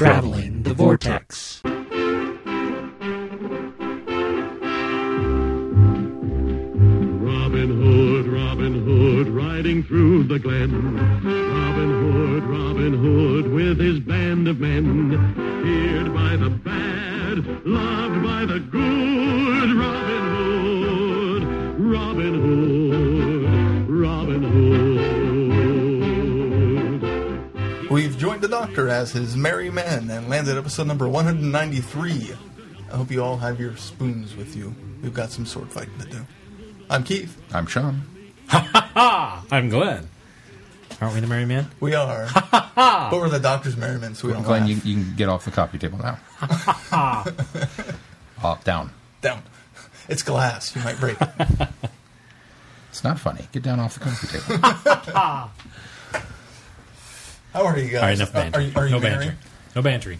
Traveling the Vortex. Robin Hood, Robin Hood, riding through the glen. Robin Hood, Robin Hood, with his band of men. Feared by the bad, loved by the good. Robin Hood, Robin Hood, the Doctor as his merry men and landed episode number 193. I hope you all have your spoons with you. We've got some sword fighting to do. I'm Keith. I'm Sean. Ha ha ha! I'm Glenn. Aren't we the merry men? We are. but we're the Doctor's merry men, so we don't Glenn, laugh. you, you can get off the coffee table now. Up, uh, down. Down. It's glass. You might break it. It's not funny. Get down off the coffee table. How are you guys? All right, enough banter. Are, you, are you no married? banter. No bantering.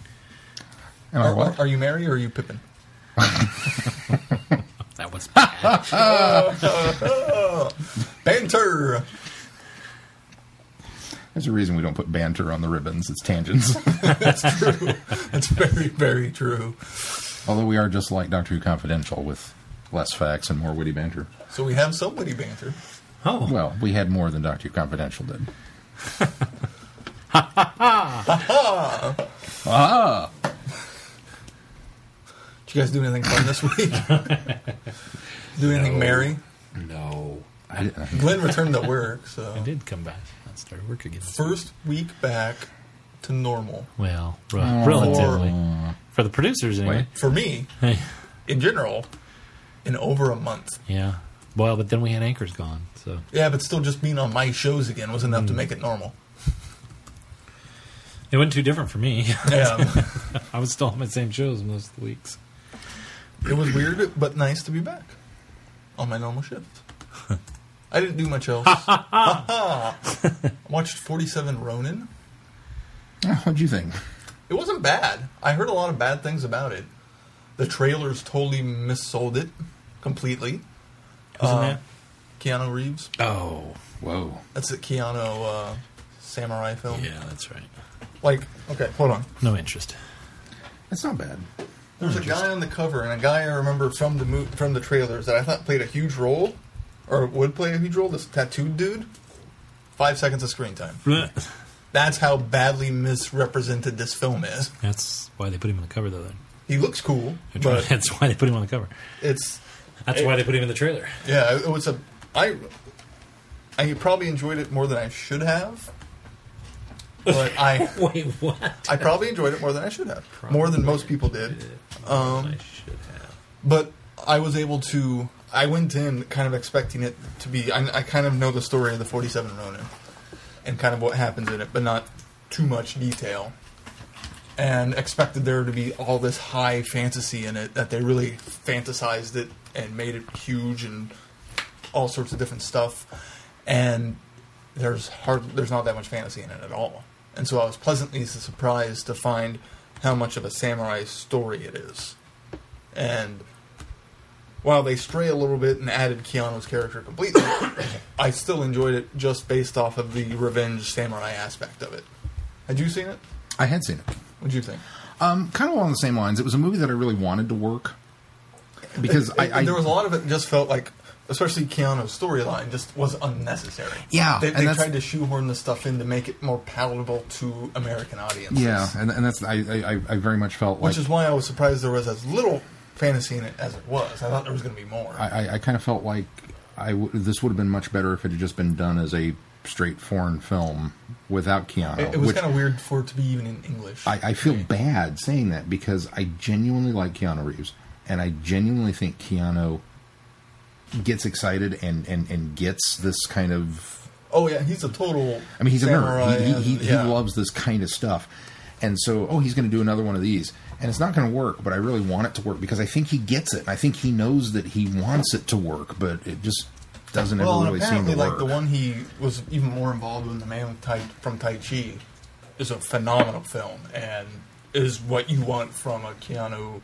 Am I Are, what? are you married or are you Pippin? That was bad. Banter! There's a reason we don't put banter on the ribbons. It's tangents. That's true. That's very, very true. Although we are just like Doctor Who Confidential with less facts and more witty banter. So we have some witty banter. Oh, Well, we had more than Doctor Who Confidential did. ah! Did you guys do anything fun this week? do anything merry? no. I, Glenn returned to work, so. I did come back. I started work again. First week back to normal. Well, re- relatively. For the producers, anyway. For me, in general, in over a month. yeah. Well, but then we had anchors gone, so Yeah, but still just being on my shows again was enough to make it normal. It wasn't too different for me. Yeah. I was still on my same shows most of the weeks. it was weird, but nice to be back on my normal shift. I didn't do much else. I watched 47 Ronin. what'd you think? It wasn't bad. I heard a lot of bad things about it. The trailers totally missold it completely. Who's in Uh, that? Keanu Reeves. Oh, Whoa. That's a Keanu uh, samurai film. yeah, that's right. Like, okay, hold on. No interest. It's not bad. There's a guy on the cover, and a guy I remember from the mo- from the trailers that I thought played a huge role, or would play a huge role. This tattooed dude. Five seconds of screen time. That's how badly misrepresented this film is. That's why they put him on the cover, though. Then He looks cool, but that's why they put him on the cover. it's That's why they put him in the trailer. yeah. It was a I. I probably enjoyed it more than I should have, but I Wait, what? I probably enjoyed it more than I should have, more than most people did. Um, I should have. but I was able to. I went in kind of expecting it to be. I, I kind of know the story of the 47 Ronin and kind of what happens in it, but not too much detail. And expected there to be all this high fantasy in it that they really fantasized it and made it huge and all sorts of different stuff. And there's hard. There's not that much fantasy in it at all. And so I was pleasantly surprised to find how much of a samurai story it is. And while they stray a little bit and added Keanu's character completely, I still enjoyed it just based off of the revenge samurai aspect of it. Had you seen it? I had seen it. What'd you think? Um, kind of along the same lines. It was a movie that I really wanted to work because It- I, it- I there was a lot of it just felt like, especially Keanu's storyline, just was unnecessary. Yeah, they, they tried to shoehorn the stuff in to make it more palatable to American audiences. yeah, and, and that's I, I I very much felt like which is why I was surprised there was as little fantasy in it as it was. I thought there was going to be more. I, I, I kind of felt like I w- this would have been much better if it had just been done as a straight foreign film without Keanu. it, it was kind of weird for it to be even in English. I, I feel bad saying that because I genuinely like Keanu Reeves, and I genuinely think Keanu gets excited and, and, and gets this kind of. oh yeah, he's a total. I mean, he's a nerd. He, he, he, yeah. he loves this kind of stuff. And so, oh, he's going to do another one of these. And it's not going to work, but I really want it to work because I think he gets it. I think he knows that he wants it to work, but it just doesn't Well, ever really seem to like work. the one he was even more involved with, the man Tai, from Tai Chi, is a phenomenal film and is what you want from a Keanu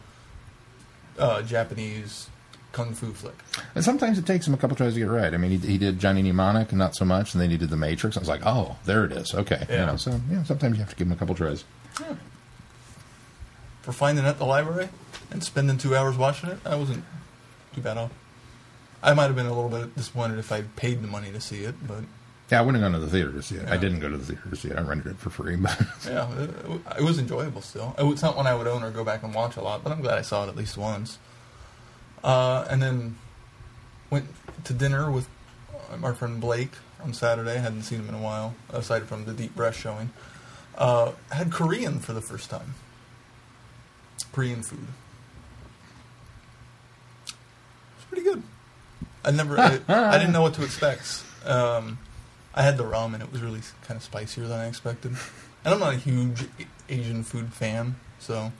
uh, Japanese kung fu flick. And sometimes it takes him a couple tries to get right. I mean, he, he did Johnny Mnemonic and not so much, and then he did The Matrix. I was like, oh, there it is. Okay. Yeah. You know, so yeah, sometimes you have to give him a couple tries. for finding it at the library and spending two hours watching it, I wasn't too bad off. I might have been a little bit disappointed if I'd paid the money to see it, but Yeah, I wouldn't have gone to the theater to see it. I didn't go to the theater to see it. I rented it for free, but yeah, it, it was enjoyable still. It- It's not one I would own or go back and watch a lot, but I'm glad I saw it at least once. Uh, and then went to dinner with our friend Blake on Saturday. Hadn't seen him in a while, aside from the Deep Breath showing. Uh, had Korean for the first time. Korean food. It's pretty good. I never, I, I didn't know what to expect. Um, I had the ramen; it was really kind of spicier than I expected. And I'm not a huge Asian food fan, so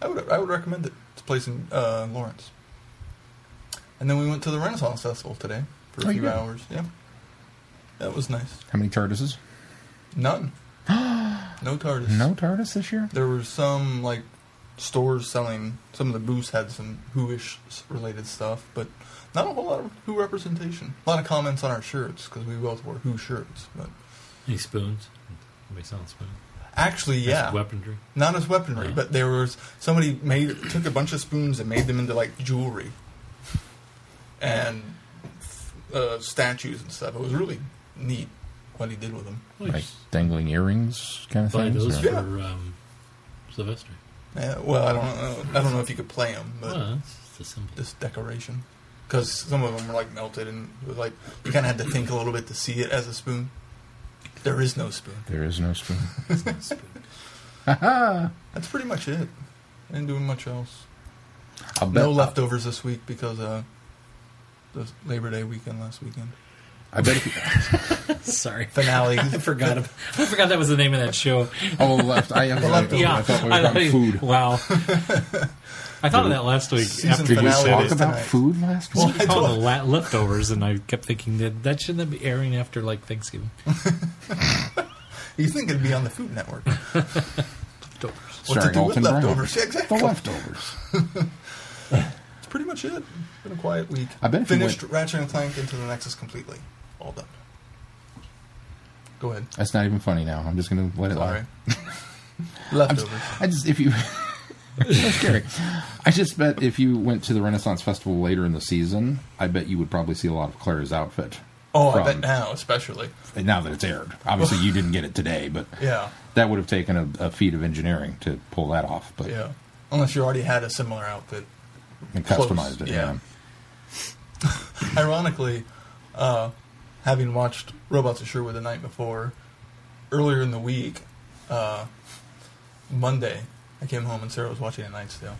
I would I would recommend it. It's a place in uh, Lawrence. And then we went to the Renaissance Festival today for a Oh, you few did? hours. Yeah, that was nice. how many TARDISes? None. no TARDIS. No TARDIS this year? There were some like stores selling. Some of the booths had some Who-ish related stuff, but not a whole lot of Who representation. A lot of comments on our shirts because we both wore Who shirts. But Any spoons? Anybody selling spoons? actually, As yeah, Weaponry. not as weaponry, Right. but there was somebody made took a bunch of spoons and made them into like jewelry and uh, statues and stuff. It was really neat what he did with them. Like dangling earrings kind of buy things? those or- for Yeah. um, Sylvester. Yeah, well, I don't know. I don't know if you could play them, but. Well, that's the simple. this decoration because some of them were like melted and it was like you kind of had to think a little bit to see it as a spoon. There is no spoon. There is no spoon. spoon. That's pretty much it. I didn't do much else. I'll bet, No leftovers this week because uh, the Labor Day weekend last weekend I bet if you, Sorry. finale. I forgot. About, I forgot that was the name of that show. oh, left. I, I, leftovers. Yeah, I thought we were I talking thought- food. Wow. I thought of that last week after Did we you finale said talk is it. about tonight. food last week? Well, week? I called the la- leftovers, and I kept thinking that that shouldn't be airing after like Thanksgiving. you think it'd be on the Food Network? What to do with Alton Brown. leftovers? Yeah, exactly. The leftovers. Pretty much it. Been a quiet week. I bet if you finished Ratchet and Clank into the Nexus completely. All done. Go ahead. That's not even funny now. I'm just going to let it Sorry. lie. Leftovers. I just if you scary. I just bet if you went to the Renaissance Festival later in the season, I bet you would probably see a lot of Claire's outfit. Oh, I from- bet now, especially. Now that it's aired, obviously you didn't get it today, but Yeah, that would have taken a, a feat of engineering to pull that off. But yeah. Unless you already had a similar outfit. And Close, customized it. yeah. Yeah. Ironically, uh, having watched Robots of Sherwood the night before, earlier in the week, uh, Monday, I came home and Sarah was watching A Knight's Tale.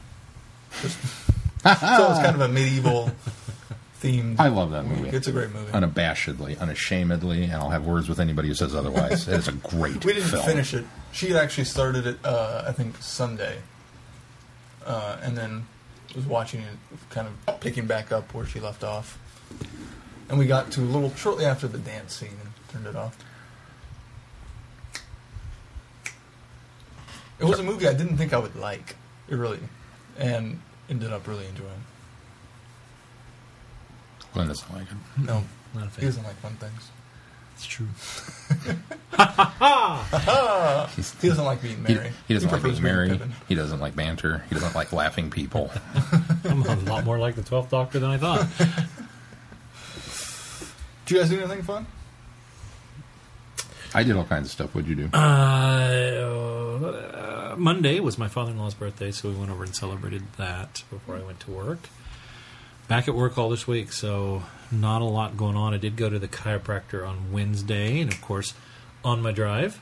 Just, so it's kind of a medieval themed. I love that movie. It's a great movie. Unabashedly, unashamedly, and I'll have words with anybody who says otherwise. it is a great. We didn't film. finish it. She actually started it, uh, I think, Sunday. Uh, and then was watching it, kind of picking back up where she left off. And we got to a little shortly after the dance scene and turned it off. It was a movie I didn't think I would like. It really. And ended up really enjoying. Glenn doesn't like it. No, Not a he fan. doesn't like fun things. It's true. He doesn't like being He, married. he doesn't like prefers being married. He doesn't like banter. He doesn't like laughing people. I'm a lot more like the Twelfth Doctor than I thought. Did you guys do anything fun? I did all kinds of stuff. What'd you do? Uh, Monday was my father-in-law's birthday, so we went over and celebrated that before I went to work. Back at work all this week, so not a lot going on. I did go to the chiropractor on Wednesday, and of course, on my drive.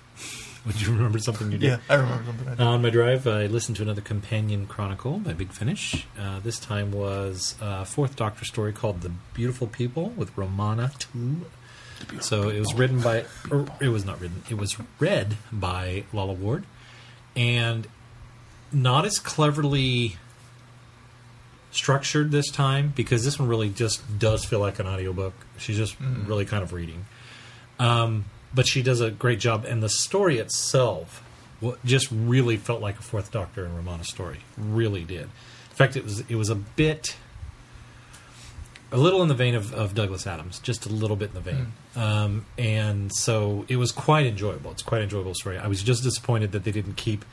Would you remember something you did? Yeah, I remember something I did. On my drive, I listened to another Companion Chronicle by Big Finish. Uh, this time was a fourth Doctor story called "The Beautiful People" with Romana Two. So it was written by, or it was not written. It was read by Lalla Ward, and not as cleverly structured this time because this one really just does feel like an audiobook. She's just really kind of reading. Um, but she does a great job, and the story itself just really felt like a Fourth Doctor and Romana story. Really did. In fact, it was it was a bit, a little in the vein of, of Douglas Adams, just a little bit in the vein. Um, and so it was quite enjoyable. It's quite an enjoyable story. I was just disappointed that they didn't keep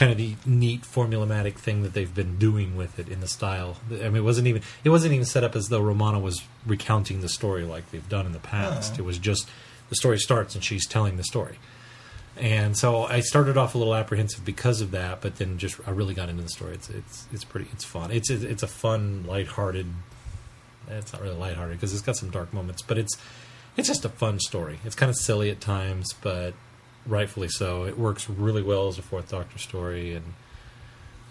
kind of the neat formulaic thing that they've been doing with it in the style. I mean, it wasn't even it wasn't even set up as though Romana was recounting the story like they've done in the past. Oh. It was just the story starts and she's telling the story. And so I started off a little apprehensive because of that, but then just I really got into the story. It's it's it's pretty it's fun. It's it's a fun, lighthearted. It's not really lighthearted because it's got some dark moments, but it's it's just a fun story. It's kind of silly at times, but rightfully so. It works really well as a Fourth Doctor story, and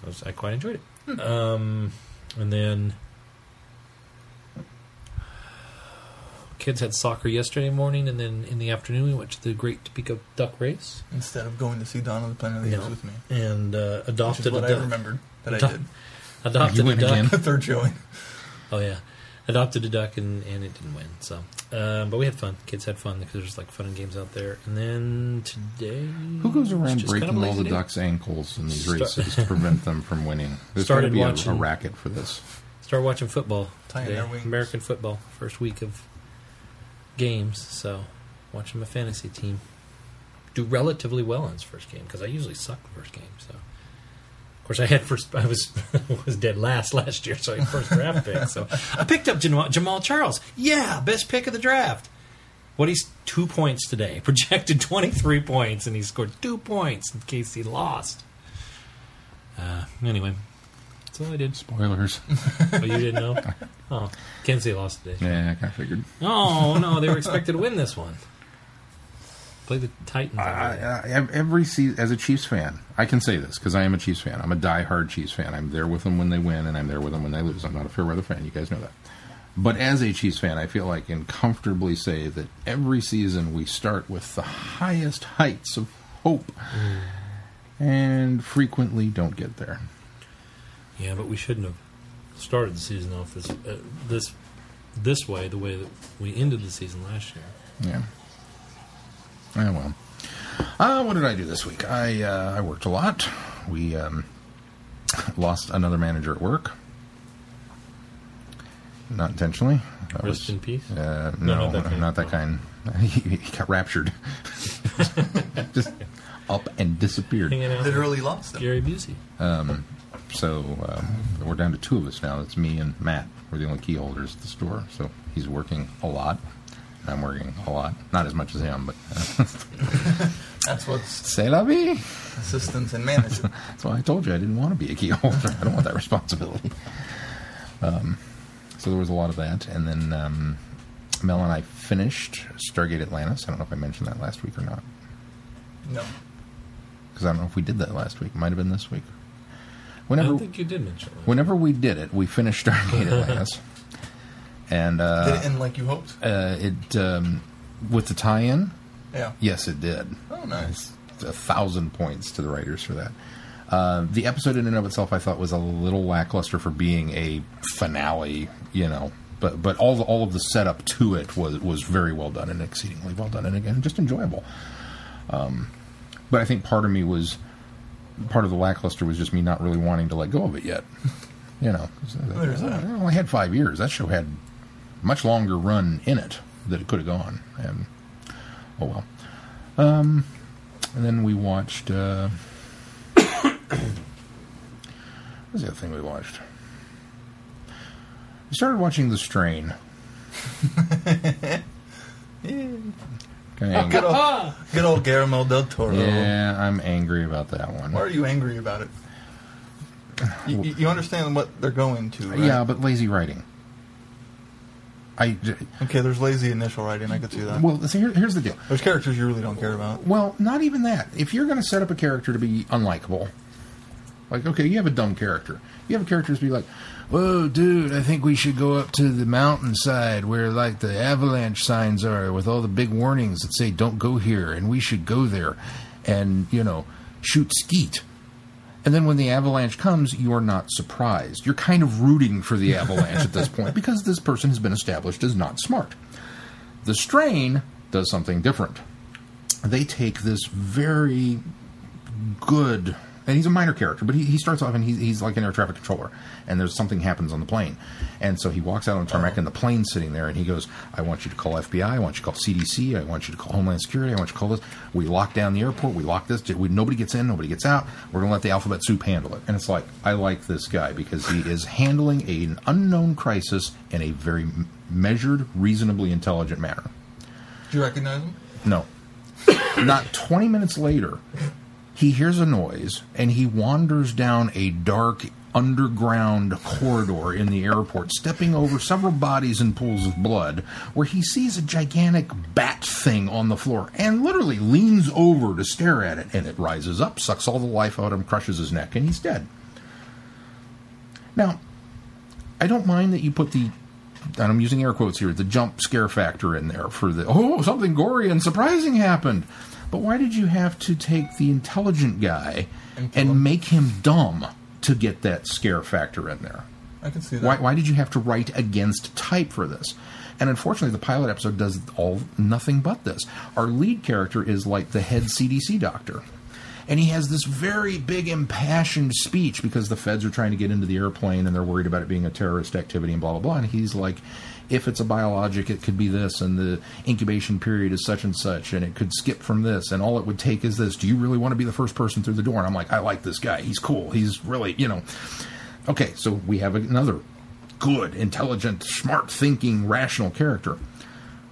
I, was, I quite enjoyed it. Um, and then kids had soccer yesterday morning, and then in the afternoon we went to the Great Topeka Duck Race Instead of going to see Dawn of the Planet of the No. Apes with me, and uh, which adopted is what a I duck. remembered that I Duck. did. Adopted You a duck. again? The third showing. Oh yeah, adopted a duck and, and it didn't win. So, um, but we had fun. Kids had fun because there's like fun and games out there. And then today, Who goes around just kind breaking of all the day. ducks' ankles in these Start- races to prevent them from winning? There's got to Started be a, a racket for this. Started watching football today. American football, first week of games. So, watching my fantasy team do relatively well in its first game because I usually suck the first game. So, of course, I had first. I was was dead last last year, so I had first draft pick. So I picked up Jamaal, Jamaal Charles. Yeah, best pick of the draft. What he's two points today, projected twenty three points, and he scored two points in case he lost. Uh, anyway, that's all I did. Spoilers. Oh, you didn't know? Oh, Kansas City lost today. yeah, I kind of figured. Oh no, they were expected to win this one. Play the Titans. I. I, every season, as a Chiefs fan, I can say this because I am a Chiefs fan. I'm a die-hard Chiefs fan. I'm there with them when they win, and I'm there with them when they lose. I'm not a fair weather fan. You guys know that. But as a Chiefs fan, I feel like I can comfortably say that every season we start with the highest heights of hope, and frequently don't get there. yeah, but we shouldn't have started the season off this uh, this this way, the way that we ended the season last year. Yeah. Oh well. Uh, what did I do this week? I uh, I worked a lot. We um, lost another manager at work. Not intentionally. That Rest was- in peace. Uh, No, no, not that kind. not that kind. he, he got raptured. Just up and disappeared. Hanging out with Literally lost him. Gary Busey. So um, we're down to two of us now. It's me and Matt. We're the only key holders at the store. So he's working a lot. And I'm working a lot. Not as much as him, but uh, That's what's c'est la vie. assistants and management. That's why I told you I didn't want to be a key holder. I don't want that responsibility. Um, so there was a lot of that, and then um, Mel and I finished Stargate Atlantis. I don't know if I mentioned that last week or not, no. because I don't know if we did that last week. It might have been this week. I Whenever, don't think you did mention that. whenever we did it, we finished Stargate Atlantis, and uh, Did it end like you hoped? uh, it um, with the tie-in. Yeah. Yes, it did. Oh, nice. a thousand points to the writers for that. Uh, the episode in and of itself, I thought, was a little lackluster for being a finale. You know, but but all the, all of the setup to it was was very well done and exceedingly well done, and again, just enjoyable. Um, but I think part of me was part of the lackluster was just me not really wanting to let go of it yet. You know, There's that. only had five years. That show had much longer run in it that it could have gone. And oh well. Um, and then we watched. Uh, what was the other thing we watched? We started watching The Strain. Okay. Good old, good old Guillermo del Toro. Yeah, I'm angry about that one. Why are you angry about it? You, you- you understand what they're going to, right? Yeah, but lazy writing. I Okay, there's lazy initial writing. I could see that. well, see, here, here's the deal. There's characters you really don't care about. Well, not even that. If you're going to set up a character to be unlikable, like okay, you have a dumb character. You have a character to be like, "Whoa, dude, I think we should go up to the mountainside where like the avalanche signs are, with all the big warnings that say don't go here, and we should go there, and you know, shoot skeet." And then when the avalanche comes, you're not surprised. You're kind of rooting for the avalanche at this point because this person has been established as not smart. The strain does something different. They take this very good and he's a minor character, but he, he starts off and he's, he's like an air traffic controller, and there's something happens on the plane, and so he walks out on the tarmac, uh-huh. and the plane's sitting there, and he goes, "I want you to call FBI, I want you to call CDC, I want you to call Homeland Security, I want you to call this." We lock down the airport, we lock this, we, nobody gets in, nobody gets out. We're gonna let the alphabet soup handle it, and it's like I like this guy because he is handling an unknown crisis in a very m- measured, reasonably intelligent manner. Do you recognize him? No. Not 20 minutes later, he hears a noise and he wanders down a dark underground corridor in the airport, stepping over several bodies and pools of blood, where he sees a gigantic bat thing on the floor and literally leans over to stare at it. And it rises up, sucks all the life out of him, crushes his neck, and he's dead. Now, I don't mind that you put the and I'm using air quotes here, the jump scare factor in there for the oh something gory and surprising happened. But why did you have to take the intelligent guy And and make him dumb to get that scare factor in there? I can see that. Why, why did you have to write against type for this? And unfortunately, the pilot episode does all nothing but this. Our lead character is like the head CDC doctor. And he has this very big, impassioned speech because the feds are trying to get into the airplane and they're worried about it being a terrorist activity and blah, blah, blah. And he's like, if it's a biologic, it could be this, and the incubation period is such and such, and it could skip from this, and all it would take is this. Do you really want to be the first person through the door? And I'm like, I like this guy. He's cool. He's really, you know. Okay, so we have another good, intelligent, smart thinking, rational character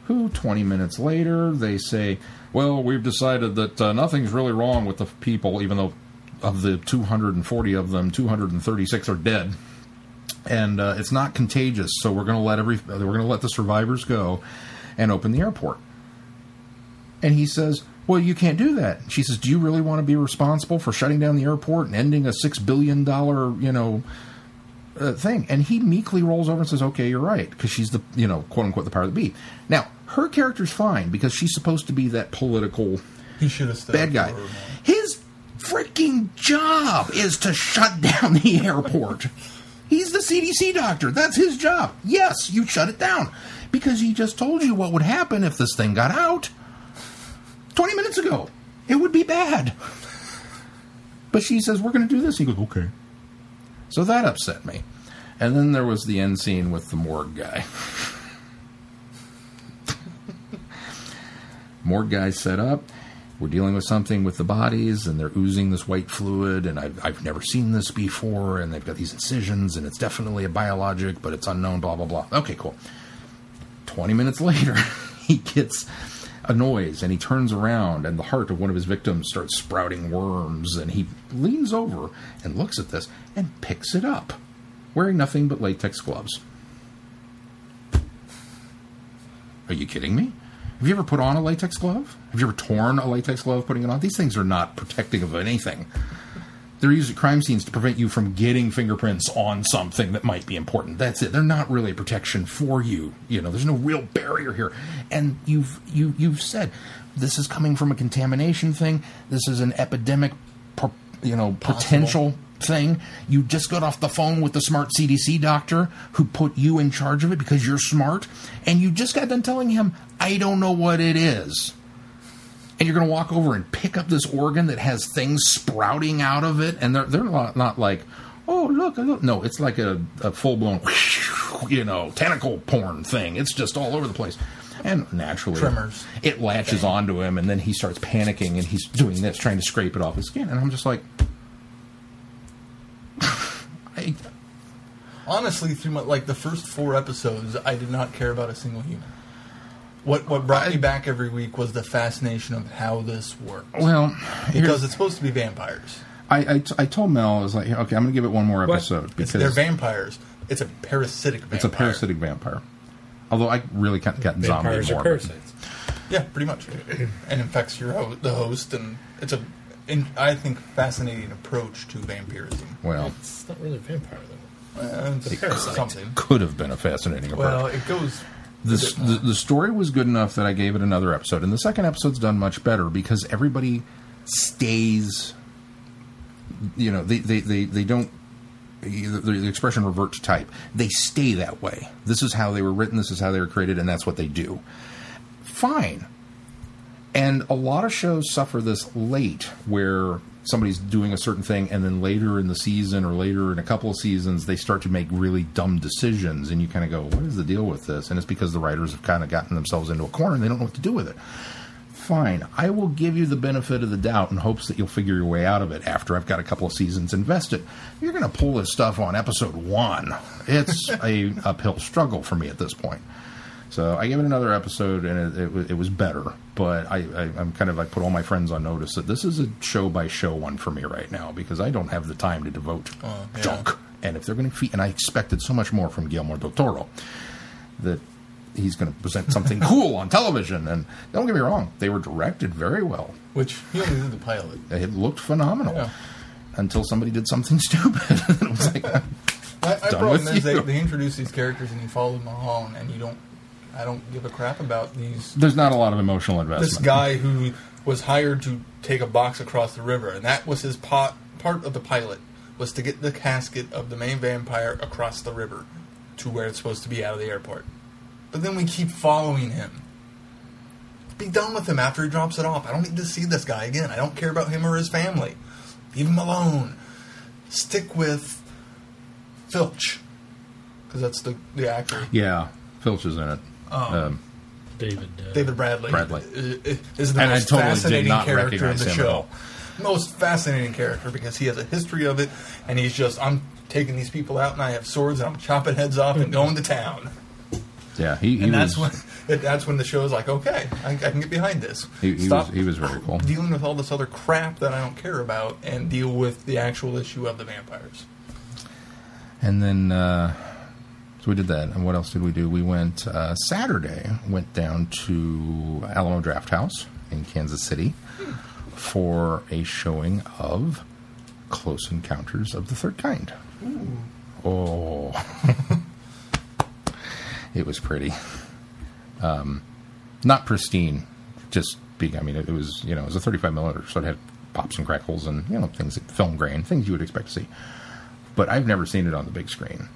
who 20 minutes later they say, well, we've decided that uh, nothing's really wrong with the people, even though of the 240 of them, 236 are dead. And uh, it's not contagious, so we're going to let every we're going to let the survivors go and open the airport. And he says, "Well, you can't do that." She says, "Do you really want to be responsible for shutting down the airport and ending a six billion dollar, you know, uh, thing. And he meekly rolls over and says, "Okay, you're right," because she's the you know quote unquote the power that be. Now her character's fine because she's supposed to be that political He should have bad guy. for her, man. His freaking job is to shut down the airport. He's the CDC doctor. That's his job. Yes, you shut it down because he just told you what would happen if this thing got out 20 minutes ago. It would be bad. But she says, We're going to do this. He goes, Okay. So that upset me. And then there was the end scene with the morgue guy. morgue guy set up. We're dealing with something with the bodies, and they're oozing this white fluid, and I've, I've never seen this before, and they've got these incisions, and it's definitely a biologic, but it's unknown, blah, blah, blah. Okay, cool. 20 minutes later, he gets a noise, and he turns around, and the heart of one of his victims starts sprouting worms, and he leans over and looks at this and picks it up, wearing nothing but latex gloves. Are you kidding me? Have you ever put on a latex glove? Have you ever torn a latex glove putting it on? These things are not protecting of anything. They're used at crime scenes to prevent you from getting fingerprints on something that might be important. That's it. They're not really a protection for you. You know, there's no real barrier here. And you've you you've said this is coming from a contamination thing. This is an epidemic, you know, potential thing. You just got off the phone with the smart CDC doctor who put you in charge of it because you're smart, and you just got done telling him, "I don't know what it is." and you're going to walk over and pick up this organ that has things sprouting out of it, and they're they're not, not like, oh look, look, no, it's like a, a full blown, you know, tentacle porn thing. It's just all over the place, and naturally, Tremors. It latches onto him, and then he starts panicking, and he's doing this, trying to scrape it off his skin, and I'm just like. I, Honestly, through my, like the first four episodes, I did not care about a single human. What what brought I- me back every week was the fascination of how this works. well, because it's supposed to be vampires. I, I, t- I told Mel I was like, okay, I'm going to give it one more episode It's, because they're vampires. It's a parasitic vampire. it's a parasitic vampire. Although I really can't get zombie Vampires more. are but- parasites. Yeah, pretty much. and infects your ho- the host, and it's a, in, I think, fascinating approach to vampirism. Well, It's not really a vampire though. Uh, it's A parasite. something. could have been a fascinating approach. Well, it goes. the, a bit more. the, the story was good enough that I gave it another episode, and the second episode's done much better because everybody stays. You know, they they they, they don't. The, the expression revert to type. They stay that way. This is how they were written. This is how they were created, and that's what they do. Fine. And a lot of shows suffer this late, where somebody's doing a certain thing, and then later in the season or later in a couple of seasons, they start to make really dumb decisions, and you kind of go, "What is the deal with this?" And it's because the writers have kind of gotten themselves into a corner and they don't know what to do with it. Fine, I will give you the benefit of the doubt in hopes that you'll figure your way out of it after I've got a couple of seasons invested. You're going to pull this stuff on episode one. It's a uphill struggle for me at this point. So I gave it another episode, and it, it, it was better. But I, I, I'm kind of I put all my friends on notice that this is a show by show one for me right now because I don't have the time to devote to yeah. junk. And if they're going to feed, and I expected so much more from Guillermo del Toro that he's going to present something cool on television. And don't get me wrong, they were directed very well. Which he only did the pilot. It looked phenomenal Yeah. until somebody did something stupid. it was like, my Done problem is they, they introduce these characters and you follow them along, and you don't. I don't give a crap about these. there's not a lot of emotional investment. This guy who was hired to take a box across the river, and that was his pot, part of the pilot was to get the casket of the main vampire across the river to where it's supposed to be out of the airport. But then we keep following him. Be done with him after he drops it off. I don't need to see this guy again. I don't care about him or his family. Leave him alone. Stick with Filch, because that's the the actor. Yeah, Filch is in it. Um, David. Uh, David Bradley. Bradley. i- i- is the And I most totally did fascinating not character in recognize the him at show. all. Most fascinating character because he has a history of it, and he's just I'm taking these people out, and I have swords, and I'm chopping heads off and going to town. yeah, he, he And was. that's when it, that's when the show is like, okay, I, I can get behind this. He, he Stop was he was very cool. dealing with all this other crap that I don't care about, and deal with the actual issue of the vampires. And then uh, so we did that. And what else did we do? We went uh, Saturday. Went down to Alamo Drafthouse in Kansas City for a showing of Close Encounters of the Third Kind. Oh, it was pretty. Um, not pristine, just being. I mean, it, was you know it was a 35 millimeter, so it had pops and crackles and you know things, film grain, things you would expect to see but I've never seen it on the big screen.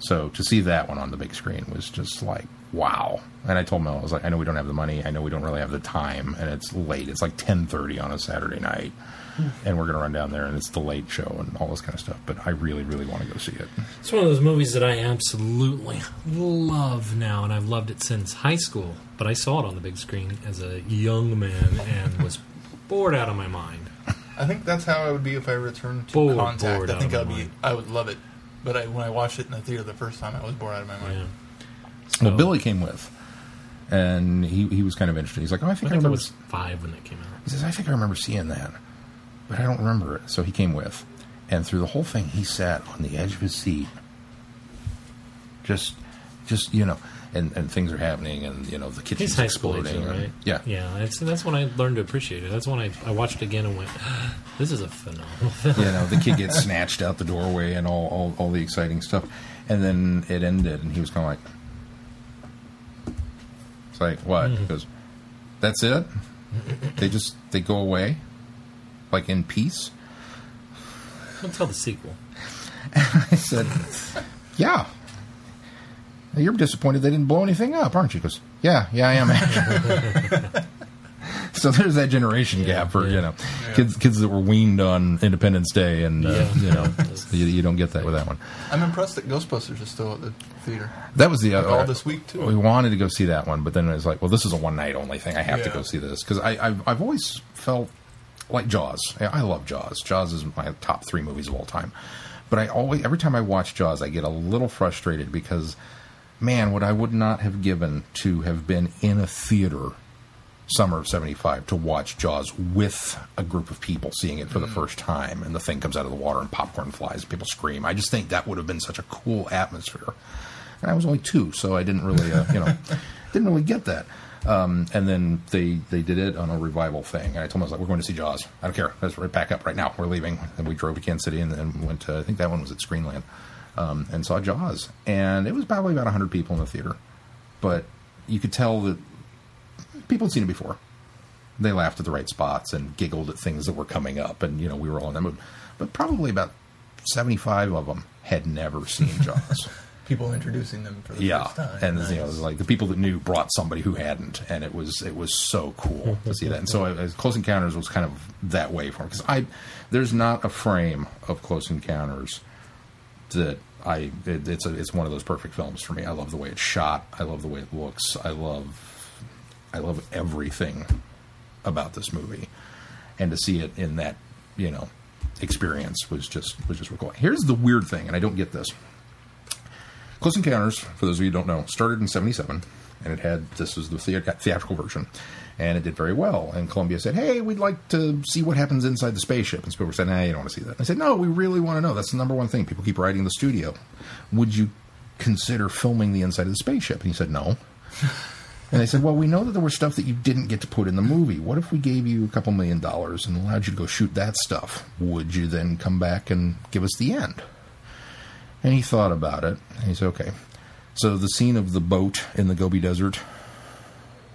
So to see that one on the big screen was just like wow. And I told Mel, I was like, I know we don't have the money, I know we don't really have the time, and it's late. It's like ten thirty on a Saturday night, and we're gonna run down there, and it's the late show and all this kind of stuff. But I really, really want to go see it. It's one of those movies that I absolutely love now, and I've loved it since high school. But I saw it on the big screen as a young man and was bored out of my mind. I think that's how I would be if I returned to Bored, Contact. bored I think out I'd of be, mind. I would love it. But I, when I watched it in the theater the first time, I was bored out of my mind. Yeah. Well, Billy came with, and he he was kind of interested. He's like, oh, I I think I, think I remember. was five when that came out. He says, I think I remember seeing that, but I don't remember it. So he came with. And through the whole thing, he sat on the edge of his seat. Just, just, you know, and, and things are happening, and, you know, the kitchen's He's high school age, exploding. though, and- right? Yeah. yeah. That's, that's when I learned to appreciate it. That's when I, I watched it again and went, "This is a phenomenal film." you know, the kid gets snatched out the doorway and all, all, all the exciting stuff. And then it ended, and he was kind of like, it's like, what? Mm-hmm. He goes, that's it? They just, they go away? Like in peace? Don't tell the sequel. And I said, "Yeah." You're disappointed they didn't blow anything up, aren't you? Because yeah, yeah, I am. actually." so there's that generation gap for yeah. you know kids kids that were weaned on Independence Day, and uh, Yeah. you know you, you don't get that with that one. I'm impressed that Ghostbusters is still at the theater. That was the other all this week, too. We wanted to go see that one, but then it was like, well, this is a one night only thing. I have to go see this because I I've, I've always felt like Jaws. I I love Jaws. Jaws is my top three movies of all time. But I always every time I watch Jaws, I get a little frustrated because, man, what I would not have given to have been in a theater summer of 75 to watch Jaws with a group of people seeing it for the first time and the thing comes out of the water and popcorn flies and people scream. I just think that would have been such a cool atmosphere. And I was only two, so I didn't really, uh, you know, didn't really get that. Um, and then they they did it on a revival thing. And I told them, I was like, we're going to see Jaws. I don't care. Let's right back up right now. We're leaving. And we drove to Kansas City and then went to, I think that one was at Screenland, um, and saw Jaws. And it was probably about 100 people in the theater. But you could tell that people had seen it before. They laughed at the right spots and giggled at things that were coming up, and you know we were all in that mood. But probably about seventy-five of them had never seen Jaws. people introducing them for the yeah, first time. and Nice. you know, like the people that knew brought somebody who hadn't, and it was it was so cool to see that. And so, uh, Close Encounters was kind of that way for me because I there's not a frame of Close Encounters that I it, it's a, it's one of those perfect films for me. I love the way it's shot. I love the way it looks. I love I love everything about this movie, and to see it in that you know experience was just was just cool. Here's the weird thing, and I don't get this. Close Encounters, for those of you who don't know, started in '77, and it had this was the thea- theatrical version, and it did very well. And Columbia said, "Hey, we'd like to see what happens inside the spaceship." And Spielberg said, "Nah, you don't want to see that." And I said, "No, we really want to know. That's the number one thing. People keep writing the studio. Would you consider filming the inside of the spaceship?" And he said, "No." And they said, "Well, we know that there was stuff that you didn't get to put in the movie. What if we gave you a couple million dollars and allowed you to go shoot that stuff? Would you then come back and give us the end?" And he thought about it. And he said, "Okay." So the scene of the boat in the Gobi Desert,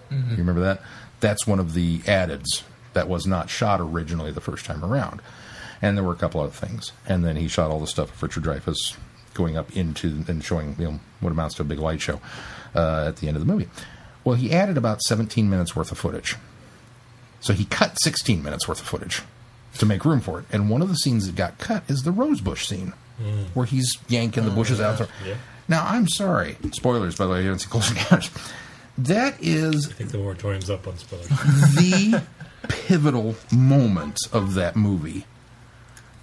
mm-hmm. you remember that? That's one of the addeds that was not shot originally the first time around. And there were a couple other things. And then he shot all the stuff of Richard Dreyfuss going up into and showing you know what amounts to a big light show uh, at the end of the movie. Well, he added about 17 minutes worth of footage. So he cut 16 minutes worth of footage to make room for it. And one of the scenes that got cut is the rosebush scene, where he's yanking the bushes out. Yeah. Now, I'm sorry. Spoilers, by the way, you haven't seen Close Encounters. That is I think the moratorium's up on spoilers. the pivotal moment of that movie.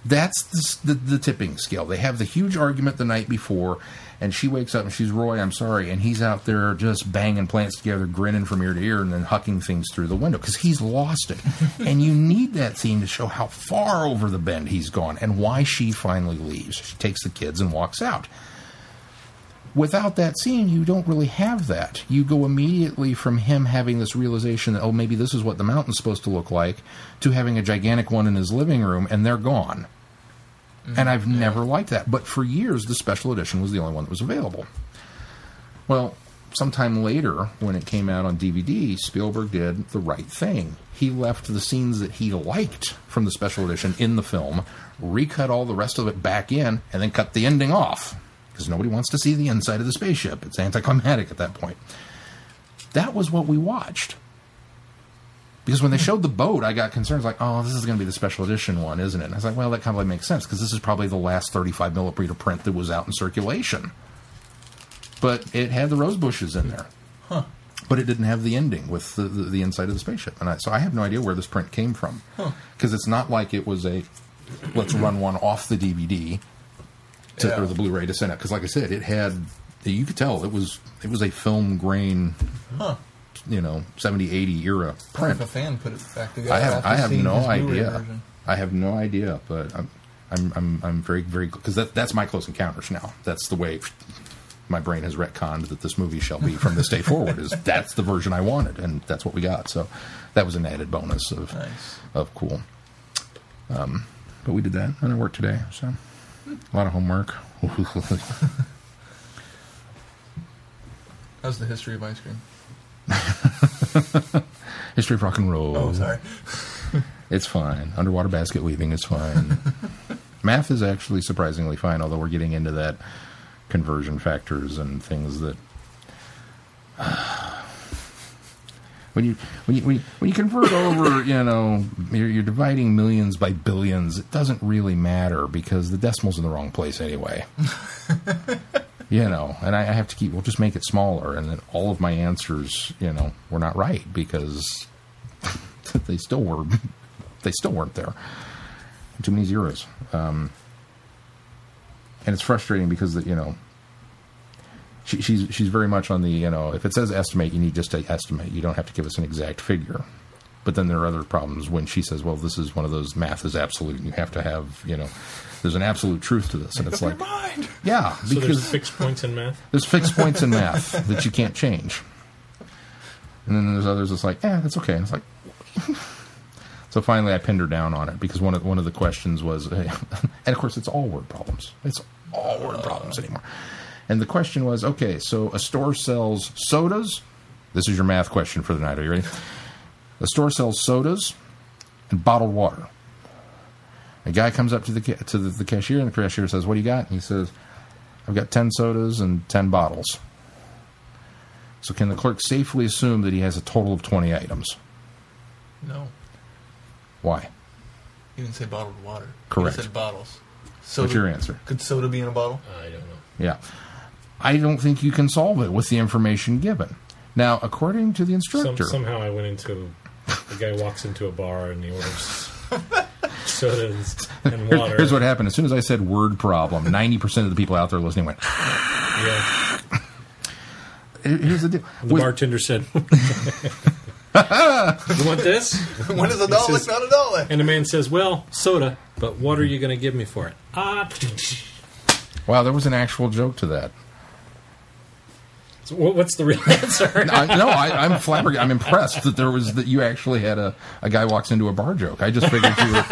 That's the, the, the tipping scale. They have the huge argument the night before, and she wakes up and she's Roy. I'm sorry, and he's out there just banging plants together, grinning from ear to ear, and then hucking things through the window because he's lost it. and you need that scene to show how far over the bend he's gone and why she finally leaves. She takes the kids and walks out without that scene, you don't really have that. You go immediately from him having this realization that, oh, maybe this is what the mountain's supposed to look like, to having a gigantic one in his living room, and they're gone. And I've mm-hmm. never liked that. But for years, the special edition was the only one that was available. Well, sometime later, when it came out on DVD, Spielberg did the right thing. He left the scenes that he liked from the special edition in the film, recut all the rest of it back in, and then cut the ending off. Because nobody wants to see the inside of the spaceship. It's anticlimactic at that point. That was what we watched. Because when they hmm. showed the boat, I got concerns like, oh, this is going to be the special edition one, isn't it? And I was like, well, that kind of like makes sense because this is probably the last 35 millimeter print that was out in circulation. But it had the rose bushes in there. But it didn't have the ending with the, the, the inside of the spaceship. And I, so I have no idea where this print came from. Because it's not like it was a, let's run one off the DVD to, Yeah. or the Blu-ray to send out. Because like I said, it had, you could tell it was it was a film grain, Huh. you know, 70, 80 era print. if a fan put it back together. I have I have no idea. version. I have no idea, but I'm I'm I'm, I'm very very because that, that's my close encounters now. That's the way my brain has retconned that this movie shall be from this day forward. Is that's the version I wanted, and that's what we got. So that was an added bonus of Nice. of cool. Um, but we did that and it worked today, so a lot of homework. How's the history of ice cream? History of rock and roll. Oh, sorry. It's fine. Underwater basket weaving is fine. Math is actually surprisingly fine, although we're getting into that conversion factors and things that. When you, when you when you when you convert over, you know, you're, you're dividing millions by billions. It doesn't really matter because the decimal's in the wrong place anyway. you know, and I, I have to keep. We'll just make it smaller, and then all of my answers, you know, were not right because they still were they still weren't there. Too many zeros. Um, and it's frustrating because the, you know she, she's she's very much on the you know if it says estimate you need just to estimate you don't have to give us an exact figure. But then there are other problems when she says, "Well, this is one of those math is absolute, and you have to have you know." There's an absolute truth to this, and it's like, mind. yeah, So because there's fixed points in math. there's fixed points in math that you can't change. And then there's others that's like, yeah, that's okay. And it's like, so finally I pinned her down on it because one of one of the questions was, and of course it's all word problems. It's all word problems anymore. And the question was, okay, so a store sells sodas. This is your math question for the night. Are you ready? A store sells sodas and bottled water. A guy comes up to the to the, the cashier, and the cashier says, "What do you got?" And he says, I've got 10 sodas and 10 bottles. So can the clerk safely assume that he has a total of 20 items? No, Why? you didn't say bottled water. Correct. You said bottles. Soda, What's your answer? Could soda be in a bottle? I don't know. Yeah. I don't think you can solve it with the information given. Now, according to the Some, instructor, somehow I went into the guy walks into a bar and he orders sodas and water. here's what happened. As soon as I said word problem, 90% of the people out there listening went, Yeah. Here's the deal. The With- bartender said, "You want this?" when is a dollar says- not a dollar? And the man says, "Well, soda, but what are you going to give me for it?" Ah. wow, there was an actual joke to that. So what's the real answer? I, no, I, I'm flabbergasted. I'm impressed that there was that you actually had a, a guy walks into a bar joke. I just figured you, were,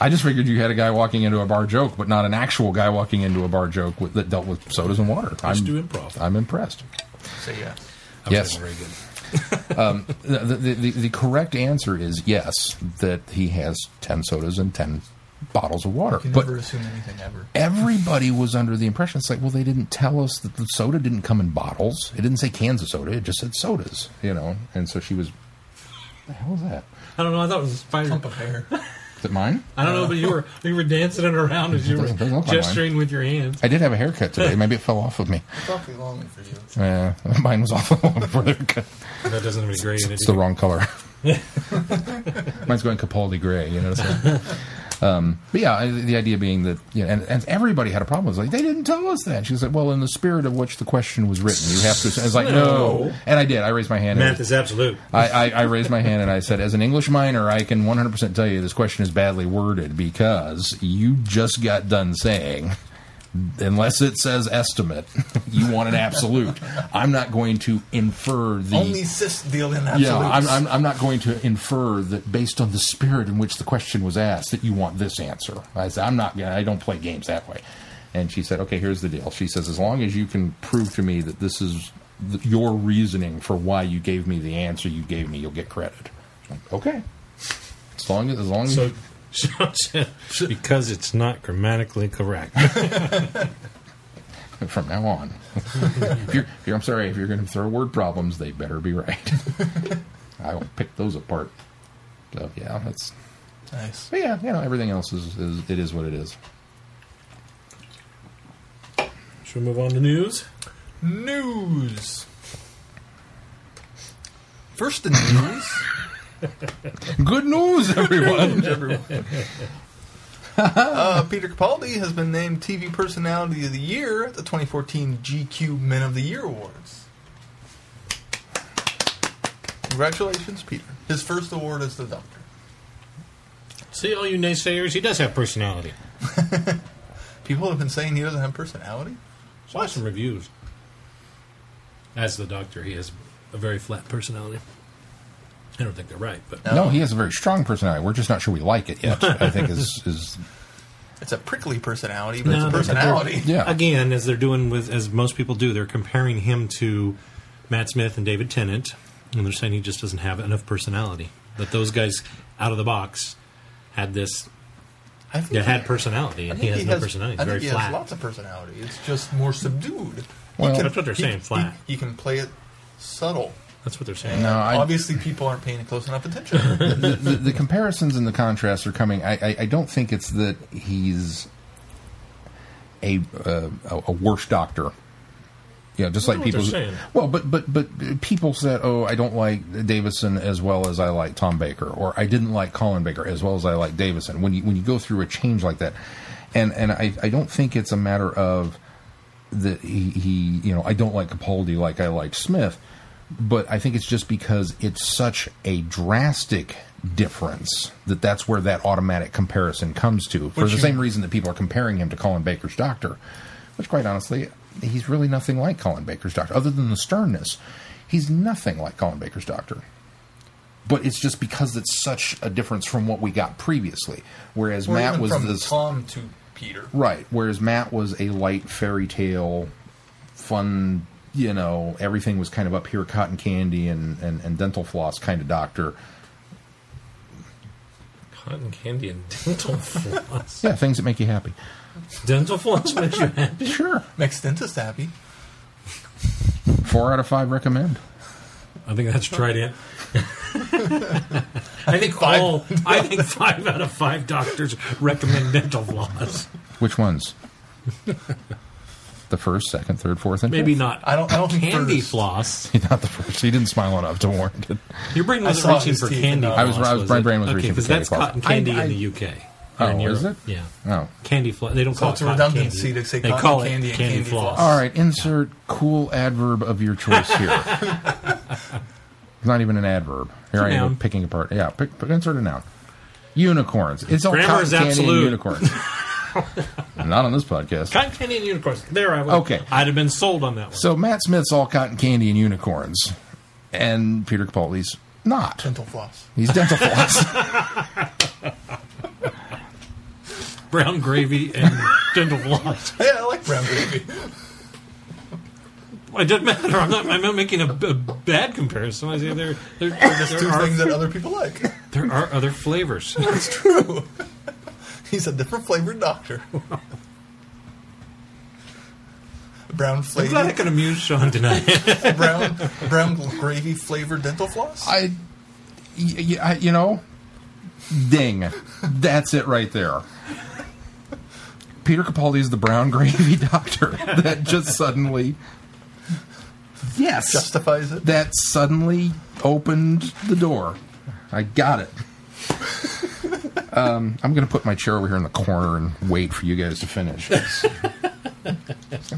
I just figured you had a guy walking into a bar joke, but not an actual guy walking into a bar joke with, that dealt with sodas and water. I'm, Just do improv. I'm impressed. Say yes. Yes. Very good. Um, the, the, the, the correct answer is yes, that he has 10 sodas and 10 bottles of water. You can But never assume anything ever. everybody was under the impression it's like, well, they didn't tell us that the soda didn't come in bottles. It didn't say cans of soda. It just said sodas, you know. And so she was, the hell is that? I don't know. I thought it was a spider. Pump of hair. Is it mine? I don't know, but you were you were dancing it around as you were Doesn't- doesn't look like mine. gesturing with your hands. I did have a haircut today. Maybe it fell off of me. It's awfully long for you. Yeah, mine was awful before the haircut. That doesn't have any gray in it. It's the wrong color. Mine's going Capaldi gray, you know. What I'm saying? Um, but yeah, the idea being that, you know, and, and everybody had a problem. It's like they didn't tell us that. She was like, "Well, in the spirit of which the question was written, you have to." I was like, "No,", No. and I did. I raised my hand. and- Math is absolute. I, I, I raised my hand and I said, as an English minor, I can 100% tell you this question is badly worded because you just got done saying, unless it says estimate, you want an absolute. I'm not going to infer the. Only Sith deal in absolutes. yeah, I'm, I'm, I'm not going to infer that based on the spirit in which the question was asked that you want this answer. I said, I'm not. I don't play games that way. And she said, okay, here's the deal. She says, as long as you can prove to me that this is th- your reasoning for why you gave me the answer you gave me, you'll get credit. Like, okay. As long as, as long as So, Sean said, because it's not grammatically correct. from now on, if you're, if you're, I'm sorry, if you're going to throw word problems, they better be right. I will pick those apart. So yeah, that's. Nice. But yeah, you know, everything else is, is it is what it is. Should we move on to news? News. First in news. Good news, everyone. everyone. uh, Peter Capaldi has been named TV Personality of the Year at the 2014 GQ Men of the Year Awards. Congratulations, Peter. His first award as the Doctor. See, all you naysayers, he does have personality. People have been saying he doesn't have personality. Saw some reviews. As the doctor, he has a very flat personality. I don't think they're right, but no, he has a very strong personality. We're just not sure we like it yet. I think is is It's a prickly personality, but No, it's a but personality. yeah. again, as they're doing with as most people do, they're comparing him to Matt Smith and David Tennant, and they're saying he just doesn't have enough personality. That those guys out of the box had this, I think yeah, he- had personality, I and think he has no personality. I He's think very he has flat. lots of personality. It's just more subdued. Well- That's what they're he- saying, he- flat. He, can play it subtle. That's what they're saying. No, I- Obviously, people aren't paying close enough attention. the, the, the comparisons and the contrasts are coming. I, I, I don't think it's that he's a uh, a a worse doctor. You know, just like what people. they're saying. Well, but but but people said, "Oh, I don't like Davison as well as I like Tom Baker," or "I didn't like Colin Baker as well as I like Davison." When you when you go through a change like that, and and I, I don't think it's a matter of that he, he you know I don't like Capaldi like I like Smith, but I think it's just because it's such a drastic difference that that's where that automatic comparison comes to for Which the same reason that people are comparing him to Colin Baker's doctor, which quite honestly he's really nothing like Colin Baker's doctor other than the sternness. He's nothing like Colin Baker's doctor. But it's just because it's such a difference from what we got previously. Whereas Or Matt was this Tom to Peter. Right. Whereas Matt was a light fairy tale, fun, you know, everything was kind of up here, cotton candy and, and, and dental floss kind of doctor. Cotton candy and dental floss. Yeah, things that make you happy. Dental floss makes you happy. Sure. Makes dentist happy. Four out of five recommend. I think that's Trident. I think Five. all. I think five out of five doctors recommend dental floss. Which ones? The first, second, third, fourth, and Maybe fifth? not. I don't. I don't think candy first. floss. Not the first. He didn't smile enough to warrant it. Your brain I wasn't reaching for candy. floss, I was- I was- my it? brain was okay, reaching for candy. because that's cotton candy I- in the UK. Oh, Or in is it? Yeah. Oh. Candy floss. They don't So call it's it a cotton redundancy candy. to say they call candy it and candy candy floss. floss. All right, insert cool adverb of your choice here. it's not even an adverb. Here I am picking apart. Yeah, pick, pick, insert a noun. Unicorns. It's all Grammar cotton candy and unicorns. not on this podcast. Cotton candy and unicorns. There I would. Okay. I'd have been sold on that one. So Matt Smith's all cotton candy and unicorns, and Peter Capaldi's not. Dental floss. He's dental floss. Brown gravy and dental floss. Yeah, I like brown gravy. It doesn't matter. I'm not. I'm not making a bad comparison. I say there, there, there, Two are, things that other people like. there are other flavors. That's true. He's a different flavored doctor. brown I'm glad I flavored, can amuse Sean tonight. brown, brown gravy flavored dental floss. I, y- y- I- you know, ding. That's it right there. Peter Capaldi is the brown gravy doctor that just suddenly, yes, Justifies it. that suddenly opened the door. I got it. Um, I'm going to put my chair over here in the corner and wait for you guys to finish. I'm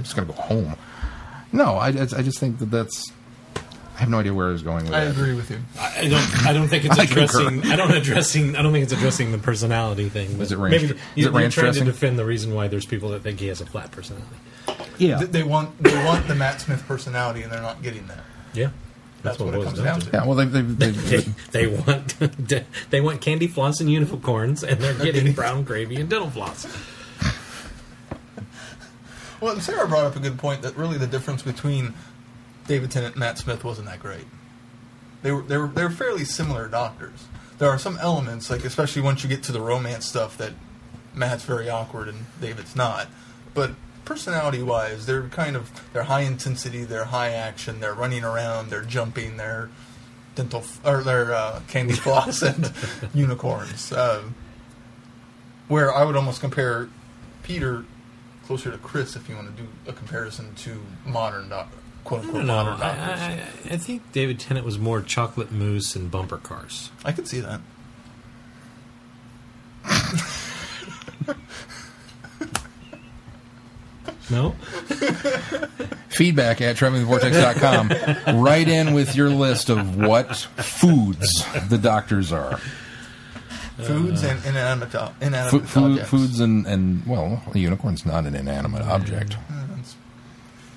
just going to go home. No, I, I just think that that's. I have no idea where I was going with I that. agree with you. I don't. I don't think it's I concur. addressing. I don't addressing. I don't think it's addressing the personality thing. Is it ranch- maybe is you, it you're ranch trying dressing? to defend the reason why there's people that think he has a flat personality. Yeah. Th- They want they want the Matt Smith personality, and they're not getting that. Yeah, That's, what, it boils comes down down to. to. Yeah, well, they've, they've, They, they've, they want they want candy floss and unicorns, and they're getting getting- brown gravy and dental floss. Well, and Sarah brought up a good point that really the difference between David Tennant and Matt Smith wasn't that great. They were they were they were fairly similar doctors. There are some elements, like especially once you get to the romance stuff, that Matt's very awkward and David's not. But personality wise, they're kind of they're high intensity, they're high action, they're running around, they're jumping, they're dental f- or they're uh, candy floss and unicorns. Um, where I would almost compare Peter closer to Chris if you want to do a comparison to modern Quote unquote, modern I, doctors. I, I, I think David Tennant was more chocolate mousse and bumper cars. I could see that. No, feedback at travelingthevortex.com. Write in with your list of what foods the doctors are. Foods and inanimate, o- Fu- inanimate food, objects. foods and, and, well, a unicorn's not an inanimate object. Yeah, that's-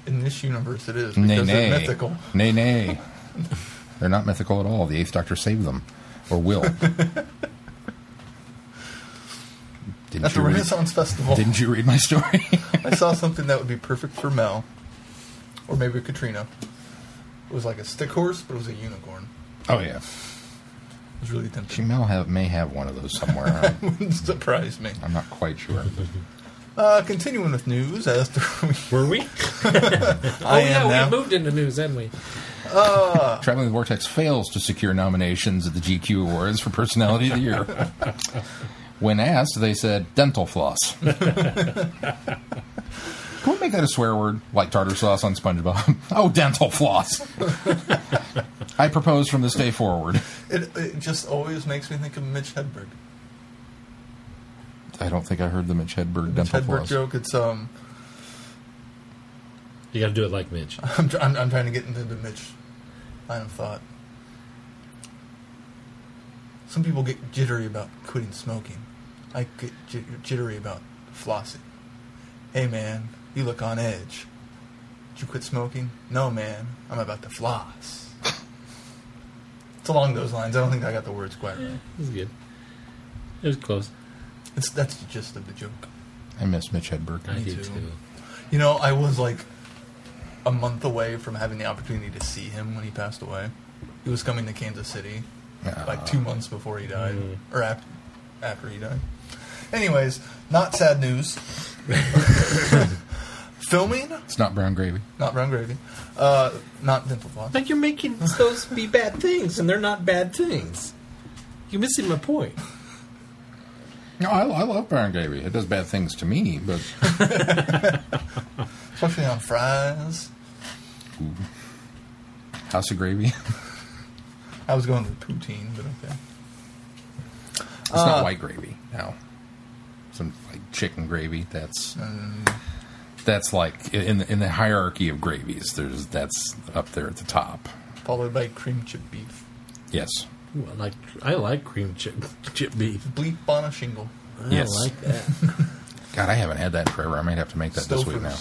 In this universe, it is Nay, because they're mythical. Nay, nay. They're not mythical at all. The Eighth Doctor saved them. Or will. Didn't At the read, Renaissance Festival, didn't you read my story? I saw something that would be perfect for Mel, or maybe Katrina. It was like a stick horse, but it was a unicorn. oh, yeah. It was really She tempting. may have, may have one of those somewhere. Wouldn't surprise me. I'm not quite sure. Uh, continuing with news, after we, were we? I oh yeah, now. we moved into news, hadn't we? Traveling the Vortex fails to secure nominations at the GQ Awards for Personality of the Year. When asked, they said dental floss. Can we make that a swear word, like tartar sauce on SpongeBob? oh, dental floss. I propose from this day forward. It, it just always makes me think of Mitch Hedberg. I don't think I heard the Mitch Hedberg Mitch dental Hedberg floss. joke. It's um, You got to do it like Mitch. I'm, tr- I'm I'm trying to get into the Mitch line of thought. Some people get jittery about quitting smoking. I get j- jittery about flossing. Hey man, you look on edge. Did you quit smoking? No man, I'm about to floss. it's along those lines. I don't think I got the words quite right. It was good. It was close. It's that's the gist of the joke. I miss Mitch Hedberg. I Me do too. too. You know, I was like a month away from having the opportunity to see him when he passed away. He was coming to Kansas City like ah. two months before he died, mm. or after, after he died. Anyways, not sad news. Filming, It's not brown gravy. not brown gravy. Uh, not dental floss. Like you're making those be bad things, and they're not bad things. You're missing my point. No, I, I love brown gravy. It does bad things to me, but Especially on fries. house of gravy. I was going with poutine, but okay. It's Uh, not white gravy now. Some like chicken gravy. That's Mm. that's like in the, in the hierarchy of gravies. There's that's up there at the top. Followed by cream chip beef. Yes. Ooh, I like I like cream chip chip beef. Bleep on a shingle. I Yes. like that. God, I haven't had that in forever. I might have to make that this week now.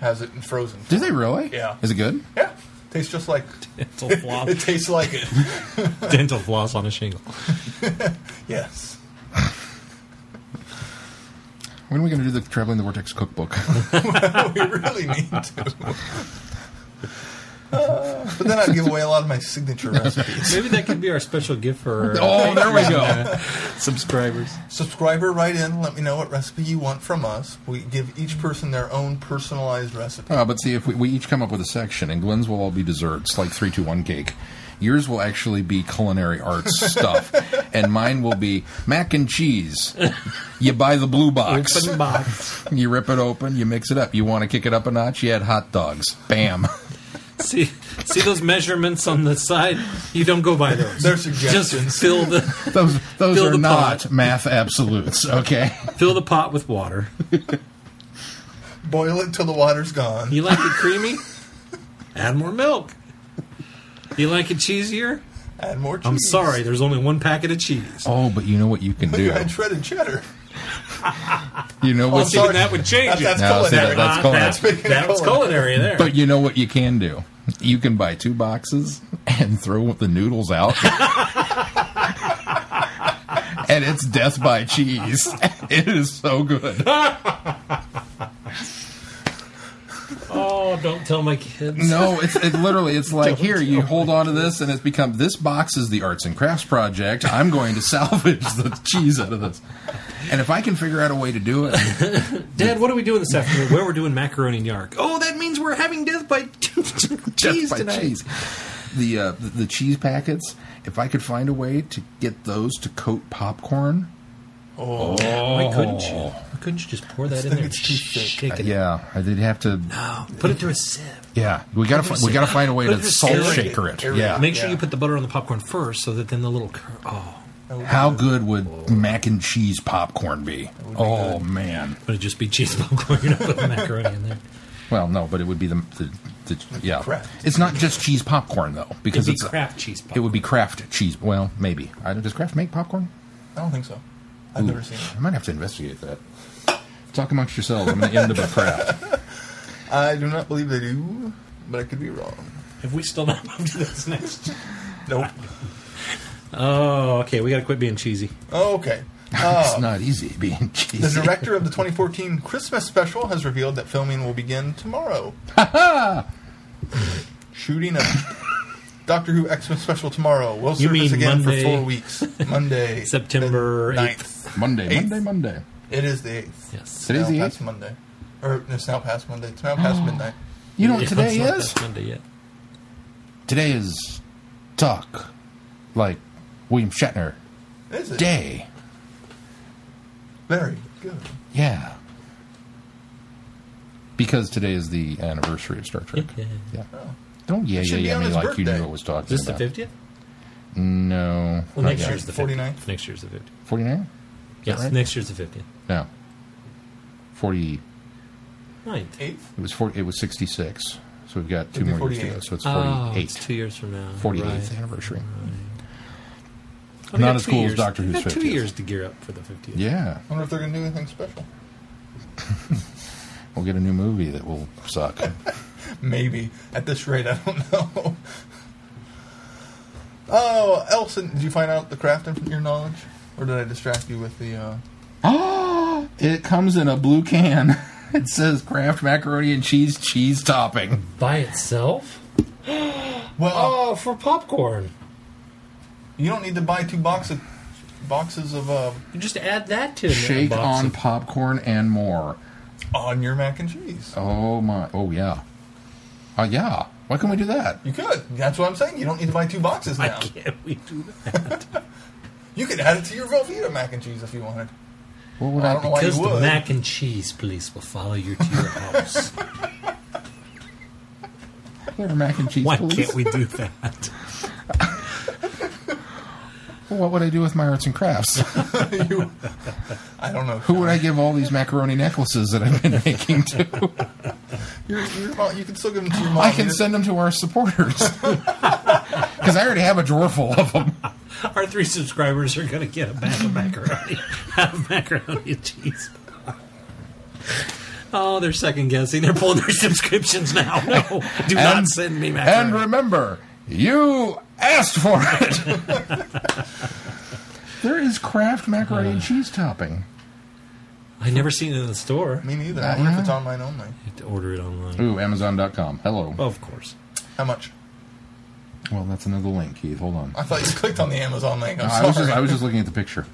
Has it in frozen. Do they really? Yeah. Is it good? Yeah. Tastes just like Dental floss. it tastes like it. Dental floss on a shingle. yes. When are we going to do the Traveling the Vortex cookbook? we really need to. Uh, but then I'd give away a lot of my signature recipes. Maybe that could be our special gift for oh, there we go. subscribers. Subscriber, write in. Let me know what recipe you want from us. We give each person their own personalized recipe. Oh, but see, if we, we each come up with a section, and Glenn's will all be desserts, like three, two, one cake. Yours will actually be culinary arts stuff, and mine will be mac and cheese. You buy the blue box, Open box. you rip it open, you mix it up. You want to kick it up a notch? You add hot dogs. Bam. See, see those measurements on the side. You don't go by those. They're Just suggestions. fill the Those those Fill are the not pot. math absolutes. Okay. fill the pot with water. Boil it till the water's gone. You like it creamy? Add more milk. You like it cheesier? Add more cheese. I'm sorry, there's only one packet of cheese. Oh, but you know what you can You do. had shredded cheddar. You know Oh, what? I'm that would change That- that's No, see, culinary. that's Uh, culinary. That's, Speaking of that's culinary there. But you know what you can do? You can buy two boxes and throw the noodles out. and it's death by cheese. It is so good. oh, don't tell my kids. No, it's it literally it's like here you hold on to this and it's become this box is the arts and crafts project. I'm going to salvage the cheese out of this. And if I can figure out a way to do it, Dad, what are we doing this afternoon? Where we're doing macaroni and yark. Oh, that means we're having death by cheese Death by tonight. cheese. The, uh, the the cheese packets. If I could find a way to get those to coat popcorn, Oh, Why couldn't you? Why couldn't you just pour that in there? it's too thick. Shake it. yeah, I did have to. No, put it through a sieve. Yeah, we gotta fi- we gotta find a way to salt shaker it. aerate. Yeah. Make sure Yeah. you put the butter on the popcorn first, so that then the little cur- oh, How good would mac and cheese popcorn be? Oh man. would it just be cheese popcorn? You're not putting macaroni in there. Well, no, but it would be the, the, the yeah. Kraft. It's not just cheese popcorn though, because It'd be it's Kraft cheese It would be Kraft cheese. Well, maybe. I don't, does Kraft make popcorn? I don't think so. I've never seen it. I might have to investigate that. Talk amongst yourselves. I'm going to end up at Kraft. I do not believe they do, but I could be wrong. Have we still not moved to this next? Nope. Oh, okay. We got to quit being cheesy. Oh, okay. it's Uh, not easy being cheesy. the director of the 2014 Christmas special has revealed that filming will begin tomorrow. Shooting a Doctor Who Xmas special tomorrow. We'll You surface again Monday? for four weeks. Monday, September the 8th. Monday, Eighth. Monday, Monday. It is the eighth. Yes. Today's now the past eighth. Monday, or it's now past Monday. It's now past oh. midnight. You know what today it's not is? past Monday yet. Today is Talk, like William Shatner Is it? Day. Very good. Yeah. Because today is the anniversary of Star Trek. Yeah. Yeah. Oh. Yeah, yeah, Should be yeah on me his like you birthday. knew what was talking Is this the about. fiftieth? No. Well, next yet. year's the 49th? 50th. Next year's the fiftieth. 49? Yes, right? next year's the fiftieth. No. 40 Ninth. Eighth. it was 40, it was 66. So we've got two It'd be more years to 48. go. So it's Oh, 48. it's two years from now. 48th Right. anniversary. We Not got as two cool as years. Doctor We Who's got two years to gear up for the fiftieth. Yeah. I wonder if they're going to do anything special. We'll get a new movie that will suck. Maybe. At this rate, I don't know. Oh, Elson, did you find out the crafting from your knowledge? Or did I distract you with the, uh... oh, it comes in a blue can. It says Kraft macaroni and cheese cheese topping. By itself? Well, Oh, for popcorn. you don't need to buy two boxes boxes of, uh... You just add that to Shake box on of- popcorn and more. on your mac and cheese. Oh my! Oh yeah. Uh, yeah. Why can't we do that? You could. That's what I'm saying. You don't need to buy two boxes now. Why can't we do that? You could add it to your Velveeta mac and cheese if you wanted. What would I I? don't know why Because you the mac and cheese police will follow you to your house. Order mac and cheese, Why please. can't we do that? Well, what would I do with my arts and crafts? You- I don't know. Who would I give all these macaroni necklaces that I've been making to? Your, your mom, you can still give them to your mom. I can You- send them to our supporters because I already have a drawer full of them. Our three subscribers are going to get a bag of macaroni, have macaroni and cheese. Oh, they're second guessing. They're pulling their subscriptions now. No, do not And- send me macaroni. And remember, you asked for it. there is Kraft macaroni and cheese topping. I never seen it in the store. Me neither. Uh, I wonder if it's online only. You have to order it online. Ooh, Amazon.com. Hello. Of course. How much? Well, that's another link, Keith. Hold on. I thought you clicked on the Amazon link. I'm No, sorry. I was just I was just looking at the picture.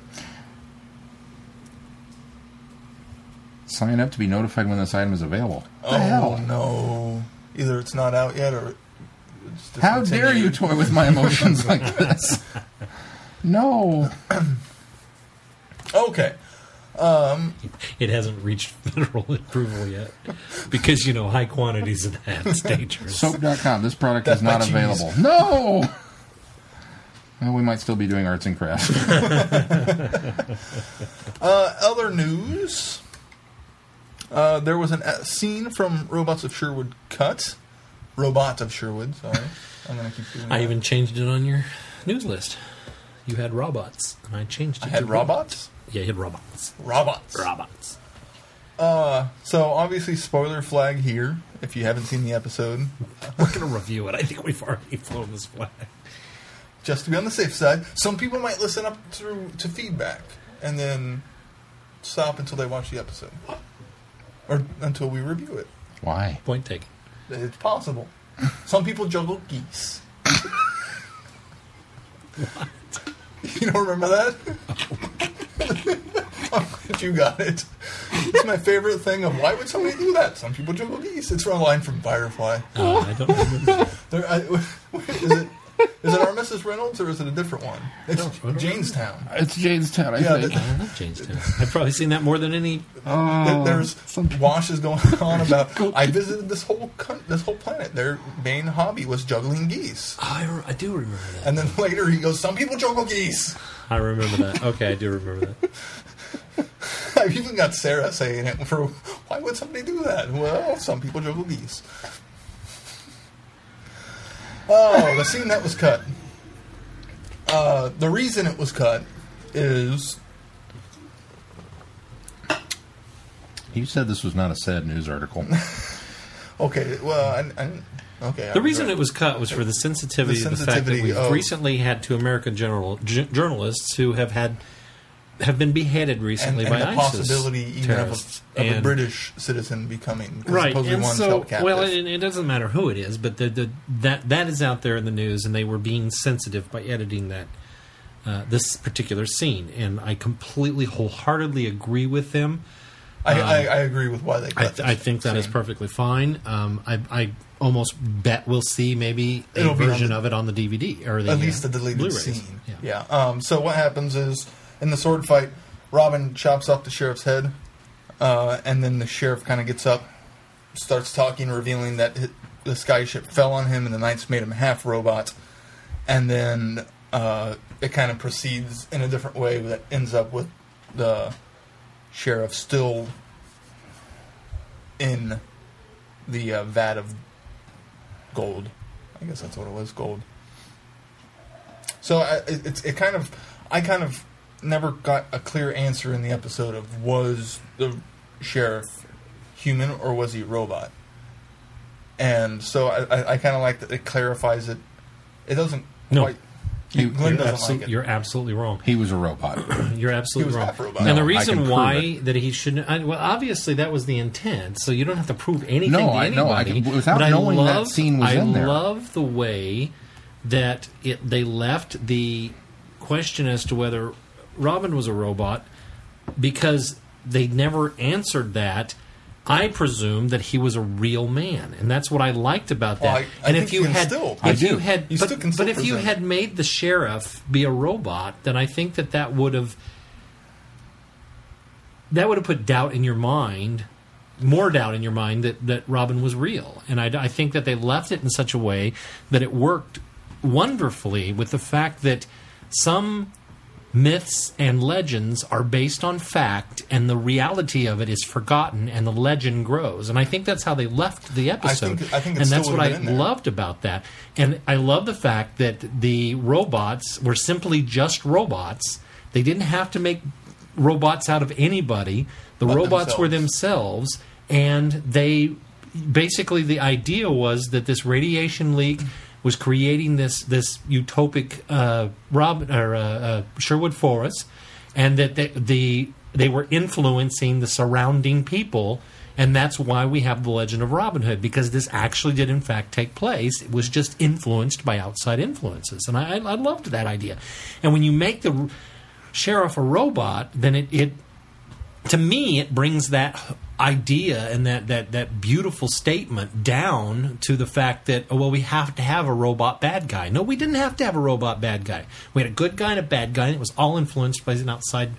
Sign up to be notified when this item is available. What the oh hell? no! Either it's not out yet, or it's How dare you discontinued. toy with my emotions like this? No. Okay. It hasn't reached federal approval yet because you know high quantities of that is dangerous. Soap.com. This product Death is not by cheese. available. No. Well, we might still be doing arts and crafts. Uh, other news. Uh, there was a scene from Robots of Sherwood cut. Robot of Sherwood. Sorry, I'm gonna keep doing. I that. even changed it on your news list. You had robots, and I changed it. I had to robots. Yeah, you had robots. Robots. Robots. Uh, so obviously, spoiler flag here. If you haven't seen the episode, We're gonna review it. I think we've already flown this flag. just to be on the safe side, some people might listen up through to feedback and then stop until they watch the episode, or until we review it. Why? Point taken. It's possible. Some people juggle geese. You don't remember that? I'm glad you got it. It's my favorite thing of why would somebody do that? Some people juggle geese. It's from a line from Firefly. Uh, I don't remember. There, I, is it is it our Mrs. Reynolds or is it a different one? It's I don't Jaynestown. It's Jaynestown, I Yeah, think. the- I love Jamestown. I've probably seen that more than any. Oh, there- There's some washes going on about. I visited this whole coun- this whole planet. Their main hobby was juggling geese. Oh, I, re- I do remember that. And then later he goes, "Some people juggle geese." I remember that. Okay, I do remember that. I've even got Sarah saying it for why would somebody do that? Well, some people juggle geese. Oh, the scene that was cut. Uh, the reason it was cut is You said this was not a sad news article. okay. Well, I, I, okay. The reason it was cut was for the sensitivity, The of the fact that we've of- recently had two American general, j- journalists who have had have been beheaded recently and by the ISIS possibility even terrorists. of, a, of a British citizen becoming right and so well it, it doesn't matter who it is but the, the that that is out there in the news and they were being sensitive by editing that uh, this particular scene and i completely wholeheartedly agree with them I, I, I agree with why they cut i, I think that is scene. perfectly fine um, I, I almost bet we'll see maybe a It'll version the- of it on the dvd or the at uh, least the deleted Blu-rays. scene. yeah. Yeah. Um, so what happens is in the sword fight, Robin chops off the sheriff's head, uh, and then the sheriff kind of gets up, starts talking, revealing that the skyship fell on him, and the knights made him half robot, and then uh, it kind of proceeds in a different way that ends up with the sheriff still in the uh, vat of gold. I guess that's what it was, gold. So I, it, it's it kind of I kind of never got a clear answer in the episode of was the sheriff human or was he a robot? And so I, I, I kind of like that it clarifies it. It doesn't No. quite. He- Glenn You're, doesn't absol- like it. you're absolutely wrong. He was a robot. You're absolutely He was wrong. half robot. And No, the reason why it. that he shouldn't, I, well, obviously that was the intent, so you don't have to prove anything No, to I know, I anybody. can- without but I knowing that love, scene was I in there. love the way that it they left the question as to whether Robin was a robot because they never answered that I presume that he was a real man, and that's what I liked about that. Well, I- I and if you you had, still- if I you do. had, You but, still can still but if you had made the sheriff be a robot, then I think that that would have that would have put doubt in your mind, more doubt in your mind that, that Robin was real. And I, I think that they left it in such a way that it worked wonderfully with the fact that some myths and legends are based on fact and the reality of it is forgotten and the legend grows. And i think that's how they left the episode I think- I think and that's what i been in there. loved about that. And i love the fact that the robots were simply just robots. They didn't have to make robots out of anybody. The But robots were themselves. themselves and they basically the idea was that this radiation leak was creating this this utopic uh, Rob or uh, uh, Sherwood Forest, and that they, the they were influencing the surrounding people, and that's why we have the legend of Robin Hood because this actually did in fact take place. It was just influenced by outside influences, and I, I loved that idea. And when you make the sheriff a robot, then it, it to me it brings that idea and that, that, that beautiful statement down to the fact that oh, well we have to have a robot bad guy. No we didn't have to have a robot bad guy. We had a good guy and a bad guy and it was all influenced by an outside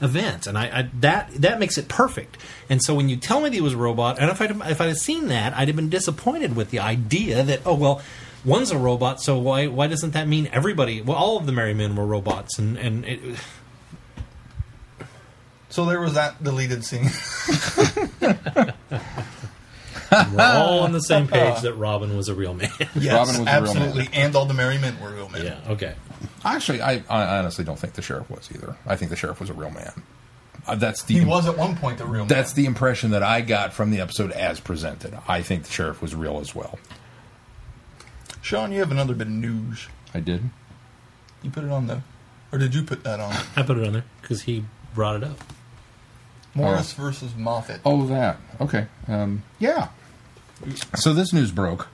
event. And I, I that that makes it perfect. And so when you tell me that he was a robot and if I'd, if I'd seen that I'd have been disappointed with the idea that oh well one's a robot so why why doesn't that mean everybody well all of the merry men were robots and and it, So there was that deleted scene. we're all on the same page that Robin was a real man yes, Robin was a real absolutely, man. and all the merry men were real men. Yeah. Okay. Actually, I, I honestly don't think the sheriff was either. I think the sheriff was a real man. Uh, that's the He was at one point a real man. that's the impression that I got from the episode as presented. I think the sheriff was real as well. Sean, you have another bit of news. I did. You put it on the, or did you put that on? I put it on there because he brought it up. Morris versus Moffat. Oh, that. Okay. Um, yeah. So this news broke.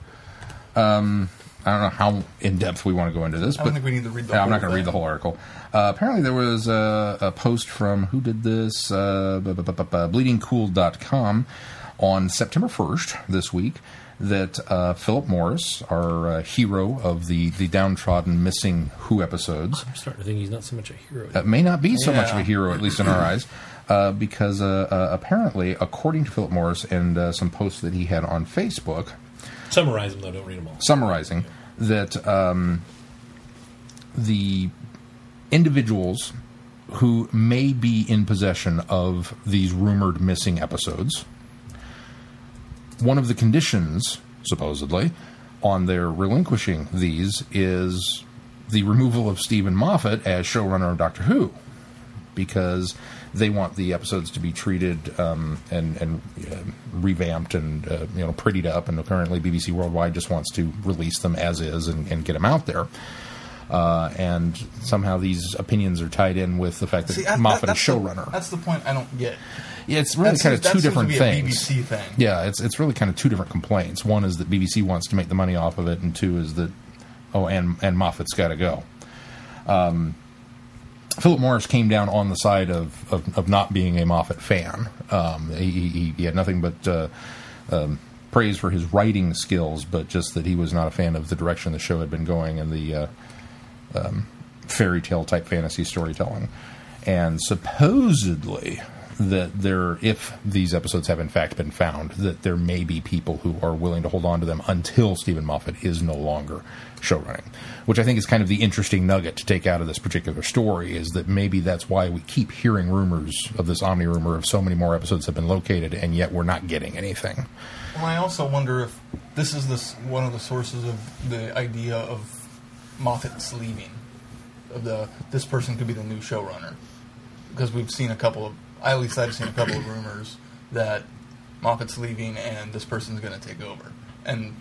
Um, I don't know how in depth we want to go into this, I but don't think we need to read the Yeah, I'm not going to read the whole article. Uh, apparently, there was a, a post from who did this? Uh, bleedingcool.com on September 1st this week that uh, Philip Morris, our uh, hero of the, the downtrodden missing Who episodes, I'm starting to think he's not so much a hero. uh, may not be so much of a hero, at least in our eyes, uh, because uh, uh, apparently, according to Philip Morris and uh, some posts that he had on Facebook, Summarize them though. Don't read them all. summarizing that um, the individuals who may be in possession of these rumored missing episodes, one of the conditions, supposedly, on their relinquishing these is the removal of Steven Moffat as showrunner of Doctor Who, because they want the episodes to be treated um, and, and uh, revamped and uh, you know prettied up. And currently, BBC Worldwide just wants to release them as is and, and get them out there. Uh, and somehow these opinions are tied in with the fact that See, I- Moffat that- is that's the- showrunner. that's the point I don't get. Yeah, it's really kind of seems- that two to different things. BBC thing. Yeah, it's it's really kind of two different complaints. One is that BBC wants to make the money off of it, and two is that oh, and and Moffat's got to go. Um, Philip Morris came down on the side of of, of not being a Moffat fan. Um, he, he, he had nothing but. Uh, um, praise for his writing skills, but just that he was not a fan of the direction the show had been going and the uh, um, fairy tale type fantasy storytelling. And supposedly, that there, if these episodes have in fact been found, that there may be people who are willing to hold on to them until Steven Moffat is no longer showrunning. Which I think is kind of the interesting nugget to take out of this particular story is that maybe that's why we keep hearing rumors of this Omni rumor of so many more episodes have been located, and yet we're not getting anything. Well, I also wonder if this is this one of the sources of the idea of Moffat's leaving. Of the this person could be the new showrunner, because we've seen a couple of at least I've seen a couple of rumors that Moffat's leaving and this person's going to take over. And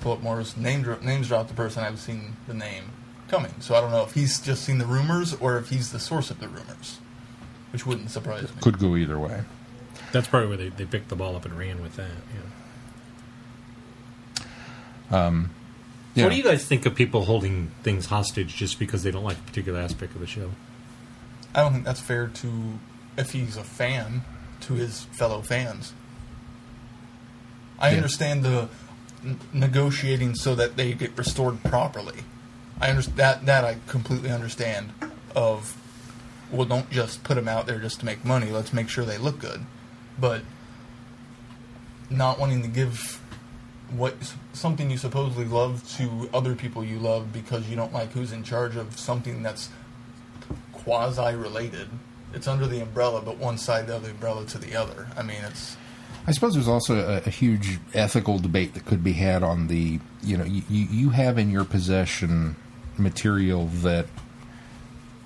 Philip Morris name dro- names dropped the person I've seen the name coming. So I don't know if he's just seen the rumors or if he's the source of the rumors, which wouldn't surprise me. Could go either way. That's probably where they, they picked the ball up and ran with that. Yeah. Um, Yeah. What do you guys think of people holding things hostage just because they don't like a particular aspect of the show? I don't think that's fair to if he's a fan to his fellow fans. I Yeah. understand the n- negotiating so that they get restored properly. I understand that that I completely understand. Of well, don't just put them out there just to make money. Let's make sure they look good. But not wanting to give what something you supposedly love to other people you love because you don't like who's in charge of something that's quasi related. It's under the umbrella, but one side of the umbrella to the other. I mean, it's I suppose there's also a, a huge ethical debate that could be had on the, you know, you, you you have in your possession material that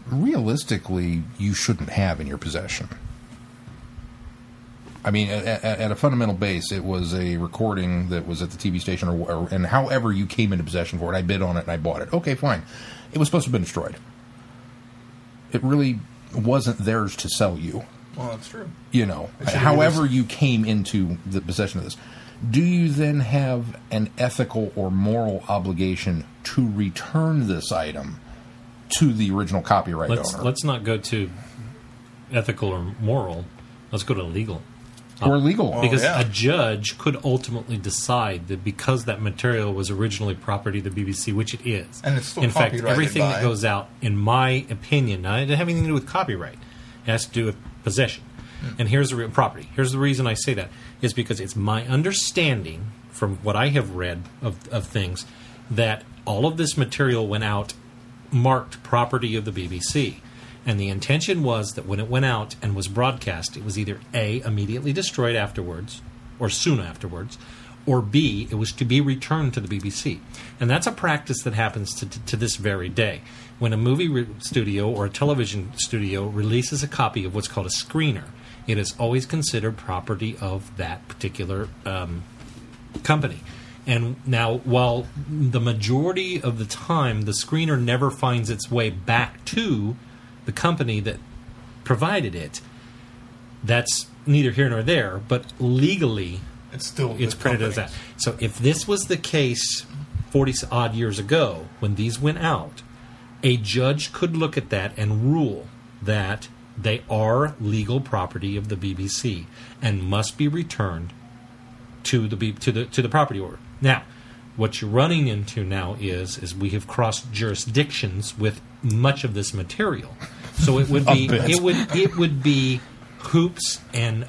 realistically you shouldn't have in your possession. I mean, at, at, at a fundamental base, it was a recording that was at the TV station, or, or and however you came into possession for it, I bid on it and I bought it. Okay, fine. It was supposed to have been destroyed. It really wasn't theirs to sell you well, that's true. you know, It should be however you came into the possession of this, do you then have an ethical or moral obligation to return this item to the original copyright Let's owner let's not go to ethical or moral. Let's go to legal. Or legal? Oh, because yeah. a judge could ultimately decide that because that material was originally property of the BBC, which it is, And it's still in fact, copyrighted everything that goes out, in my opinion, now, it doesn't have anything to do with copyright. It has to do with possession. Hmm. And here's the real property. Here's the reason I say that is because it's my understanding from what I have read of, of things that all of this material went out marked property of the BBC. And the intention was that when it went out and was broadcast, it was either A, immediately destroyed afterwards, or soon afterwards, or B, it was to be returned to the BBC. And that's a practice that happens to, to, to this very day. When a movie re- studio or a television studio releases a copy of what's called a screener, it is always considered property of that particular um, company. And now, while the majority of the time the screener never finds its way back to the company that provided it, that's neither here nor there. But legally, It's still it's printed as that. So if this was the case 40 odd years ago when these went out, a judge could look at that and rule that they are legal property of the BBC and must be returned to the B- to the to the property owner. Now, what you're running into now is is we have crossed jurisdictions with much of this material. So it would be it would it would be hoops and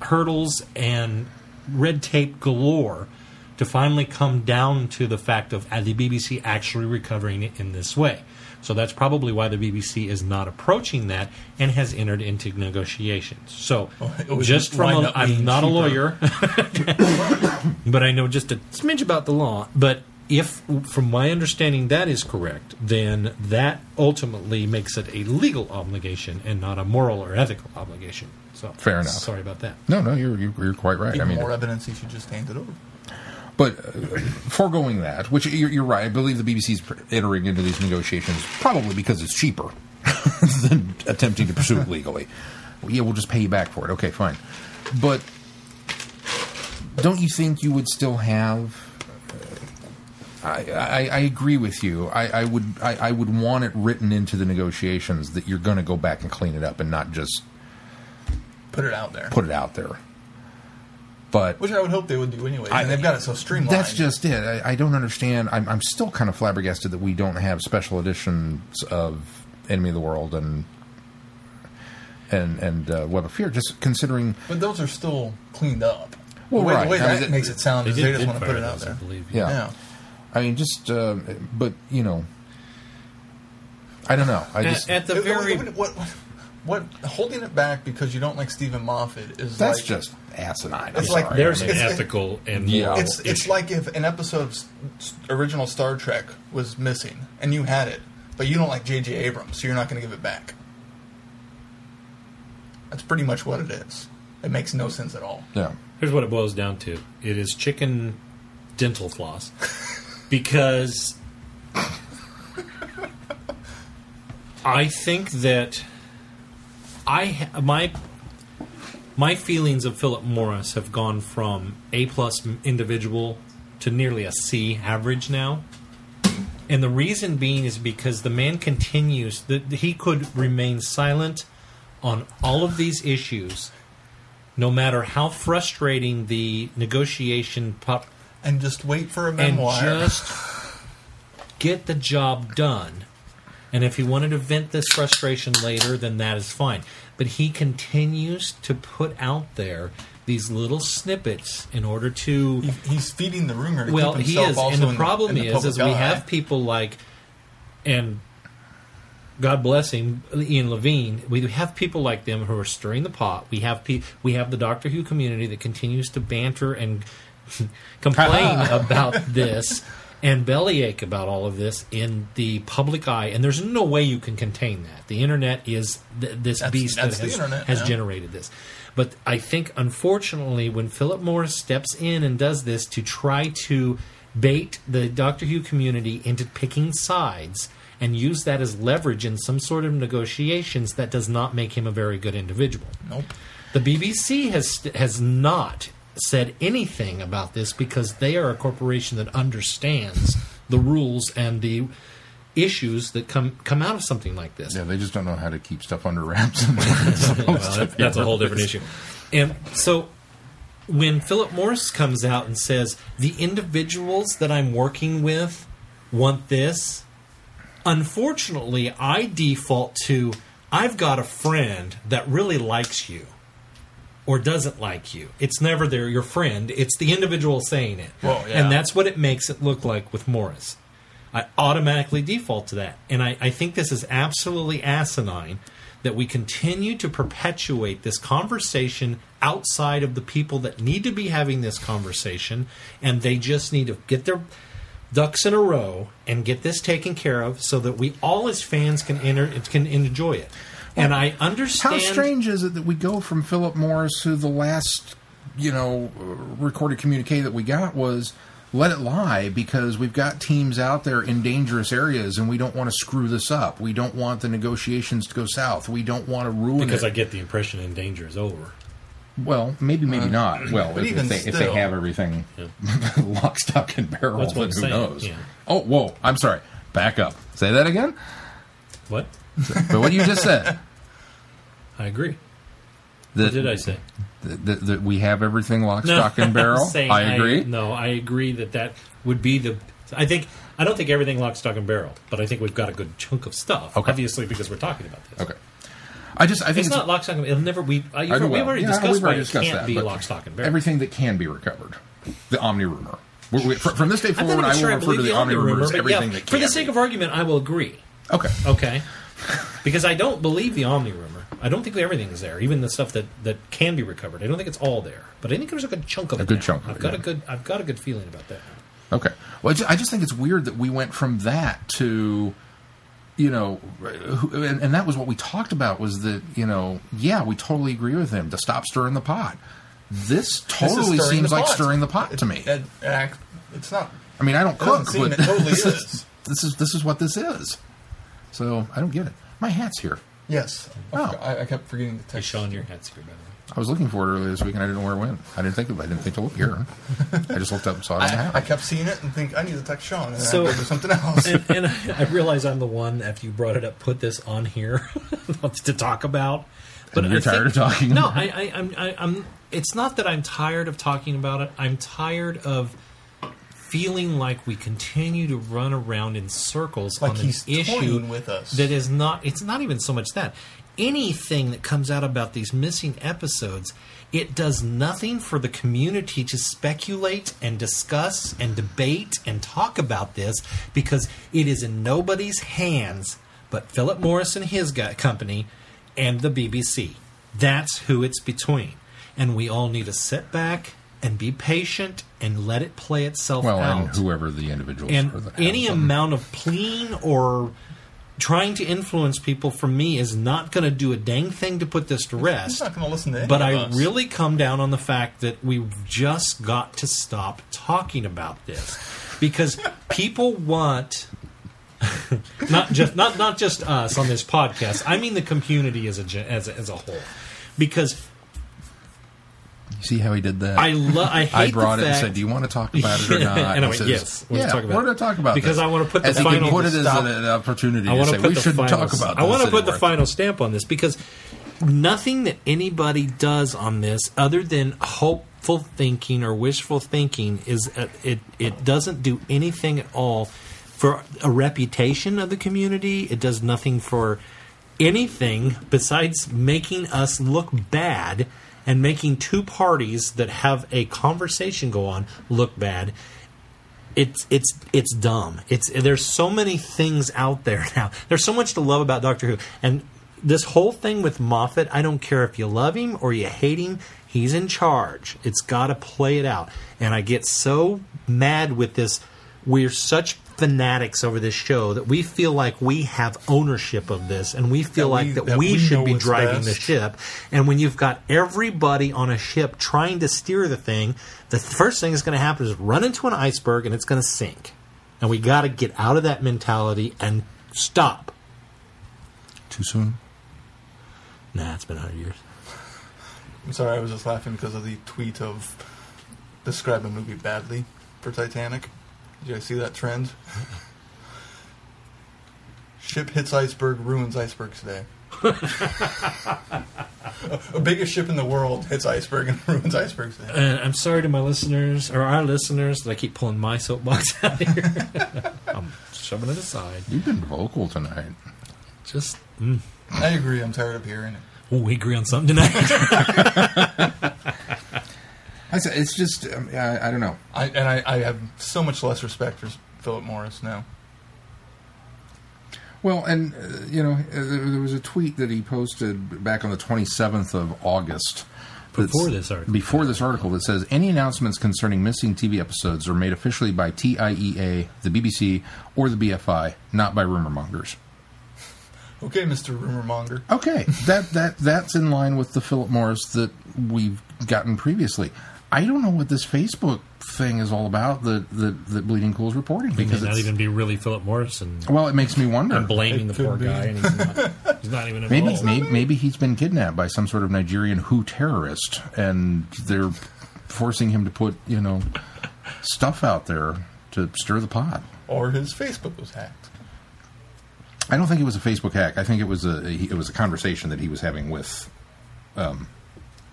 hurdles and red tape galore to finally come down to the fact of the BBC actually recovering it in this way. So that's probably why the BBC is not approaching that and has entered into negotiations. So oh, would just from wind a, up being I'm not a lawyer, but I know just a smidge about the law. But if, from my understanding, that is correct, then that ultimately makes it a legal obligation and not a moral or ethical obligation. So Fair enough. Sorry about that. no, no, you're, you're you're quite right. I mean, more evidence he should just hand it over. But uh, foregoing that, which you're, you're right, I believe the BBC's pr- entering into these negotiations probably because it's cheaper than attempting to pursue it legally. Well, yeah, we'll just pay you back for it. Okay, fine. But don't you think you would still have? I, I, I agree with you. I, I would I, I would want it written into the negotiations that you're going to go back and clean it up and not just Put it out there. put it out there. But Which I would hope they would do anyway. I- and they've got it so streamlined. That's just it. I, I don't understand. I'm, I'm still kind of flabbergasted that we don't have special editions of Enemy of the World and and and uh, Web of Fear. Just considering, But those are still cleaned up. Well, the way, right. the way I mean, that it- makes it sound is they just want to put it out those, I there. believe. yeah. Yeah. I mean, just uh, but you know, I don't know. I just At, at the very what, what, what, what holding it back because you don't like Steven Moffat is that's like, just asinine. It's I'm like- sorry. there's I an mean, It's- ethical and Yeah. moral It's it's like if an episode of s- s- original Star Trek was missing and you had it, but you don't like J.J. Abrams, so you're not going to give it back. That's pretty much what it is. It makes no sense at all. yeah. Here's what it boils down to: it is chicken dental floss, because I think that I my my feelings of Philip Morris have gone from A plus individual to nearly a C average now. And the reason being is because the man continues that he could remain silent on all of these issues no matter how frustrating the negotiation and just wait for a memoir. and just get the job done. And if he wanted to vent this frustration later, then that is fine. But he continues to put out there these little snippets in order to He, he's feeding the rumor. To well, keep he is, and the problem the is, public is we have people like, and God bless him, Ian Levine. We have people like them who are stirring the pot. We have pe- we have the Doctor Who community that continues to banter and complain about this and bellyache about all of this in the public eye. And there's no way you can contain that. The internet is th- this That's- beast that's that has, internet, has yeah. generated this. But I think, unfortunately, when Philip Morris steps in and does this to try to bait the Doctor Who community into picking sides and use that as leverage in some sort of negotiations, that does not make him a very good individual. Nope. The BBC has has not said anything about this because they are a corporation that understands the rules and the issues that come come out of something like this. Yeah, they just don't know how to keep stuff under wraps. Well, that- that's a whole different issue. And so when Philip Morris comes out and says, the individuals that I'm working with want this, unfortunately, I default to, I've got a friend that really likes you or doesn't like you. It's never their your friend, it's the individual saying it. Well, yeah. And that's what it makes it look like with Morris. I automatically default to that. And I, I think this is absolutely asinine that we continue to perpetuate this conversation outside of the people that need to be having this conversation, and they just need to get their ducks in a row and get this taken care of so that we all as fans can enter can enjoy it. And I understand How strange is it that we go from Philip Morris who the last, you know, uh, recorded communique that we got was let it lie because we've got teams out there in dangerous areas and we don't want to screw this up. We don't want the negotiations to go south. We don't want to ruin because it. I get the impression in danger is over. well, maybe, maybe not. Well, but if, even if they, if they have everything lock, stock, and barrel, then who saying, knows? yeah. Oh, whoa! I'm sorry. Back up. Say that again. What? But what you just said. I agree. That, What did I say? That, we have everything lock, stock, and barrel. I agree. no, I agree that that would be the. I think I don't think everything lock, stock, and barrel, but I think we've got a good chunk of stuff. Okay. Obviously, because we're talking about this. Okay. I just I think It's, not lock, stock, and It'll never. We uh, I we've already Yeah, discussed we've why already discussed can't that, be lock, stock, and barrel. everything that can be recovered. The Omni rumor. From this day forward, not I will sure refer to the, the Omni rumor as everything yeah, that for the sake be. of argument, I will agree. okay. Okay. Because I don't believe the Omni rumor. I don't think everything is there, even the stuff that, that can be recovered. I don't think it's all there, but I think there's a good chunk of A it. good now. chunk I've got yeah. a good. I've got a good feeling about that. Okay. Well, I just, I just think it's weird that we went from that to, you know, and, and that was what we talked about was that, you know, yeah, we totally agree with him to stop stirring the pot. This This totally stirring seems like pot. stirring the pot to me. It, it act- it's not. I mean, I don't It cook, seem but it totally this, is. is, this is this is what this is. So I don't get it. My hat's here. Yes. Oh. I, Oh. I, I kept forgetting to Hey, text. Sean, your hat's here, by the way. I was looking for it earlier this week, and I didn't know where it went. I didn't think of, it. I didn't think to look here. I just looked up and saw it on the I, hat. I kept seeing it and think I need to text Sean, and So- then I go do something else. and, and I, I realize I'm the one after you brought it up, put this on here to talk about. But And you're I think- tired of talking No, about I, I, I'm, I, I'm. It's not that I'm tired of talking about it. I'm tired of feeling like we continue to run around in circles Like on an he's issue with us. that is not. It's not even so much that anything that comes out about these missing episodes. It does nothing for the community to speculate and discuss and debate and talk about this because it is in nobody's hands but Philip Morris and his company and the BBC. That's who it's between. And we all need to sit back and be patient and let it play itself well, out and whoever the individual and are that any them. amount of pleading or trying to influence people from me is not going to do a dang thing to put this to He's rest. not going to listen to any But of I us. really come down on the fact that we've just got to stop talking about this because people want not just not not just us on this podcast. I mean the community as a as a, as a whole because See how he did that? I love I I brought it and said, "Do you want to talk about it or not?" And I went, says, "Yes, let's yeah, talk about we're going to talk about Because this. I wanna put the as final put it as stop. an, an opportunity I to want say to put we final, talk about. This. I want to put the final stamp on this because nothing that anybody does on this other than hopeful thinking or wishful thinking is uh, it it doesn't do anything at all for a reputation of the community it does nothing for anything besides making us look bad and making two parties that have a conversation go on look bad it's it's it's dumb. It's there's so many things out there now. There's so much to love about Doctor Who, and this whole thing with Moffat. I don't care if you love him or you hate him. He's in charge. It's got to play it out. And I get so mad with this. We're such fanatics over this show that we feel like we have ownership of this, and we feel That like we- that, that we, we should be what's driving the ship. And when you've got everybody on a ship trying to steer the thing, the first thing that's going to happen is run into an iceberg and it's going to sink. And we got to get out of that mentality and stop. Too soon. Nah, it's been 100 years. I'm sorry, I was just laughing because of the tweet of describe a movie badly for Titanic. Did you guys see that trend? Ship hits iceberg, ruins iceberg today. a biggest ship in the world hits iceberg and ruins iceberg today. And I'm sorry to my listeners, or our listeners, that I keep pulling my soapbox out here. I'm shoving it aside. You've been vocal tonight. Just, mm. I agree. I'm tired of hearing it. oh, we agree on something tonight. I said it's just um, I, I don't know. I, and I, I have so much less respect for Philip Morris now. Well, and uh, you know, uh, there there was a tweet that he posted back on the 27th of August. Before this article. Before this article that says any announcements concerning missing TV episodes are made officially by TIEA, the BBC, or the BFI, not by rumor mongers. Okay, Mr. Rumor Monger. Okay, that that that's in line with the Philip Morris that we've gotten previously. I don't know what this Facebook thing is all about that that, that Bleeding Cool is reporting He may because not it's, even be really Philip Morrison. well, it makes me wonder. I'm blaming the It could poor be. guy, and he's not, he's not even Maybe, maybe maybe he's been kidnapped by some sort of Nigerian Who terrorist, and they're forcing him to put you know stuff out there to stir the pot. Or his Facebook was hacked. I don't think it was a Facebook hack. I think it was a it was a conversation that he was having with. Um,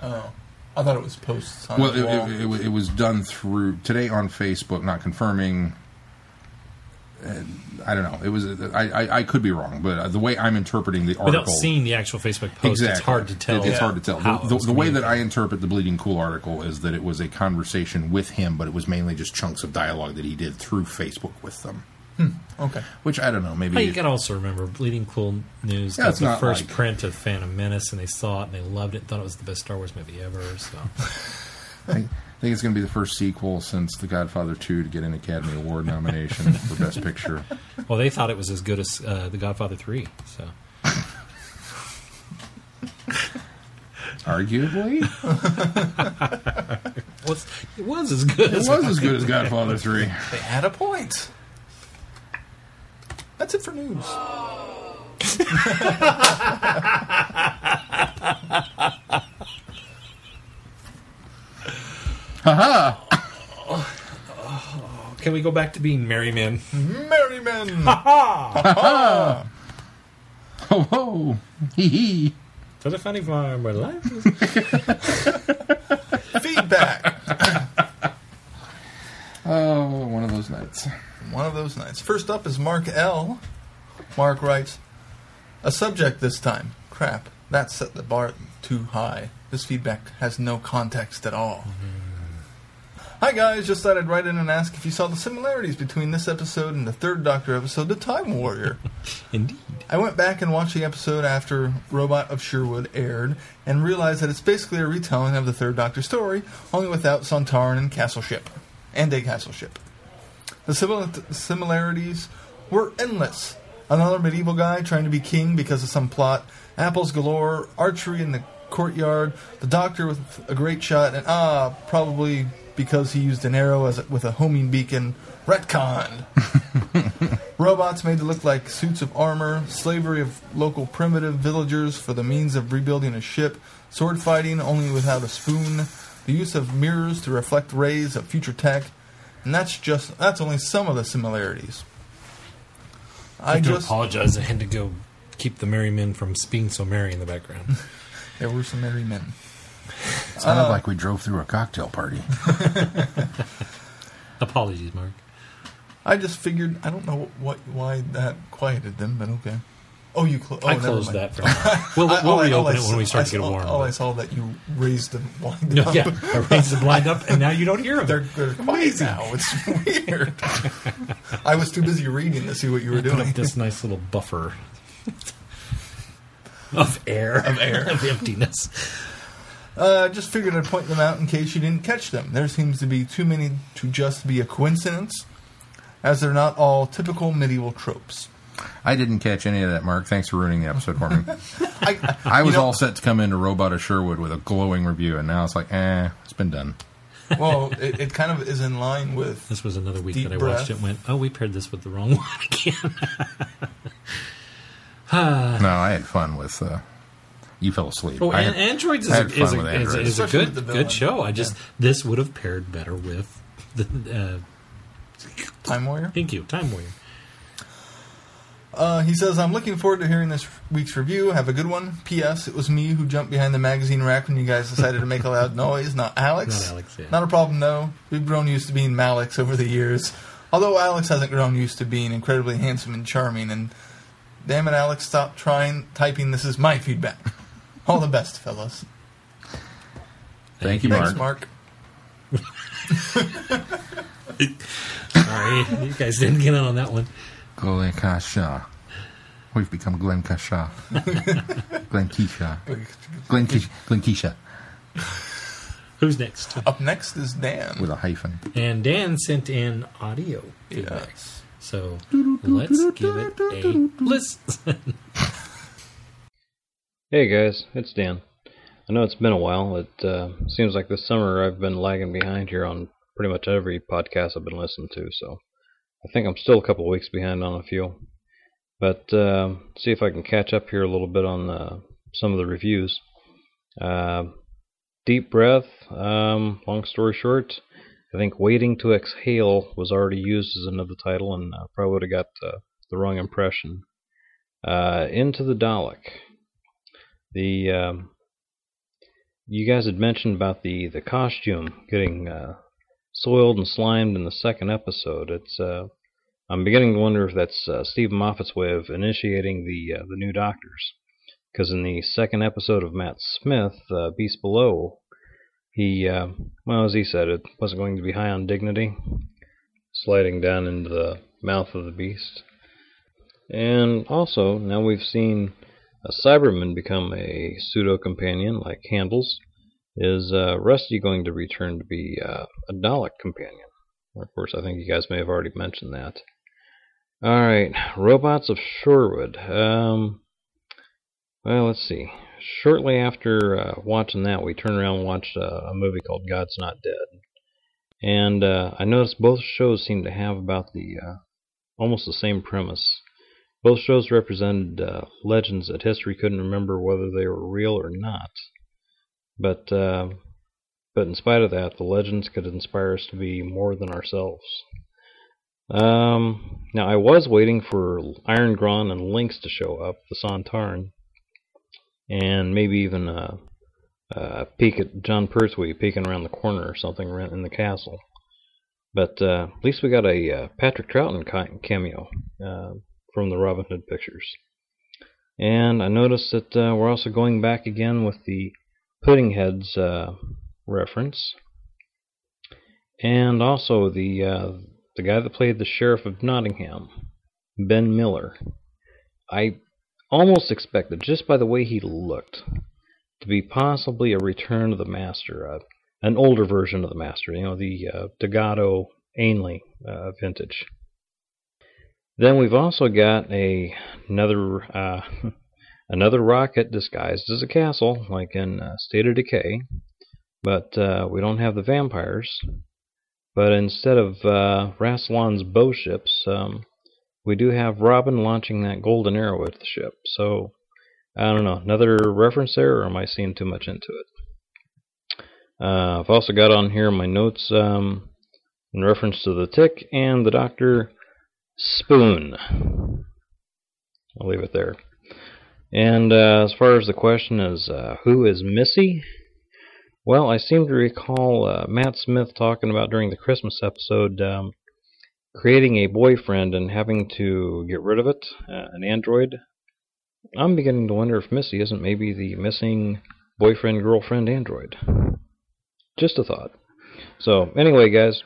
Oh. I thought it was posts well, it, it, it, it was done through today on Facebook, not confirming. uh, I don't know. It was. I, I, I could be wrong, but uh, the way I'm interpreting the article, Without seeing the actual Facebook post, it's hard to tell. It- it's hard to tell. how The, the, the way that I interpret the Bleeding Cool article is that it was a conversation with him, but it was mainly just chunks of dialogue that he did through Facebook with them. Okay. Which I don't know. Maybe Well, you got to also remember, Bleeding Cool News Yeah, got it's the not first like- print of Phantom Menace, and they saw it and they loved it, thought it was the best Star Wars movie ever. So I think, I think it's going to be the first sequel since The Godfather 2 to get an Academy Award nomination for Best Picture. Well, they thought it was as good as uh, The Godfather 3. So Arguably, it was, it was as good it as was as good as Godfather 3. They had a point. That's it for news. Uh-huh. Can we go back to being merry men? Merry men! Oh, ho! Hee hee! To the funny farm where life is. Feedback! Oh, one of those nights. One of those nights. First up is Mark L. Mark writes, A subject this time. Crap. That set the bar too high. This feedback has no context at all. Mm-hmm. Hi guys, just thought I'd write in and ask if you saw the similarities between this episode and the third Doctor episode, The Time Warrior. Indeed. I went back and watched the episode after Robot of Sherwood aired and realized that it's basically a retelling of the Third Doctor story, only without Sontaran and Castle Ship. And a Castle Ship. The simil- similarities were endless. Another medieval guy trying to be king because of some plot, apples galore, archery in the courtyard, the doctor with a great shot, and ah, probably because he used an arrow as a, with a homing beacon. Retcon. Robots made to look like suits of armor, slavery of local primitive villagers for the means of rebuilding a ship, sword fighting only without a spoon, the use of mirrors to reflect rays of future tech, and that's just that's only some of the similarities. I I have to just apologize. I had to go keep the merry men from being so merry in the background. There were some merry men. It sounded Uh, like we drove through a cocktail party. Apologies, Mark. I just figured. I don't know what why that quieted them, but okay. Oh, you clo- oh, I closed that. For we'll we'll all reopen I it when we start I to get warm. All I saw that you raised them blind No, up. yeah, I raised the blind up, and now you don't hear them. They're, they're quiet now. It's weird. I was too busy reading to see what you were up doing. this nice little buffer of air, Of air. of emptiness. Uh, just figured I'd point them out in case you didn't catch them. There seems to be too many to just be a coincidence, as they're not all typical medieval tropes. I didn't catch any of that, Mark. Thanks for ruining the episode for me. I, I you was know- all set to come into Robot of Sherwood with a glowing review, and now it's like, eh, it's been done. well, it, it kind of is in line with. This was another week that I breath. watched it. and Went, oh, we paired this with the wrong one again. No, I had fun with. Uh, you fell asleep. Oh, I and had- Androids is I a, is a, with is, a, is a good with the villain. good show. I just this would have paired better with the. Uh, Time Warrior. thank you, Time Warrior. Uh, he says, I'm looking forward to hearing this week's review. Have a good one. P.S. It was me who jumped behind the magazine rack when you guys decided to make a loud noise, not Alex. Not Alex, yeah. Not a problem, though. We've grown used to being Malix over the years. Although Alex hasn't grown used to being incredibly handsome and charming. And damn it, Alex, stop trying typing. This is my feedback. All the best, fellas. Thank you, Thanks, Mark. Mark. Sorry, you guys didn't get in on that one. Glenn Kasha. We've become Glen Kasha. Glen Keisha. Glen Keisha. Glenn Keisha Who's next? Up next is Dan. with a hyphen. And Dan sent in audio feedback. Yes. So let's give it a listen. Hey guys, it's Dan. I know it's been a while. It uh, seems like this summer I've been lagging behind here on pretty much every podcast I've been listening to, so I think I'm still a couple of weeks behind on a few. But uh, see if I can catch up here a little bit on uh, some of the reviews. Uh, Deep Breath, um, long story short, I think Waiting to Exhale was already used as another title and uh, probably would have got uh, the wrong impression. Uh, Into the Dalek. The um, you guys had mentioned about the the costume getting uh, soiled and slimed in the second episode. It's uh, I'm beginning to wonder if that's uh, Steve Moffat's way of initiating the uh, the new Doctors, because in the second episode of Matt Smith, uh, Beast Below, he uh, well as he said, it wasn't going to be high on dignity, sliding down into the mouth of the beast. And also, now we've seen a Cyberman become a pseudo companion like Handles. Is uh, Rusty going to return to be uh, a Dalek companion? Of course, I think you guys may have already mentioned that. Alright, Robots of Sherwood. Um, well, let's see. Shortly after uh, watching that, we turned around and watched uh, a movie called God's Not Dead. And uh, I noticed both shows seem to have about the uh, almost the same premise. Both shows represented legends that history couldn't remember whether they were real or not. But uh, but in spite of that, the legends could inspire us to be more than ourselves. Um, now I was waiting for Irongron and Linx to show up, the Sontaran, and maybe even a, uh, peek at Jon Pertwee peeking around the corner or something in the castle. But uh, at least we got a uh, Patrick Troughton cameo uh, from the Robin Hood pictures. And I noticed that uh, we're also going back again with the Puddingheads uh, reference, and also the uh, the guy that played the sheriff of Nottingham, Ben Miller. I almost expected, just by the way he looked, to be possibly a return of the Master, uh, an older version of the Master, you know, the uh, Delgado Ainley uh, vintage. Then we've also got a another uh, another rocket disguised as a castle, like in uh, State of Decay, but uh, we don't have the vampires. But instead of uh, Rassilon's bow ships, um, we do have Robin launching that golden arrow at the ship. So I don't know, another reference there, or am I seeing too much into it? Uh, I've also got on here my notes um, in reference to the tick and the doctor spoon. I'll leave it there. And uh, as far as the question is, uh, who is Missy? Well, I seem to recall uh, Matt Smith talking about during the Christmas episode um, creating a boyfriend and having to get rid of it, uh, an android. I'm beginning to wonder if Missy isn't maybe the missing boyfriend girlfriend android. Just a thought. So, anyway, guys,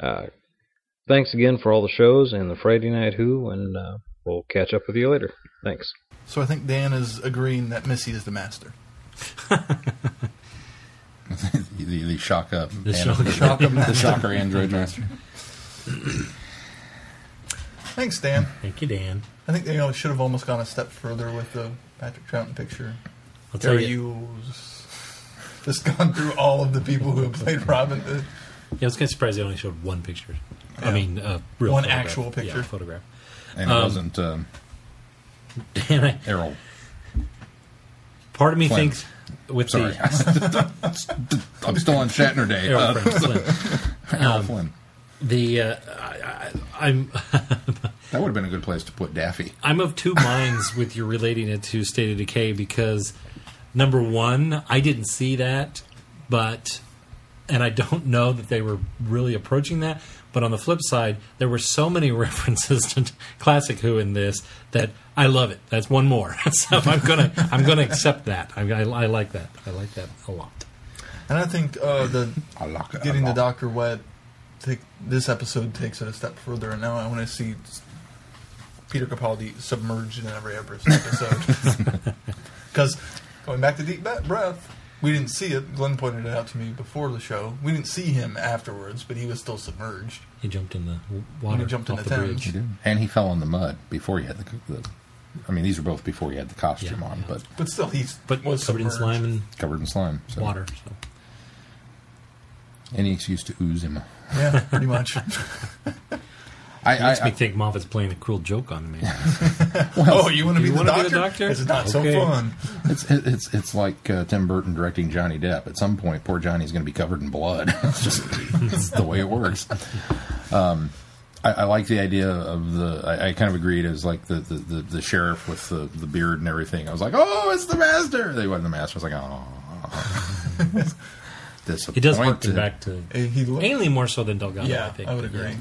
uh, thanks again for all the shows and the Friday Night Who, and uh, we'll catch up with you later. Thanks. So I think Dan is agreeing that Missy is the master. the, the shock up, The and- shock- the shocker android master. Thanks, Dan. Thank you, Dan. I think they should have almost gone a step further with the Patrick Troughton picture. I'll tell There you. you just gone through all of the people who have played Robin Hood. Yeah, I was kind of surprised they only showed one picture. I mean, uh, real One photograph. actual picture. Yeah, photograph. And it Um, wasn't um, Dan, I, Errol. part of me Flynn. thinks with Sorry, the I'm still on Shatner Day. Errol Uh, Flynn. Errol Flynn. the uh, I, I, I'm That would have been a good place to put Daffy. I'm of two minds with you relating it to State of Decay because number one, I didn't see that, but and I don't know that they were really approaching that. But on the flip side, there were so many references to classic Who in this that I love it. That's one more. so I'm gonna I'm gonna accept that. I, I, I like that. I like that a lot. And I think uh, the I like it. getting the doctor wet. Take, this episode takes it a step further, and now I want to see Peter Capaldi submerged in every episode. Because going back to Deep Breath, we didn't see it. Glenn pointed it out to me before the show. We didn't see him afterwards, but he was still submerged. He jumped in the water he jumped in off the the bridge. He. And he fell in the mud before he had the. the I mean, these are both before he had the costume Yeah, on, yeah. but But still, he's But was covered in slime and covered in slime. So water. So. Any excuse to ooze him. Yeah, pretty much. I, It makes I, me think Moffat's playing a cruel joke on me. oh, you want to be, the doctor? be the doctor? It's not Okay. so fun. it's it's it's like uh, Tim Burton directing Johnny Depp. At some point, poor Johnny's going to be covered in blood. it's just it's the way it works. Um, I, I like the idea of the. I, I kind of agreed as like the, the, the, the sheriff with the, the beard and everything. I was like, oh, it's the master. They wasn't the master. I was like, oh, disappointed. He does harken back to He looked, mainly more so than Delgado. yeah, I think. I would agree.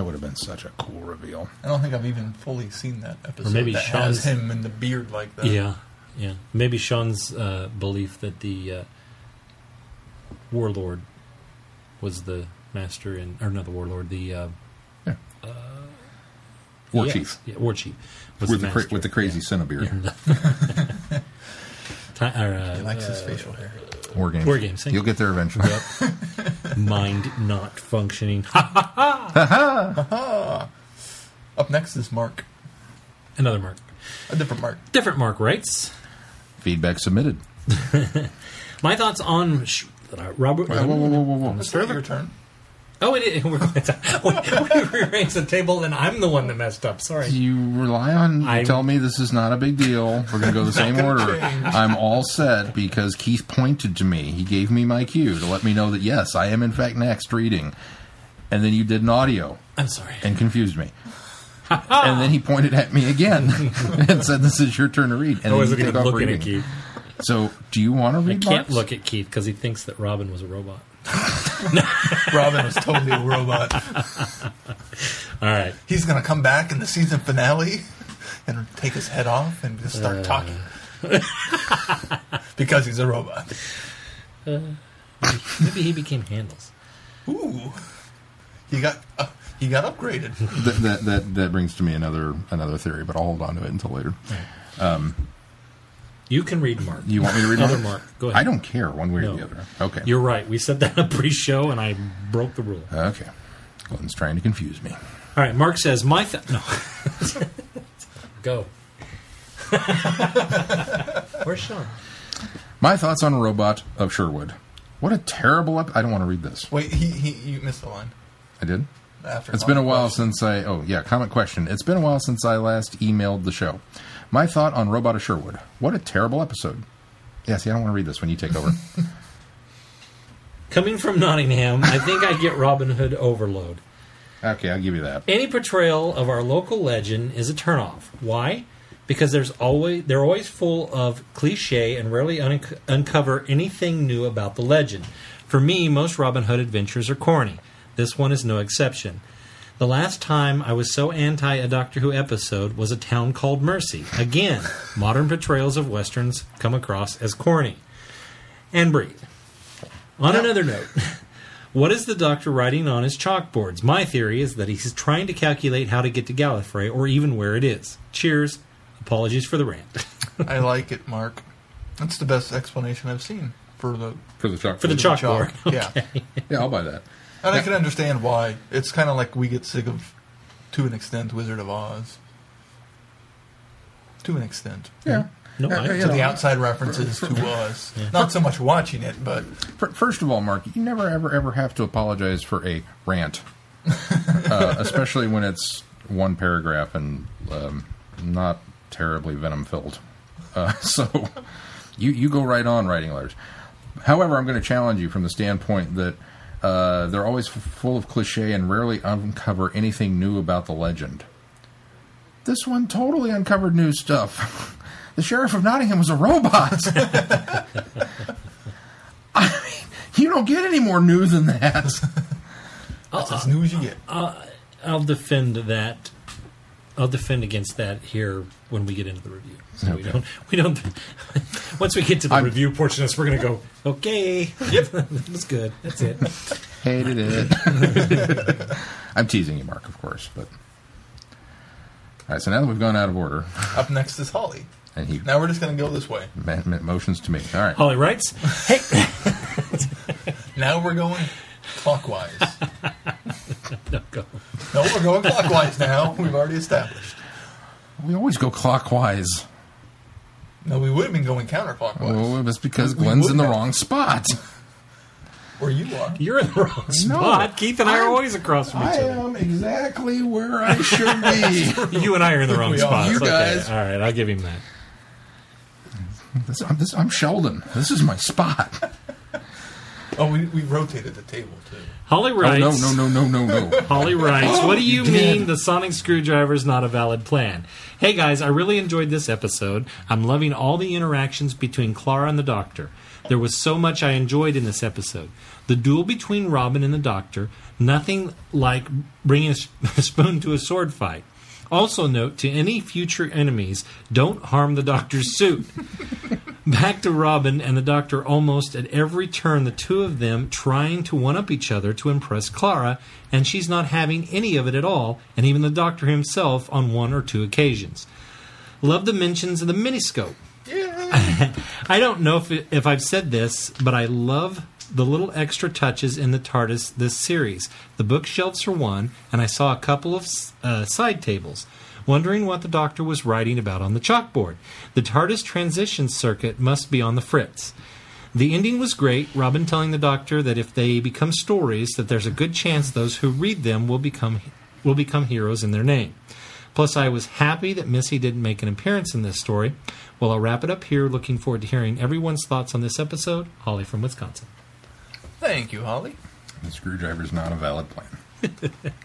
That would have been such a cool reveal. I don't think I've even fully seen that episode. maybe that Sean's- has him in the beard like that. Yeah, yeah. Maybe Sean's uh, belief that the uh, warlord was the master, in, or not the warlord, the uh, War yeah, chief yeah, war chief was with the the, cra- with the crazy Cinnabeard. Ti- or, uh, He likes his uh, facial hair. War games. War games, thank You'll get there eventually. Yep. mind not functioning. Up next is Mark. Another mark. A different Mark. Different mark writes. Feedback submitted. My thoughts on sh- Robert. Whoa, whoa, whoa, whoa, whoa. It's not your turn. Oh, it is. We're going to we rearrange the table, and I'm the one that messed up. Sorry. You rely on I'm- tell me this is not a big deal. We're going to go the same order. change. I'm all set because Keith pointed to me. He gave me my cue to let me know that yes, I am in fact next reading. And then you did an audio I'm sorry. and confused me. and then he pointed at me again and said, "This is your turn to read." And I wasn't you even looking reading. at Keith. So, do you want to read? I can't Mark's? look at Keith because he thinks that Robin was a robot. Robin was totally a robot. All right. He's going to come back in the season finale and take his head off and just start uh. talking. because he's a robot. Uh, maybe he became Handles. Ooh. He got uh, he got upgraded. That, that that that brings to me another another theory, but I'll hold on to it until later. You can read Mark. You want me to read Other Mark. Go ahead. I don't care one way No. or the other. Okay. You're right. We said that in a pre-show, and I broke the rule. Okay. Glenn's trying to confuse me. All right. Mark says my th- no. Go. Where's Sean? My thoughts on Robot of Sherwood. What a terrible ep- I don't want to read this. Wait, he, he you missed the line. I did? After It's been a comment while question. since I. Oh, yeah, comment question. It's been a while since I last emailed the show. My thought on Robot of Sherwood. What a terrible episode. Yeah, see, I don't want to read this when you take over. Coming from Nottingham, I think I get Robin Hood overload. okay, I'll give you that. Any portrayal of our local legend is a turnoff. Why? because there's always they're always full of cliche and rarely un- uncover anything new about the legend. For me, most Robin Hood adventures are corny. This one is no exception. The last time I was so anti a Doctor Who episode was A Town Called Mercy. Again, modern portrayals of westerns come across as corny. And breathe. On another note, what is the Doctor writing on his chalkboards? My theory is that he's trying to calculate how to get to Gallifrey or even where it is. Cheers. Apologies for the rant. I like it, Mark. That's the best explanation I've seen for the For the chalk. For the chalk. chalkboard. Yeah, Yeah, I'll buy that. And I can understand why. It's kind of like we get sick of, to an extent, Wizard of Oz. To an extent, Yeah. No, Yeah, I- yeah, to you the outside references to Oz. Not so much watching it, but First of all, Mark, you never ever ever have to apologize for a rant, uh, especially when it's one paragraph and um, not terribly venom filled. Uh, so you you go right on writing letters. However, I'm going to challenge you from the standpoint that uh, they're always f- full of cliche and rarely uncover anything new about the legend. This one totally uncovered new stuff. The sheriff of Nottingham was a robot. I mean, you don't get any more new than that. that's as new as you get. I'll defend that. I'll defend against that here when we get into the review. So we don't. We don't. once we get to the I'm- review portion, of this, we're going to go. Okay. Yep. that was good. That's it. Hated it. I'm teasing you, Mark, of course, but. All right, so now that we've gone out of order, Up next is Holly. and he Now we're just going to go this way. ma- ma- motions to me. All right. Holly writes. Hey. Now we're going clockwise. No, go. No, we're going clockwise now. We've already established. We always go clockwise. No, we would have been going counterclockwise. Oh, that's because We Glenn's would in the have. wrong spot. Where you are. You're in the wrong spot. Keith and I are I'm- always across from each other. I am exactly where I should be. You and I are in the wrong spot. are. spots. You Okay. guys- All right, I'll give him that. This, I'm, this, I'm Sheldon. This is my spot. Oh, we, we rotated the table, too. Holly Oh, writes. no, no, no, no, no, no. Holly writes, oh, What do you You mean did. the sonic screwdriver is not a valid plan? Hey guys, I really enjoyed this episode. I'm loving all the interactions between Clara and the Doctor. There was so much I enjoyed in this episode. The duel between Robin and the Doctor, nothing like bringing a spoon to a sword fight. Also, note to any future enemies, don't harm the Doctor's suit. Back to Robin and the Doctor almost at every turn, the two of them trying to one up each other to impress Clara, and she's not having any of it at all, and even the Doctor himself on one or two occasions. Love the mentions of the miniscope. I don't know if, if I've said this, but I love the little extra touches in the TARDIS this series. The bookshelves for one, and I saw a couple of uh, side tables. Wondering what the doctor was writing about on the chalkboard. The TARDIS transition circuit must be on the fritz. The ending was great. Robin telling the doctor that if they become stories, that there's a good chance those who read them will become will become heroes in their name. Plus, I was happy that Missy didn't make an appearance in this story. Well, I'll wrap it up here. Looking forward to hearing everyone's thoughts on this episode. Holly from Wisconsin. Thank you, Holly. The screwdriver is not a valid plan.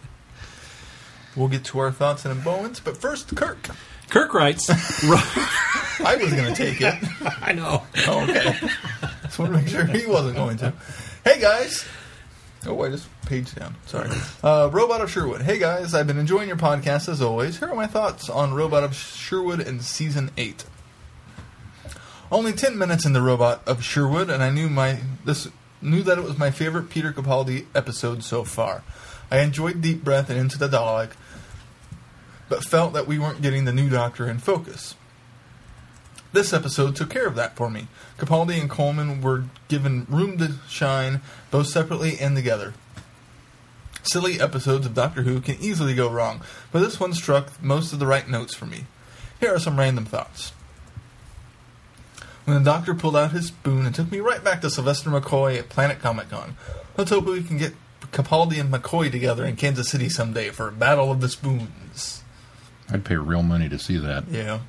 We'll get to our thoughts in a moment, but first, Kirk. Kirk writes, I was going to take it. I know. Oh, okay. Just want to make sure he wasn't going to. Hey, guys. Oh, wait, just page down. Sorry. Uh, Robot of Sherwood. Hey, guys. I've been enjoying your podcast as always. Here are my thoughts on Robot of Sherwood in Season 8. Only 10 minutes in the Robot of Sherwood, and I knew my this knew that it was my favorite Peter Capaldi episode so far. I enjoyed Deep Breath and Into the Dalek, but felt that we weren't getting the new Doctor in focus. This episode took care of that for me. Capaldi and Coleman were given room to shine, both separately and together. Silly episodes of Doctor Who can easily go wrong, but this one struck most of the right notes for me. Here are some random thoughts. When the Doctor pulled out his spoon, and took me right back to Sylvester McCoy at Planet Comic Con. Let's hope we can get Capaldi and McCoy together in Kansas City someday for a battle of the spoons. I'd pay real money to see that. Yeah.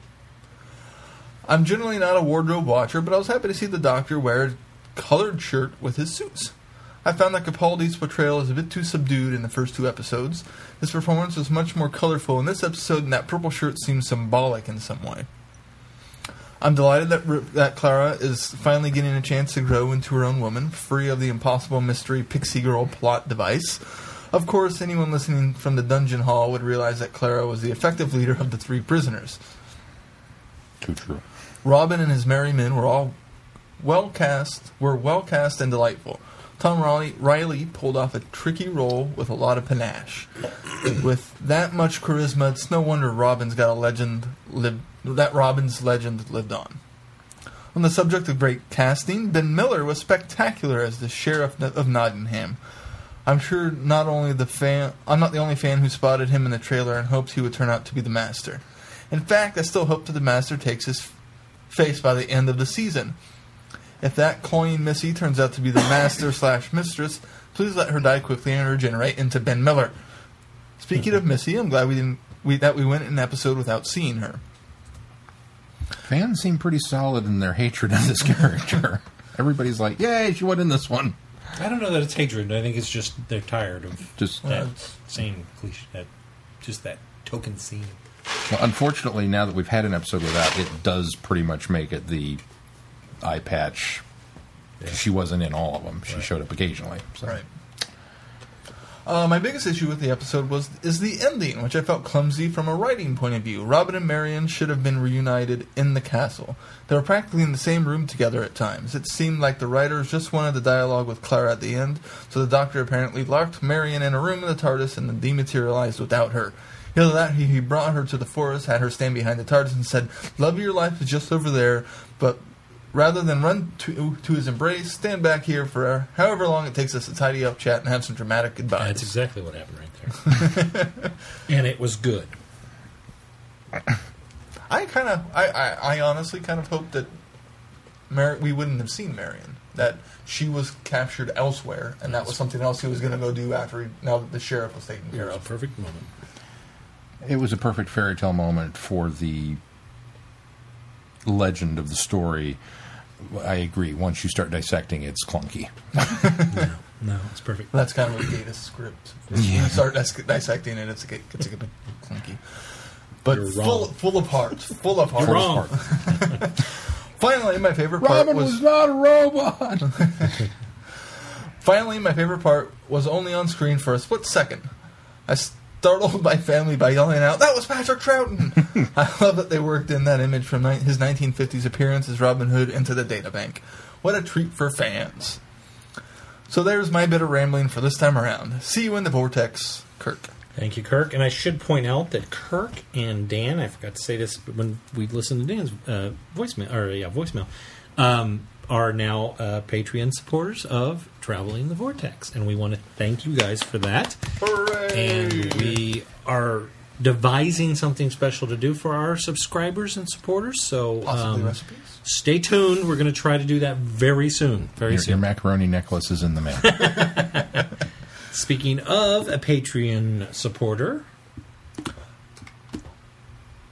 I'm generally not a wardrobe watcher, but I was happy to see the doctor wear a colored shirt with his suits. I found that Capaldi's portrayal is a bit too subdued in the first two episodes. His performance was much more colorful in this episode, and that purple shirt seems symbolic in some way. I'm delighted that that Clara is finally getting a chance to grow into her own woman, free of the impossible mystery pixie girl plot device. Of course, anyone listening from the dungeon hall would realize that Clara was the effective leader of the three prisoners. Too true. Robin and his merry men were all well cast, were well cast and delightful. Tom Riley, Riley pulled off a tricky role with a lot of panache. with that much charisma, it's no wonder Robin's got a legend lived, that Robin's legend lived on. On the subject of great casting, Ben Miller was spectacular as the sheriff of Nottingham. I'm sure not only the fan, I'm not the only fan who spotted him in the trailer and hoped he would turn out to be the master. In fact, I still hope that the master takes his face by the end of the season. If that coin Missy turns out to be the master slash mistress, please let her die quickly and regenerate into Ben Miller. Speaking of Missy, I'm glad we didn't we, that we went an episode without seeing her. Fans seem pretty solid in their hatred of this character. Everybody's like, "Yay, she won in this one." I don't know that it's hatred. I think it's just they're tired of Just that Well, same cliche, that just that token scene. well, unfortunately, now that we've had an episode without, it does pretty much make it the eye patch. She wasn't in all of them. She showed up occasionally. So. Right. Uh, my biggest issue with the episode was is the ending, which I felt clumsy from a writing point of view. Robin and Marion should have been reunited in the castle. They were practically in the same room together at times. It seemed like the writers just wanted the dialogue with Clara at the end, so the Doctor apparently locked Marion in a room in the TARDIS and then dematerialized without her. Either that, he, he brought her to the forest, had her stand behind the TARDIS, and said, "Love of your life is just over there," but rather than run to, to his embrace, stand back here for however long it takes us to tidy up, chat, and have some dramatic goodbyes. That's exactly what happened right there, and it was good. I kind of, I, I, I honestly kind of hoped that Mar- we wouldn't have seen Marion. That she was captured elsewhere, and that was something else he was going to go do after he, now that the sheriff was taken It care a of. perfect moment. It was a perfect fairy tale moment for the legend of the story. I agree. Once you start dissecting, it's clunky. No, it's perfect. That's kind of what gave us script. When you start dis- dissecting it, it's a, it's a bit clunky. But You're full, wrong. full of heart. Full of heart. You're wrong. Finally, my favorite part Robin was was not a robot. Finally, my favorite part was only on screen for a split second. I startled my family by yelling out, "That was Patrick Troughton!" I love that they worked in that image from ni- his 1950s appearance as Robin Hood into the databank. What a treat for fans! So there's my bit of rambling for this time around. See you in the vortex, Kirk. Thank you, Kirk. And I should point out that Kirk and Dan, I forgot to say this when we listened to Dan's uh, voicemail, or yeah, voicemail, um, are now uh, Patreon supporters of Traveling the Vortex, and we want to thank you guys for that. Hooray! And we are devising something special to do for our subscribers and supporters. So Possibly um, recipes. stay tuned. We're going to try to do that very soon. Very Your, soon. your macaroni necklace is in the mail. Speaking of a Patreon supporter.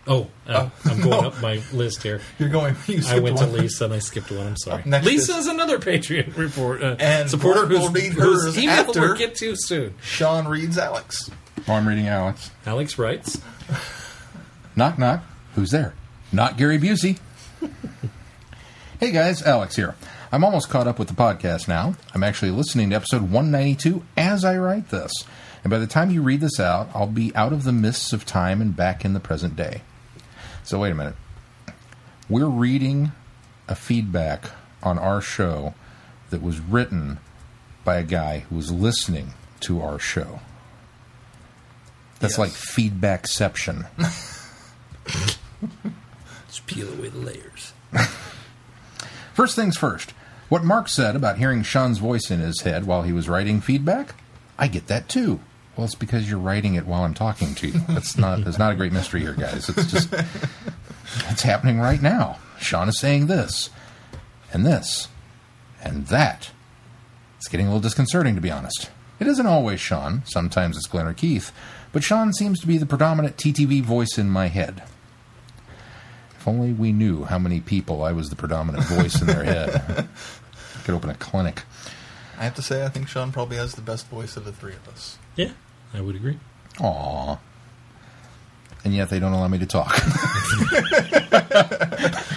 Oh, uh, I'm going up my list here. You're going. You I skipped went to. Lisa and I skipped one. I'm sorry. Next Lisa is- is another Patriot report uh, And supporter we'll whose, read whose email after. we'll get to soon. Sean reads Alex. oh, I'm reading Alex. Alex writes, Knock, knock. Who's there? Not Gary Busey. hey guys, Alex here. I'm almost caught up with the podcast now. I'm actually listening to episode 192 as I write this. And by the time you read this out, I'll be out of the mists of time and back in the present day. So, wait a minute. We're reading a feedback on our show that was written by a guy who was listening to our show. That's Yes. like feedbackception. let's peel away the layers. First things first. What Mark said about hearing Sean's voice in his head while he was writing feedback, I get that too. Well, it's because you're writing it while I'm talking to you. That's not. It's not a great mystery here, guys. It's just. It's happening right now. Sean is saying this, and this, and that. It's getting a little disconcerting, to be honest. It isn't always Sean. Sometimes it's Glenn or Keith, but Sean seems to be the predominant TTV voice in my head. If only we knew how many people I was the predominant voice in their head. I Could open a clinic. I have to say, I think Sean probably has the best voice of the three of us. Yeah, I would agree. Aw. And yet they don't allow me to talk.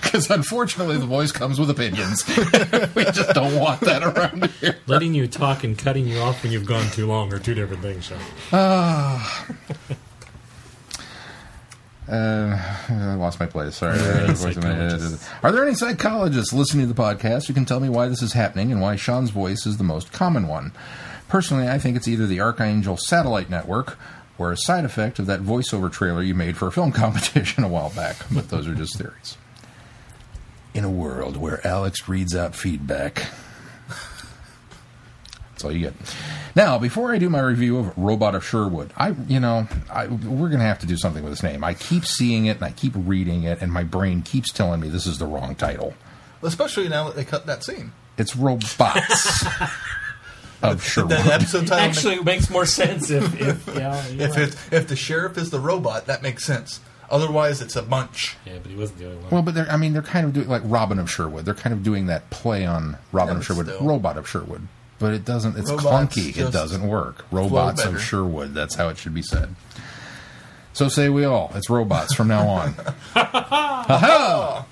Because unfortunately, the voice comes with opinions. we just don't want that around here. Letting you talk and cutting you off when you've gone too long are two different things, Sean. Uh, I lost my place. Sorry. Yeah, Voice in my head. psychologists. Are there any psychologists listening to the podcast who can tell me why this is happening and why Sean's voice is the most common one? Personally, I think it's either the Archangel Satellite Network or a side effect of that voiceover trailer you made for a film competition a while back, but those are just theories. In a world where Alex reads out feedback. That's all you get. Now, before I do my review of Robot of Sherwood, I, you know, I, we're going to have to do something with this name. I keep seeing it and I keep reading it, and my brain keeps telling me this is the wrong title. Especially now that they cut that scene. It's Robots of Sherwood. That episode title. Actually, it makes more sense if, if yeah, if right. it, if the sheriff is the robot, that makes sense. Otherwise, it's a bunch. yeah, but he wasn't the only one. Well, but they're, I mean, they're kind of doing like Robin of Sherwood. They're kind of doing that play on Robin Yeah, of Sherwood, still. Robot of Sherwood. But it doesn't, it's Robots clunky. It doesn't work. Robots better. of Sherwood. That's how it should be said. So say we all. It's robots from now on. Ha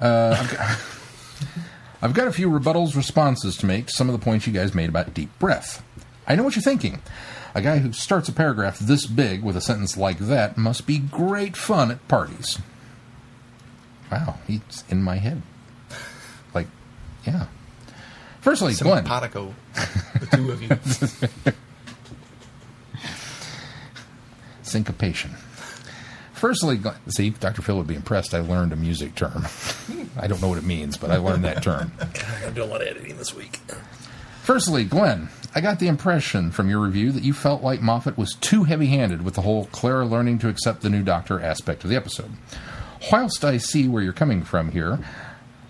Uh, I've got, a few rebuttals responses to make to some of the points you guys made about deep breath. I know what you're thinking. A guy who starts a paragraph this big with a sentence like that must be great fun at parties. Wow, he's in my head. Like, yeah. Firstly, Glenn. Simpatico. the two of you. Syncopation. Firstly, Glenn- see, Dr. Phil would be impressed. I learned a music term. I don't know what it means, but I learned that term. I'm gonna do a lot of editing this week. Firstly, Glenn, I got the impression from your review that you felt like Moffat was too heavy handed with the whole Clara learning to accept the new doctor aspect of the episode. Whilst I see where you're coming from here,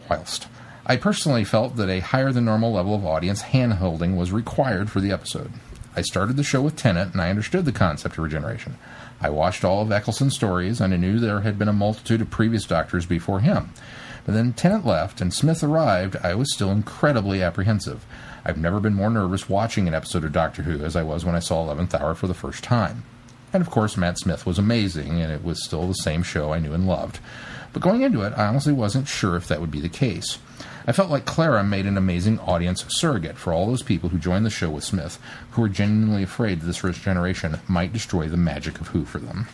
whilst I personally felt that a higher than normal level of audience hand holding was required for the episode. I started the show with Tennant and I understood the concept of regeneration. I watched all of Eccleston's stories and I knew there had been a multitude of previous doctors before him. But then Tennant left and Smith arrived, I was still incredibly apprehensive. I've never been more nervous watching an episode of Doctor Who as I was when I saw 11th Hour for the first time. And of course, Matt Smith was amazing, and it was still the same show I knew and loved. But going into it, I honestly wasn't sure if that would be the case. I felt like Clara made an amazing audience surrogate for all those people who joined the show with Smith, who were genuinely afraid that this generation might destroy the magic of Who for them.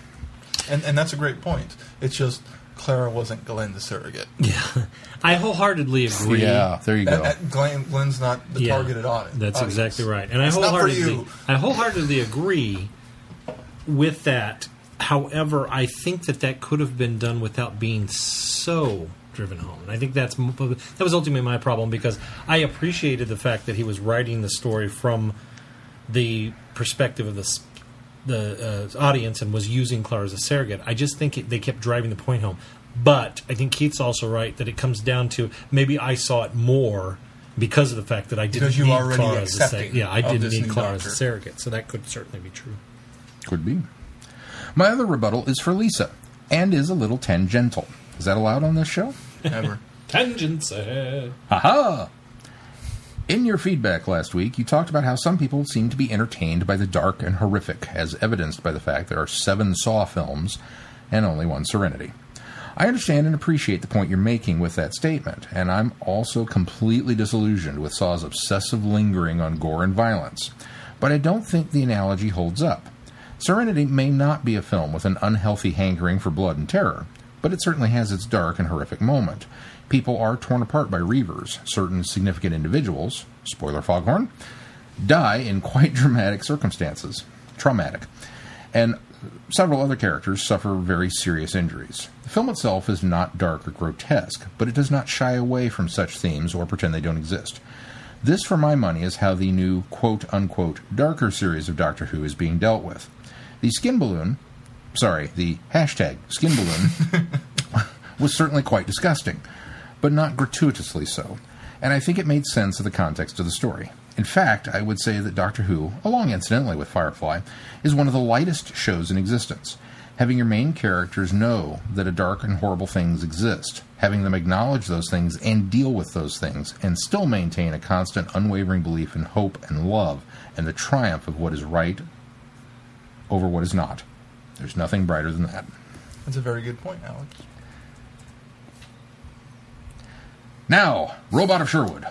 And, and that's a great point. It's just Clara wasn't Glenn the surrogate. Yeah, I wholeheartedly agree. Yeah, there you That, go. that Glenn, Glenn's not the Yeah, targeted audience. That's audience. exactly right, and I It's not wholeheartedly. I wholeheartedly agree with that. However, I think that that could have been done without being so driven home, and I think that's that was ultimately my problem because I appreciated the fact that he was writing the story from the perspective of the the uh, audience and was using Clara as a surrogate. I just think it, they kept driving the point home. But I think Keith's also right that it comes down to maybe I saw it more because of the fact that I didn't Because you need already Clara as a surrogate. Yeah, I didn't need new Clara as a surrogate, so that could certainly be true. Could be. My other rebuttal is for Lisa, and is a little tangential. Is that allowed on this show? Never. Tangents ahead. Haha! In your feedback last week, you talked about how some people seem to be entertained by the dark and horrific, as evidenced by the fact there are seven Saw films and only one Serenity. I understand and appreciate the point you're making with that statement, and I'm also completely disillusioned with Saw's obsessive lingering on gore and violence. But I don't think the analogy holds up. Serenity may not be a film with an unhealthy hankering for blood and terror, but it certainly has its dark and horrific moment. People are torn apart by Reavers. Certain significant individuals, spoiler foghorn, die in quite dramatic circumstances. Traumatic. And several other characters suffer very serious injuries. The film itself is not dark or grotesque, but it does not shy away from such themes or pretend they don't exist. This, for my money, is how the new quote unquote darker series of Doctor Who is being dealt with. The skin balloon, sorry, the hashtag skin balloon was certainly quite disgusting, but not gratuitously so, and I think it made sense of the context of the story. In fact, I would say that Doctor Who, along incidentally with Firefly, is one of the lightest shows in existence. Having your main characters know that a dark and horrible things exist, having them acknowledge those things and deal with those things, and still maintain a constant, unwavering belief in hope and love and the triumph of what is right over what is not. There's nothing brighter than that. That's a very good point, Alex. Now, Robot of Sherwood.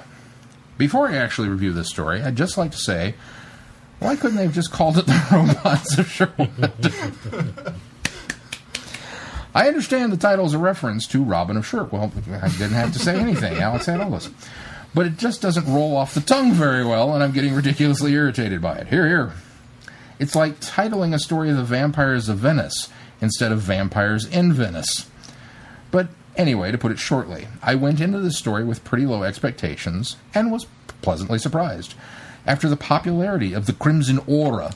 Before I actually review this story, I'd just like to say, why couldn't they have just called it the Robots of Sherwood? I understand the title is a reference to Robin of Sherwood. Well, I didn't have to say anything. Alex had all this. But it just doesn't roll off the tongue very well, and I'm getting ridiculously irritated by it. Here, here. It's like titling a story of the vampires of Venice instead of vampires in Venice. But anyway, to put it shortly, I went into this story with pretty low expectations and was pleasantly surprised. After the popularity of The Crimson Horror,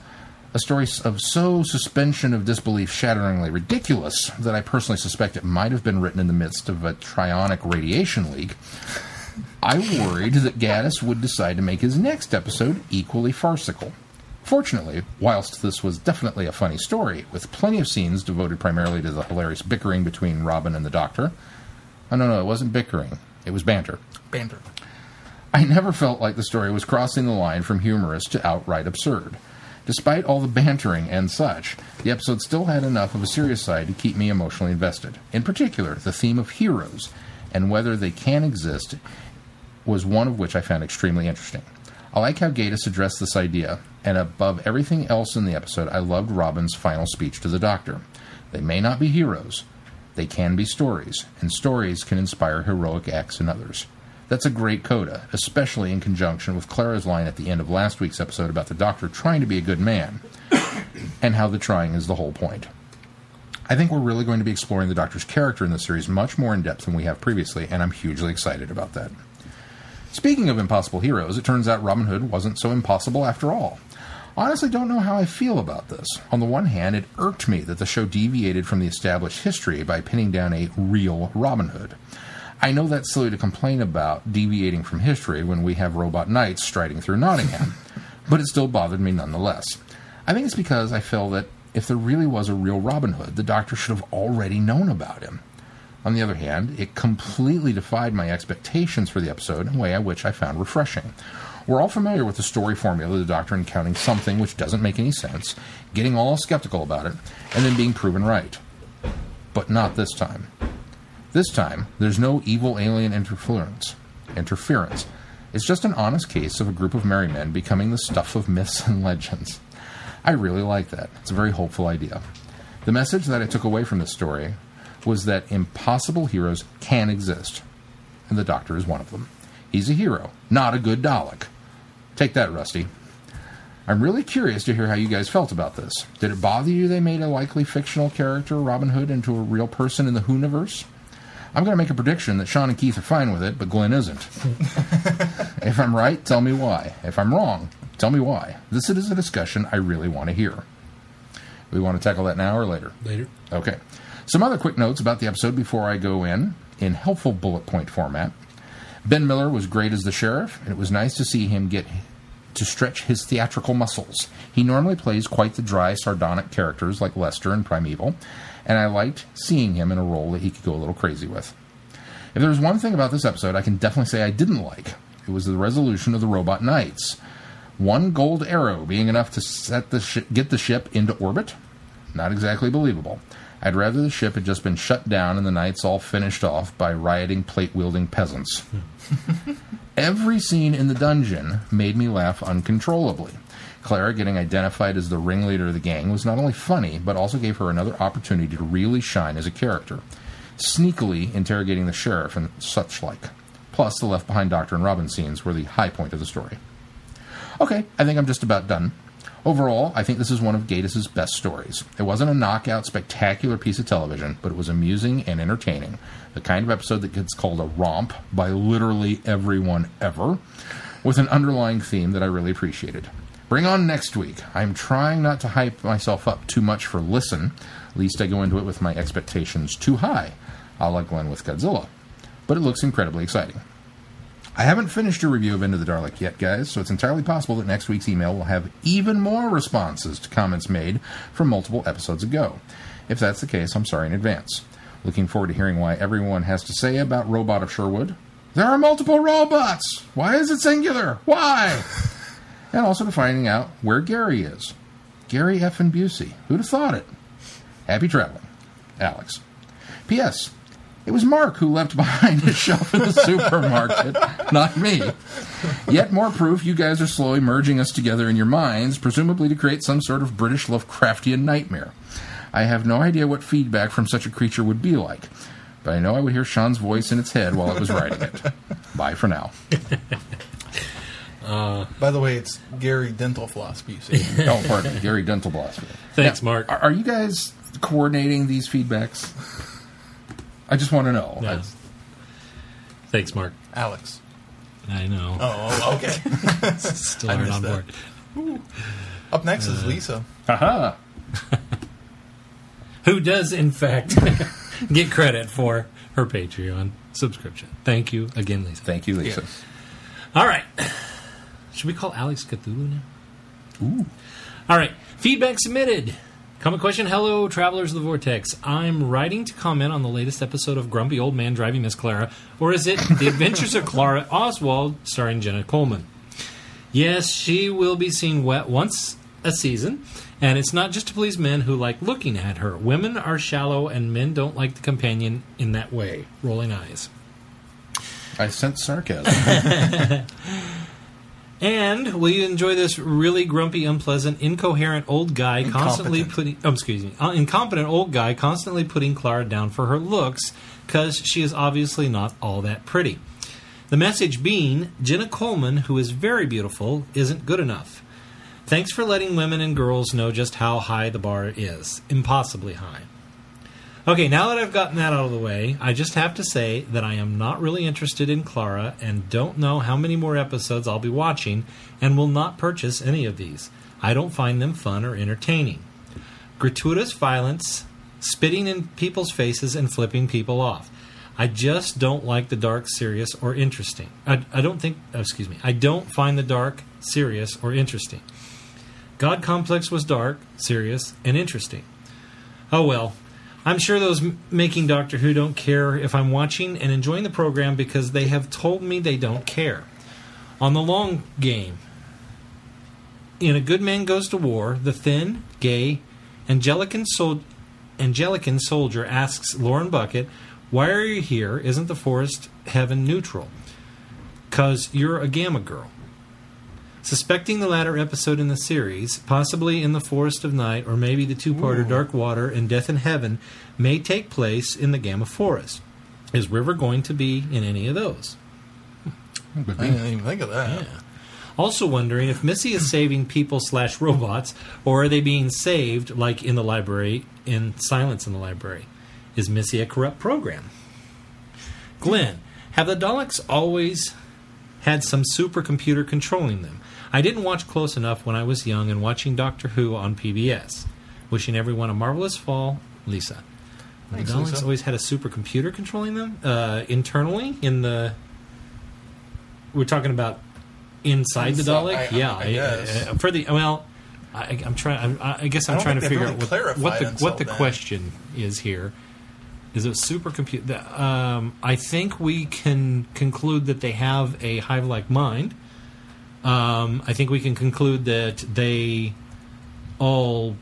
a story of so suspension of disbelief shatteringly ridiculous that I personally suspect it might have been written in the midst of a trionic radiation leak, I worried that Gatiss would decide to make his next episode equally farcical. Fortunately, whilst this was definitely a funny story, with plenty of scenes devoted primarily to the hilarious bickering between Robin and the Doctor. Oh, no, no, it wasn't bickering. It was banter. Banter. I never felt like the story was crossing the line from humorous to outright absurd. Despite all the bantering and such, the episode still had enough of a serious side to keep me emotionally invested. In particular, the theme of heroes and whether they can exist was one of which I found extremely interesting. I like how Gatiss addressed this idea, and above everything else in the episode, I loved Robin's final speech to the Doctor. They may not be heroes, they can be stories, and stories can inspire heroic acts in others. That's a great coda, especially in conjunction with Clara's line at the end of last week's episode about the Doctor trying to be a good man, and how the trying is the whole point. I think we're really going to be exploring the Doctor's character in the series much more in depth than we have previously, and I'm hugely excited about that. Speaking of impossible heroes, it turns out Robin Hood wasn't so impossible after all. Honestly, don't know how I feel about this. On the one hand, it irked me that the show deviated from the established history by pinning down a real Robin Hood. I know that's silly to complain about deviating from history when we have robot knights striding through Nottingham, but it still bothered me nonetheless. I think it's because I feel that if there really was a real Robin Hood, the Doctor should have already known about him. On the other hand, it completely defied my expectations for the episode in a way which I found refreshing. We're all familiar with the story formula the Doctor encountering something which doesn't make any sense, getting all skeptical about it, and then being proven right. But not this time. This time, there's no evil alien interference. Interference. It's just an honest case of a group of merry men becoming the stuff of myths and legends. I really like that. It's a very hopeful idea. The message that I took away from this story was that impossible heroes can exist, and the Doctor is one of them. He's a hero, not a good Dalek. Take that, Rusty. I'm really curious to hear how you guys felt about this. Did it bother you they made a likely fictional character, Robin Hood, into a real person in the Whoniverse? I'm going to make a prediction that Sean and Keith are fine with it, but Glenn isn't. if I'm right, tell me why. If I'm wrong, tell me why. This is a discussion I really want to hear. We want to tackle that now or later? Later. Okay. Some other quick notes about the episode before I go in, in helpful bullet point format. Ben Miller was great as the sheriff, and it was nice to see him get to stretch his theatrical muscles. He normally plays quite the dry, sardonic characters like Lester and Primeval, and I liked seeing him in a role that he could go a little crazy with. If there was one thing about this episode I can definitely say I didn't like, it was the resolution of the robot knights. One gold arrow being enough to set the sh- get the ship into orbit? Not exactly believable. I'd rather the ship had just been shut down and the knights all finished off by rioting, plate wielding peasants. Every scene in the dungeon made me laugh uncontrollably. Clara getting identified as the ringleader of the gang was not only funny, but also gave her another opportunity to really shine as a character, sneakily interrogating the sheriff and such like. Plus, the Left Behind Doctor and Robin scenes were the high point of the story. Okay, I think I'm just about done. Overall, I think this is one of Gatiss's best stories. It wasn't a knockout, spectacular piece of television, but it was amusing and entertaining. The kind of episode that gets called a romp by literally everyone ever, with an underlying theme that I really appreciated. Bring on next week. I'm trying not to hype myself up too much for Listen, least I go into it with my expectations too high, a la Glenn with Godzilla. But it looks incredibly exciting. I haven't finished a review of Into the Dalek yet, guys, so it's entirely possible that next week's email will have even more responses to comments made from multiple episodes ago. If that's the case, I'm sorry in advance. Looking forward to hearing why everyone has to say about Robot of Sherwood. There are multiple robots! Why is it singular? Why? and also to finding out where Gary is. Gary F. and Busey. Who'd have thought it? Happy traveling. Alex. P.S. It was Mark who left behind his shelf in the supermarket, not me. Yet more proof you guys are slowly merging us together in your minds, presumably to create some sort of British Lovecraftian nightmare. I have no idea what feedback from such a creature would be like, but I know I would hear Sean's voice in its head while it was writing it. Bye for now. Uh, By the way, it's Gary Dental Floss Busey. Oh, pardon me, Gary Dental Blast. Thanks, Now, Mark. Are, are you guys coordinating these feedbacks? I just want to know. Yeah. Thanks, Mark. Alex. I know. Oh, oh okay. Still I aren't missed on that. board. Up next is uh, Lisa. Haha. Uh-huh. Who does, in fact, get credit for her Patreon subscription. Thank you again, Lisa. Thank you, Lisa. Yes. All right. Should we call Alex Cthulhu now? Ooh. All right. Feedback submitted. Comment question Hello, travelers of the vortex. I'm writing to comment on the latest episode of Grumpy Old Man Driving Miss Clara, or is it The Adventures of Clara Oswald, starring Jenna Coleman? Yes, she will be seen wet once a season, and it's not just to please men who like looking at her. Women are shallow, and men don't like the companion in that way. Rolling eyes. I sense sarcasm. And will you enjoy this really grumpy, unpleasant, incoherent old guy constantly putting, oh, excuse me, uh, incompetent old guy constantly putting Clara down for her looks because she is obviously not all that pretty. The message being Jenna Coleman, who is very beautiful, isn't good enough. Thanks for letting women and girls know just how high the bar is. Impossibly high. Okay, now that I've gotten that out of the way, I just have to say that I am not really interested in Clara and don't know how many more episodes I'll be watching and will not purchase any of these. I don't find them fun or entertaining. Gratuitous violence, spitting in people's faces, and flipping people off. I just don't like the dark, serious, or interesting. I, I don't think, oh, excuse me, I don't find the dark, serious, or interesting. God Complex was dark, serious, and interesting. Oh well. I'm sure those making Doctor Who don't care if I'm watching and enjoying the program because they have told me they don't care. On the long game, in A Good Man Goes to War, the thin, gay, Angelican, sol- Angelican soldier asks Lorna Bucket, Why are you here? Isn't the forest heaven neutral? Because you're a gamma girl. Suspecting the latter episode in the series, possibly in the Forest of Night, or maybe the two parter Dark Water and Death in Heaven, may take place in the Gamma Forest. Is River going to be in any of those? I didn't even think of that. Yeah. Also wondering if Missy is saving people slash robots, or are they being saved like in the library in Silence in the Library? Is Missy a corrupt program? Glenn, have the Daleks always had some supercomputer controlling them? I didn't watch close enough when I was young and watching Doctor Who on PBS. Wishing everyone a marvelous fall, Lisa. Thanks, the Daleks Lisa. always had a supercomputer controlling them uh, internally in the. We're talking about inside the Dalek. I- I- yeah, I guess. uh, for the well, I, I'm trying. I, I guess I I'm trying to figure really out what, what the what the then. question is here. Is it supercomputer? Um, I think we can conclude that they have a hive-like mind. Um, I think we can conclude that they all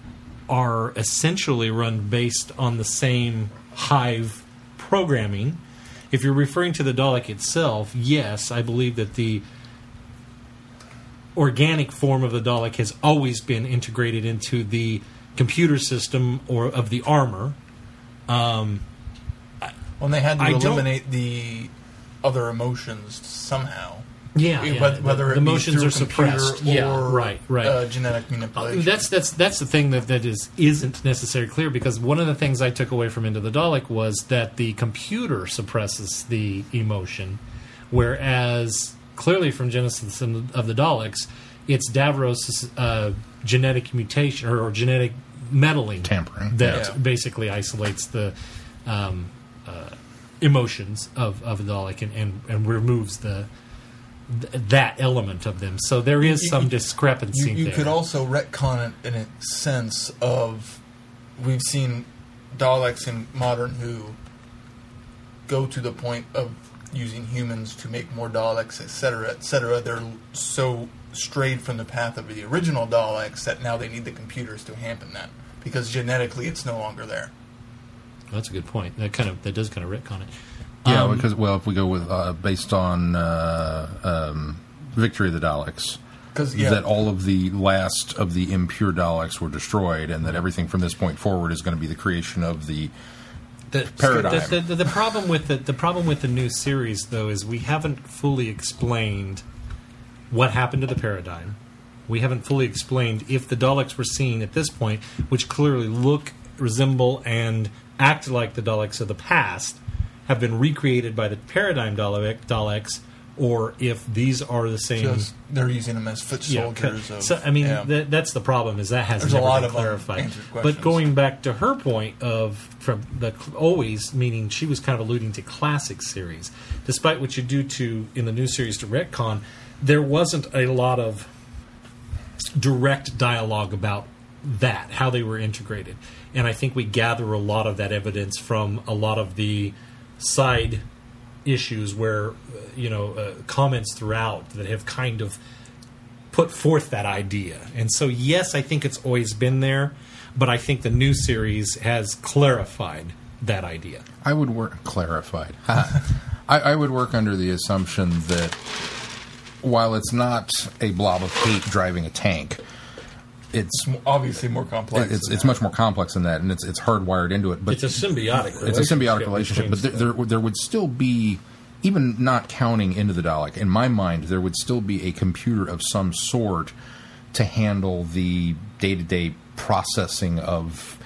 are essentially run based on the same hive programming. If you're referring to the Dalek itself, yes, I believe that the organic form of the Dalek has always been integrated into the computer system or of the armor. Um, When they had to I eliminate the other emotions somehow. Yeah, Whether, yeah, whether the, it the be emotions are suppressed. Or, yeah, right, right. Uh, genetic Uh, manipulation. that's that's that's the thing that that is isn't necessarily clear because one of the things I took away from Into the Dalek was that the computer suppresses the emotion, whereas clearly from Genesis of the Daleks, it's Davros' uh, genetic mutation or, or genetic meddling Tampering. that Yeah. basically isolates the um, uh, emotions of of the Dalek and, and, and removes the th- that element of them. So there is You- some you- discrepancy you, you there. could also retcon it in a sense of we've seen Daleks in modern Who go to the point of using humans to make more Daleks, etc., etc. They're so strayed from the path of the original Daleks that now they need the computers to hamper that because genetically it's no longer there. That's a good point. That kind of that does kind of retcon it. Yeah, Um, because well, if we go with uh, based on uh, um, Victory of the Daleks, Because yeah, that all of the last of the impure Daleks were destroyed, and that everything from this point forward is going to be the creation of the the, paradigm. The, the, the problem with the, the problem with the new series, though, is we haven't fully explained what happened to the paradigm. We haven't fully explained if the Daleks were seen at this point, which clearly look, resemble, and act like the Daleks of the past, have been recreated by the paradigm Dalek, Daleks, or if these are the same. just they're using them as foot Yeah, soldiers. co- of, so I mean, yeah. that, that's the problem. Is that has There's a never lot been clarified. But going back to her point of from the always meaning she was kind of alluding to classic series. Despite what you do to in the new series to retcon, there wasn't a lot of direct dialogue about that, how they were integrated. And I think we gather a lot of that evidence from a lot of the side issues where, uh, you know, uh, comments throughout that have kind of put forth that idea. And so, yes, I think it's always been there, but I think the new series has clarified that idea. I would work clarified. I, I would work under the assumption that while it's not a blob of hate driving a tank, it's It's obviously more complex. it's than it's that. much more complex than that, and it's it's hardwired into it. But It's a symbiotic relationship. it's a symbiotic relationship, but there, there there would still be even not counting into the Dalek. In my mind, there would still be a computer of some sort to handle the day to day processing of,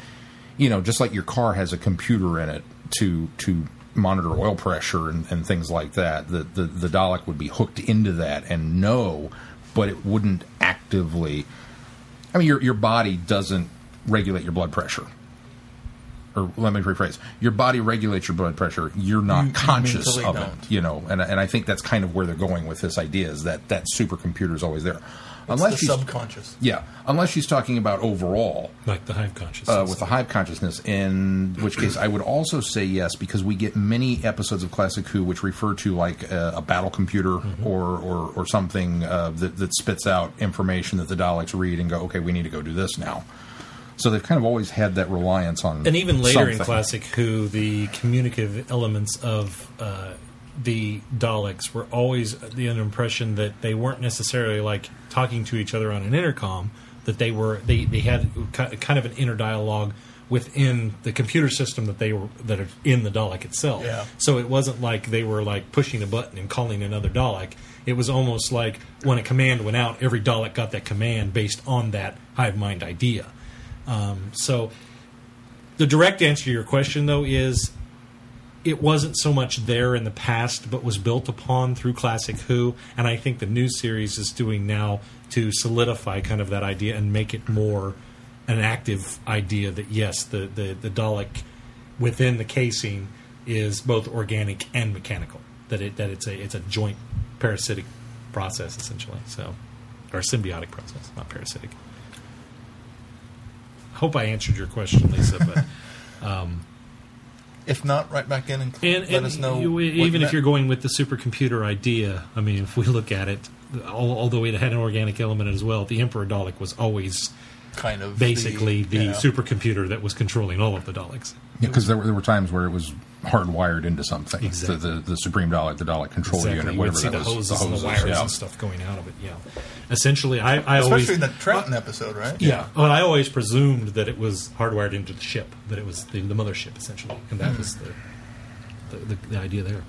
you know, just like your car has a computer in it to to monitor oil pressure and, and things like that. The, the the Dalek would be hooked into that and know, but it wouldn't actively. I mean, your your body doesn't regulate your blood pressure. Or let me rephrase. Your body regulates your blood pressure. You're not You- conscious of don't. it you know? And, and i think that's kind of where they're going with this idea is that that supercomputer is always there unless the she's subconscious. yeah unless she's talking about overall like the hive consciousness. uh, with the hive consciousness, in which case I would also say yes because we get many episodes of Classic Who which refer to like a, a battle computer or, or or something uh, that, that spits out information that the Daleks read and go, okay, we need to go do this now. So they've kind of always had that reliance on, and even later in classic who the communicative elements of uh, the daleks were always the impression that they weren't necessarily like talking to each other on an intercom that they were they, they had kind of an inner dialogue within the computer system that they were that are in the dalek itself. Yeah. so it wasn't like they were like pushing a button and calling another dalek. It was almost like when a command went out every dalek got that command based on that hive mind idea. Um, so the direct answer to your question, though, is it wasn't so much there in the past, but was built upon through Classic Who, and I think the new series is doing now to solidify kind of that idea and make it more an active idea that yes, the the, the Dalek within the casing is both organic and mechanical. That it that it's a it's a joint parasitic process essentially. So or symbiotic process, not parasitic. I hope I answered your question, Lisa. But um, If not, right back in and, and, let and us know. you- even if you're going with the supercomputer idea, I mean, if we look at it, al- although it had an organic element as well, the Emperor Dalek was always kind of basically the, yeah. supercomputer that was controlling all of the Daleks. because there, were- there were times where it was hardwired into something. Exactly. The, the, the Supreme Dalek, the Dalek control Exactly, unit, you would whatever see that the was. hoses, and the wires yeah. and stuff going out of it. Yeah, essentially, I, I especially always in the Trenton episode, right? Yeah. Well, I always presumed that it was hardwired into the ship, that it was the, the mothership essentially, and that was the the, the the idea there.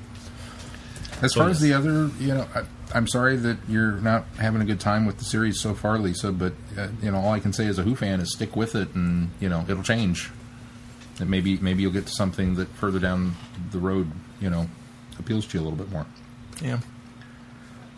As So, far as the other, you know, I, I'm sorry that you're not having a good time with the series so far, Lisa. But uh, you know, all I can say as a Who fan is stick with it, and you know, it'll change. And maybe maybe you'll get to something that further down the road, you know, appeals to you a little bit more. Yeah.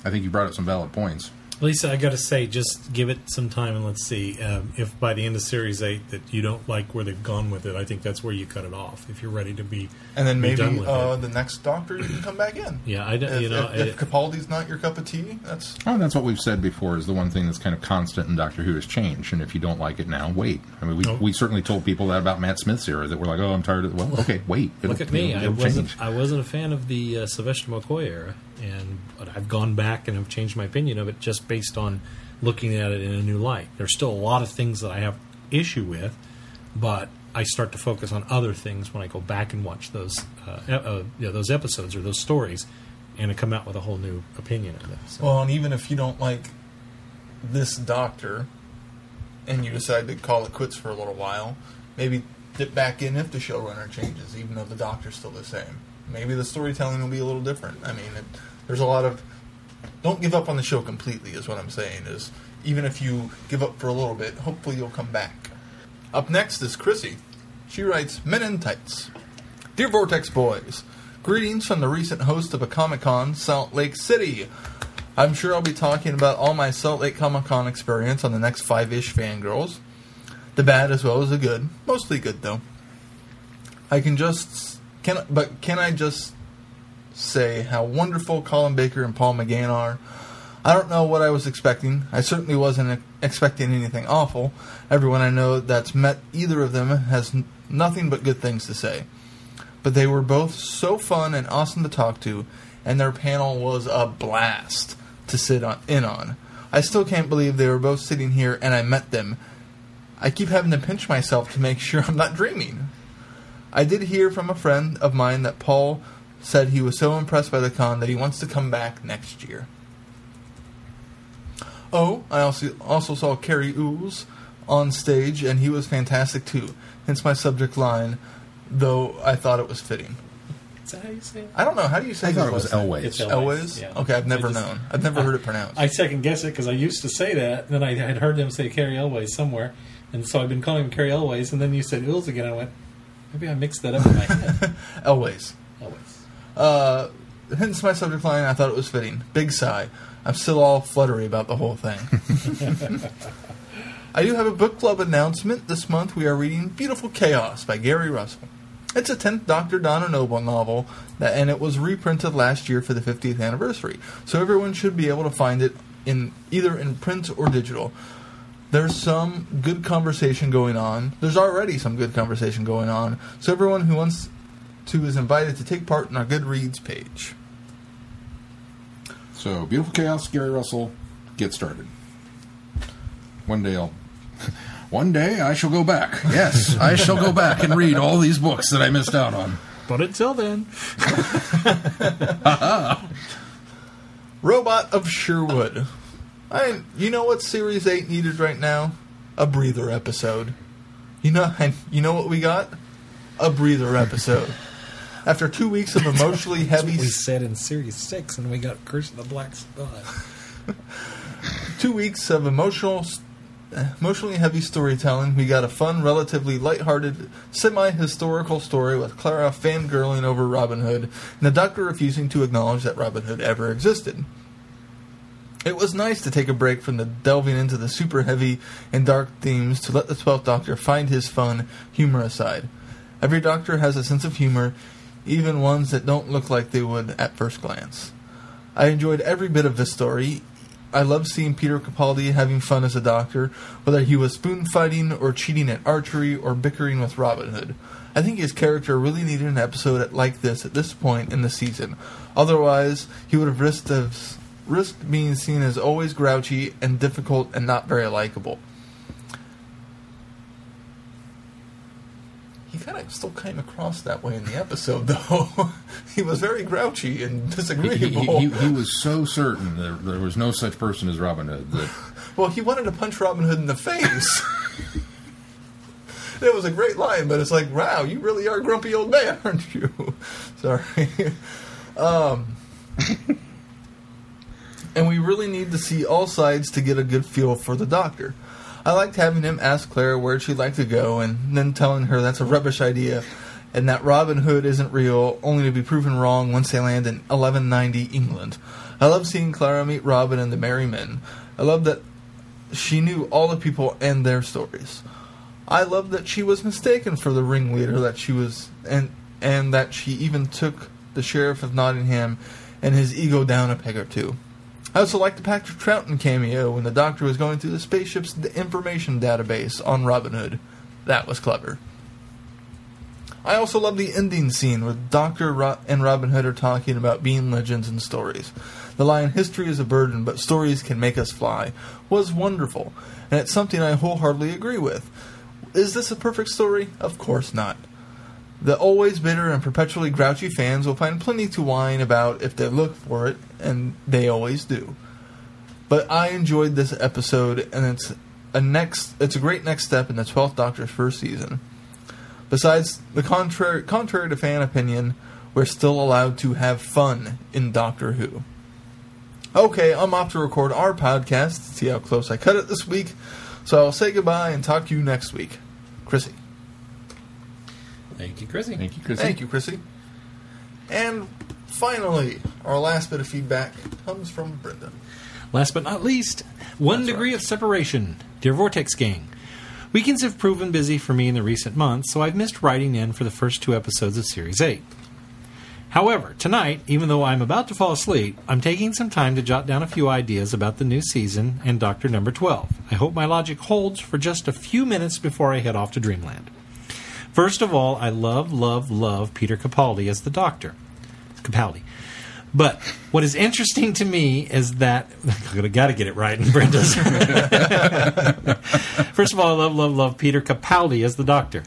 I think you brought up some valid points. Lisa, I got to say, just give it some time and let's see um, if by the end of series eight that you don't like where they've gone with it. I think that's where you cut it off. If you're ready to be, And then be maybe done with uh, it. the next Doctor you can come back in. Yeah, I don't. If, you know, if, I- if Capaldi's not your cup of tea, that's Oh, that's what we've said before. Is the one thing that's kind of constant in Doctor Who has changed, and if you don't like it now, wait. I mean, we, Oh. we certainly told people that about Matt Smith's era that we're like, oh, I'm tired of. Well, okay, wait. Look at me. it'll- I wasn't. change. I wasn't a fan of the uh, Sylvester McCoy era, and I've gone back and I've changed my opinion of it just based on looking at it in a new light. There's still a lot of things that I have issue with, but I start to focus on other things when I go back and watch those uh, uh, you know, those episodes or those stories, and I come out with a whole new opinion of it. So. well. And even if you don't like this Doctor, and you decide to call it quits for a little while, maybe dip back in if the showrunner changes, even though the Doctor's still the same. Maybe the storytelling will be a little different. I mean, it, there's a lot of don't give up on the show completely is what i'm saying is even if you give up for a little bit hopefully you'll come back. Up next is chrissy. She writes men in tights. Dear vortex boys greetings from the recent host of a comic-con salt lake city. I'm sure i'll be talking about all my salt lake comic-con experience on the next five-ish fangirls. The bad as well as the good. Mostly good though. I can just can but can i just say how wonderful Colin Baker and Paul McGann are. I don't know what I was expecting. I certainly wasn't expecting anything awful. Everyone I know that's met either of them has nothing but good things to say. But they were both so fun and awesome to talk to, and their panel was a blast to sit on, in on. I still can't believe they were both sitting here and I met them. I keep having to pinch myself to make sure I'm not dreaming. I did hear from a friend of mine that Paul said he was so impressed by the con that he wants to come back next year. Oh, I also also saw Cary Ooze on stage, and he was fantastic too. Hence my subject line, though I thought it was fitting. Is that how you say it? I don't know. How do you say I thought it was last? Elways. It's El- Elways? Yeah. Okay, I've never just- known. I've never heard it pronounced. I second guess it because I used to say that. and Then I had heard them say Cary Elways somewhere, and so I've been calling him Cary Elways. And then you said Ools again. I went, maybe I mixed that up in my head. Elways. Elways. Uh, hence my subject line. I thought it was fitting. Big sigh. I'm still all fluttery about the whole thing. I do have a book club announcement. This month we are reading Beautiful Chaos by Gary Russell. It's a 10th Dr. Donna Noble novel, that, and it was reprinted last year for the 50th anniversary. So everyone should be able to find it in either in print or digital. There's some good conversation going on. There's already some good conversation going on. So everyone who wants to is invited to take part in our Goodreads page. So, Beautiful Chaos, Gary Russell, get started. One day I'll. One day I shall go back. Yes, I shall go back and read all these books that I missed out on. But until then, Robot of Sherwood. I, you know what Series Eight needed right now? A breather episode. You know, and you know what we got? A breather episode. After two weeks of emotionally heavy, we said in Series Six, and we got Curse of the Black Spot. two weeks of emotional, emotionally heavy storytelling, we got a fun, relatively lighthearted, semi-historical story with Clara fangirling over Robin Hood and the Doctor refusing to acknowledge that Robin Hood ever existed. It was nice to take a break from the delving into the super heavy and dark themes to let the Twelfth Doctor find his fun, humorous side. Every Doctor has a sense of humor, even ones that don't look like they would at first glance. I enjoyed every bit of this story. I loved seeing Peter Capaldi having fun as a doctor, whether he was spoon fighting or cheating at archery or bickering with Robin Hood. I think his character really needed an episode like this at this point in the season. Otherwise, he would have risked, of, risked being seen as always grouchy and difficult and not very likable. He kind of still came across that way in the episode, though. he was very grouchy and He, disagreeable. he, he, he was so certain that there was no such person as Robin Hood that Well, he wanted to punch Robin Hood in the face. it was a great line, but it's like, wow, you really are a grumpy old man, aren't you? Sorry. um, and we really need to see all sides to get a good feel for the doctor. I liked having him ask Clara where she'd like to go and then telling her that's a rubbish idea and that Robin Hood isn't real, only to be proven wrong once they land in 1190 England. I love seeing Clara meet Robin and the Merry Men. I love that she knew all the people and their stories. I love that she was mistaken for the ringleader that she was and and that she even took the sheriff of Nottingham and his ego down a peg or two. I also like the Patrick Troughton cameo when the doctor was going through the spaceship's information database on Robin Hood. That was clever. I also love the ending scene where Doctor and Robin Hood are talking about being legends and stories. The line "History is a burden, but stories can make us fly" was wonderful, and it's something I wholeheartedly agree with. Is this a perfect story? Of course not. The always bitter and perpetually grouchy fans will find plenty to whine about if they look for it, and they always do. But I enjoyed this episode, and it's a next. It's a great next step in the Twelfth Doctor's first season. Besides, the contrary, contrary to fan opinion, we're still allowed to have fun in Doctor Who. Okay, I'm off to record our podcast. See how close I cut it this week. So I'll say goodbye and talk to you next week. Chrissy. Thank you, Chrissy. Thank you, Chris. Thank you, Chrissy. And finally, our last bit of feedback comes from Brenda. Last but not least, one That's degree right. of separation. Dear Vortex Gang, weekends have proven busy for me in the recent months, so I've missed writing in for the first two episodes of Series 8. However, tonight, even though I'm about to fall asleep, I'm taking some time to jot down a few ideas about the new season and Doctor Number 12. I hope my logic holds for just a few minutes before I head off to Dreamland. First of all, I love, love, love Peter Capaldi as the Doctor. Capaldi. But what is interesting to me is that I got to get it right in Brenda's. First of all, I love, love, love Peter Capaldi as the Doctor.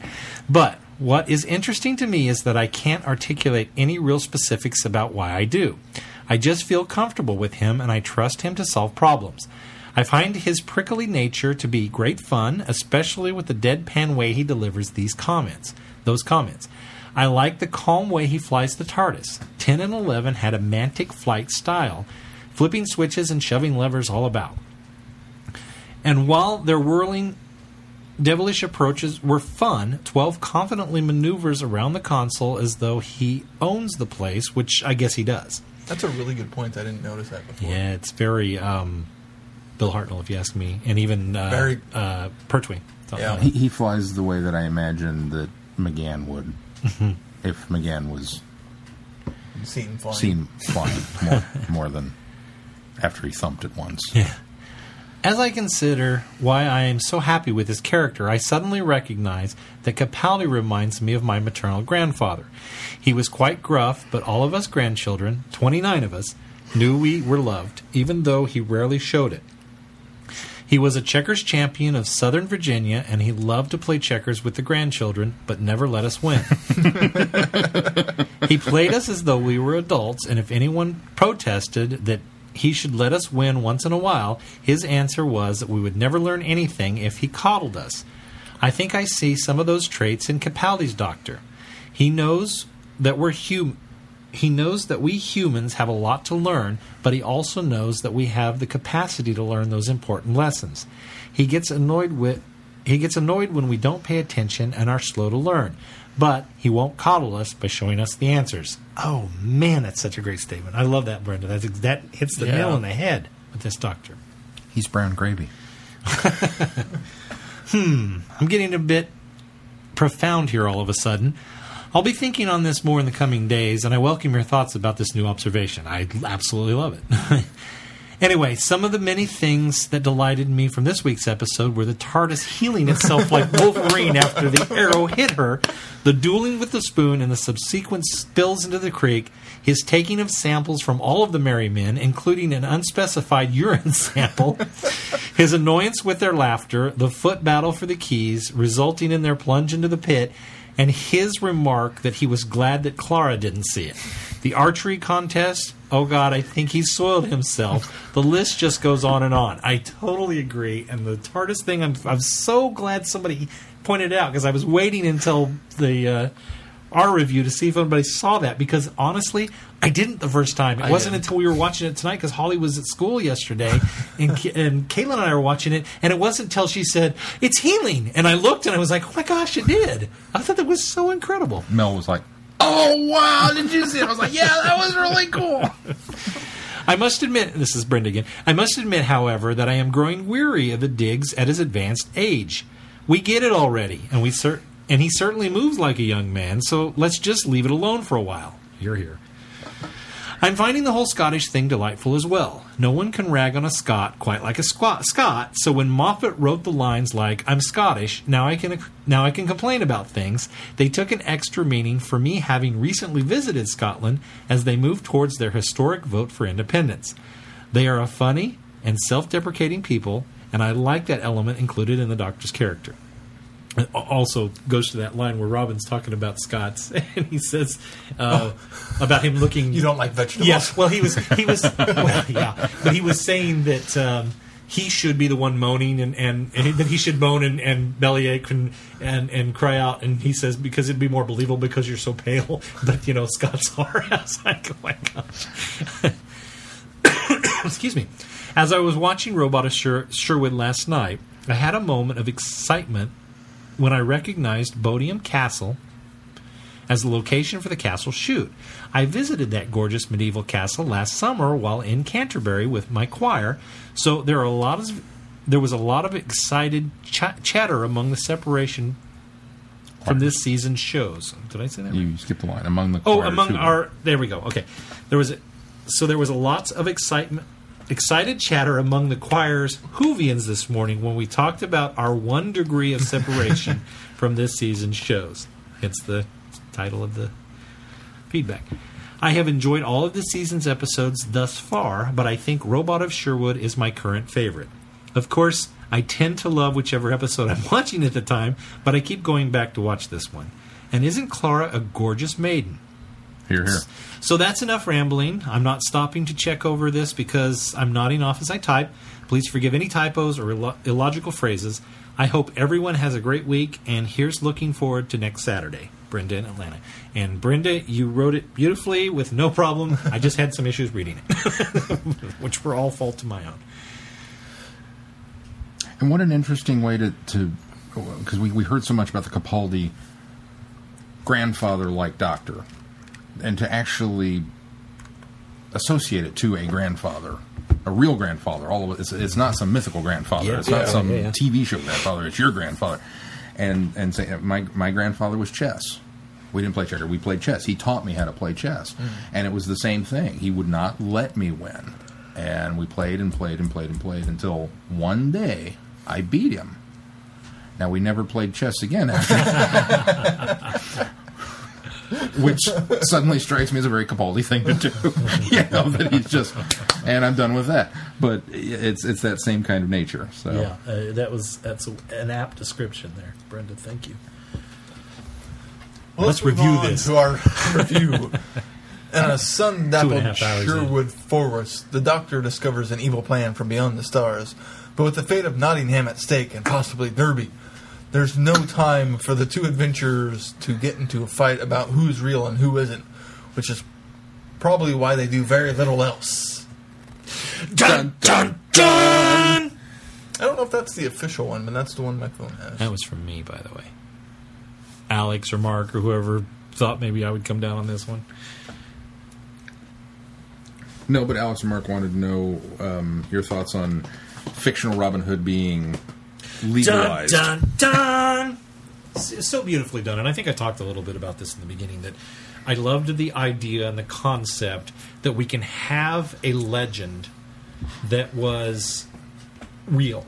But what is interesting to me is that I can't articulate any real specifics about why I do. I just feel comfortable with him and I trust him to solve problems. I find his prickly nature to be great fun, especially with the deadpan way he delivers these comments. Those comments. I like the calm way he flies the TARDIS. 10 and 11 had a mantic flight style, flipping switches and shoving levers all about. And while their whirling, devilish approaches were fun, 12 confidently maneuvers around the console as though he owns the place, which I guess he does. That's a really good point. I didn't notice that before. Yeah, it's very um, Bill Hartnell, if you ask me, and even uh, Very- uh, Pertwee. Yeah. like He, he flies the way that I imagine that McGann would, Mm-hmm. if McGann was Seen flying. seen flying more, more than after he thumped it once. Yeah. As I consider why I am so happy with his character, I suddenly recognize that Capaldi reminds me of my maternal grandfather. He was quite gruff, but all of us grandchildren, 29 of us, knew we were loved, even though he rarely showed it. He was a checkers champion of Southern Virginia, and he loved to play checkers with the grandchildren, but never let us win. he played us as though we were adults, and if anyone protested that he should let us win once in a while, his answer was that we would never learn anything if he coddled us. I think I see some of those traits in Capaldi's doctor. He knows that we're hum- he knows that we humans have a lot to learn, but he also knows that we have the capacity to learn those important lessons. He gets annoyed with he gets annoyed when we don't pay attention and are slow to learn, but he won't coddle us by showing us the answers. Oh man, that's such a great statement. I love that, Brenda. That's, that hits the Yeah. nail on the head with this doctor. He's brown gravy. Hmm. I'm getting a bit profound here all of a sudden. I'll be thinking on this more in the coming days, and I welcome your thoughts about this new observation. I absolutely love it. anyway, some of the many things that delighted me from this week's episode were the TARDIS healing itself like Wolverine after the arrow hit her, the dueling with the spoon, and the subsequent spills into the creek, his taking of samples from all of the merry men, including an unspecified urine sample, his annoyance with their laughter, the foot battle for the keys, resulting in their plunge into the pit, and his remark that he was glad that Clara didn't see it. The archery contest, oh God, I think he soiled himself. The list just goes on and on. I totally agree. And the TARDIS thing, I'm, I'm so glad somebody pointed it out because I was waiting until the. Uh, our review to see if anybody saw that because honestly, I didn't the first time. It I wasn't didn't. until we were watching it tonight because Holly was at school yesterday, and K- and Caitlin and I were watching it, and it wasn't until she said it's healing, and I looked and I was like, oh my gosh, it did! I thought that was so incredible. Mel was like, "Oh wow, did you see it?" I was like, "Yeah, that was really cool." I must admit, this is Brenda again. I must admit, however, that I am growing weary of the digs at his advanced age. We get it already, and we cer- and he certainly moves like a young man. So let's just leave it alone for a while. You're here. I'm finding the whole Scottish thing delightful as well. No one can rag on a Scot quite like a squat Scot. So when Moffat wrote the lines like "I'm Scottish," now I can now I can complain about things. They took an extra meaning for me having recently visited Scotland as they move towards their historic vote for independence. They are a funny and self-deprecating people, and I like that element included in the Doctor's character. Al- also goes to that line where Robin's talking about Scott's, and he says uh, about him looking. You don't like vegetables? Yes. Well, he was he was well, yeah, but he was saying that um, he should be the one moaning and and, and that he should moan and, and bellyache and, and and cry out. And he says because it'd be more believable because you're so pale. But you know, Scots are. I was like, oh my gosh. Excuse me. As I was watching Robot of Sher- Sherwood last night, I had a moment of excitement when I recognized Bodiam Castle as the location for the castle shoot. I visited that gorgeous medieval castle last summer while in Canterbury with my choir, so there are a lot of there was a lot of excited ch- chatter among the separation from this season's shows. Did I say that? right? You skipped the line among the. Oh, among too. our there we go. Okay, there was a, so there was a lots of excitement, excited chatter among the choir's Whovians this morning when we talked about our one degree of separation from this season's shows. It's the title of the feedback. I have enjoyed all of the season's episodes thus far, but I think Robot of Sherwood is my current favorite. Of course, I tend to love whichever episode I'm watching at the time, but I keep going back to watch this one. And isn't Clara a gorgeous maiden? Here, here. So that's enough rambling. I'm not stopping to check over this because I'm nodding off as I type. Please forgive any typos or illo- illogical phrases. I hope everyone has a great week, and here's looking forward to next Saturday. Brenda in Atlanta. And Brenda, you wrote it beautifully with no problem. I just had some issues reading it, which were all fault to my own. And what an interesting way to to because we, we heard so much about the Capaldi grandfather like doctor, and to actually associate it to a grandfather, a real grandfather. All of it, it's, it's not some mythical grandfather. Yeah, it's not yeah, some yeah. TV show grandfather. It's your grandfather. And and say my my grandfather was chess. We didn't play checker. We played chess. He taught me how to play chess, hmm. and it was the same thing. He would not let me win, and we played and played and played and played until one day I beat him. Now we never played chess again after, which suddenly strikes me as a very Capaldi thing to do. you know that he's just, and I'm done with that. But it's it's that same kind of nature. So Yeah, uh, that was that's a, an apt description there, Brenda. Thank you. Well, Let's move review on this. To our review. In a sun Two and a dappled half in. Sherwood forest, the Doctor discovers an evil plan from beyond the stars. But with the fate of Nottingham at stake and possibly Derby, there's no time for the two adventurers to get into a fight about who's real and who isn't, which is probably why they do very little else. Dun dun dun. I don't know if that's the official one, but that's the one my phone has. That was from me, by the way. Alex or Mark or whoever thought maybe I would come down on this one. no, but Alex and Mark wanted to know um, your thoughts on fictional Robin Hood being Dun legalized. dun dun. It's so beautifully done, and I think I talked a little bit about this in the beginning. That I loved the idea and the concept that we can have a legend that was real,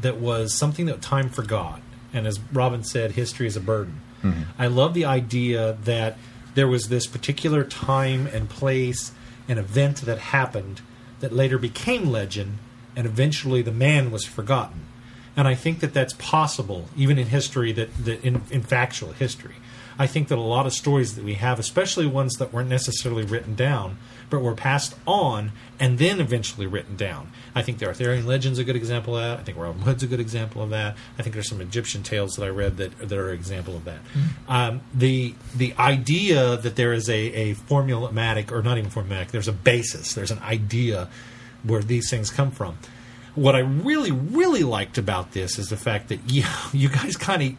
that was something that time forgot, and as Robin said, history is a burden. Mm-hmm. I love the idea that there was this particular time and place, an event that happened that later became legend, and eventually the man was forgotten. And I think that that's possible, even in history, that, that in, in factual history. I think that a lot of stories that we have, especially ones that weren't necessarily written down, but were passed on and then eventually written down. I think the Arthurian legend's a good example of that. I think Robin Hood's a good example of that. I think there's some Egyptian tales that I read that, that are an example of that. Um, the the idea that there is a, a formulaic, or not even formulaic, there's a basis, there's an idea where these things come from what I really, really liked about this is the fact that you, you guys kind of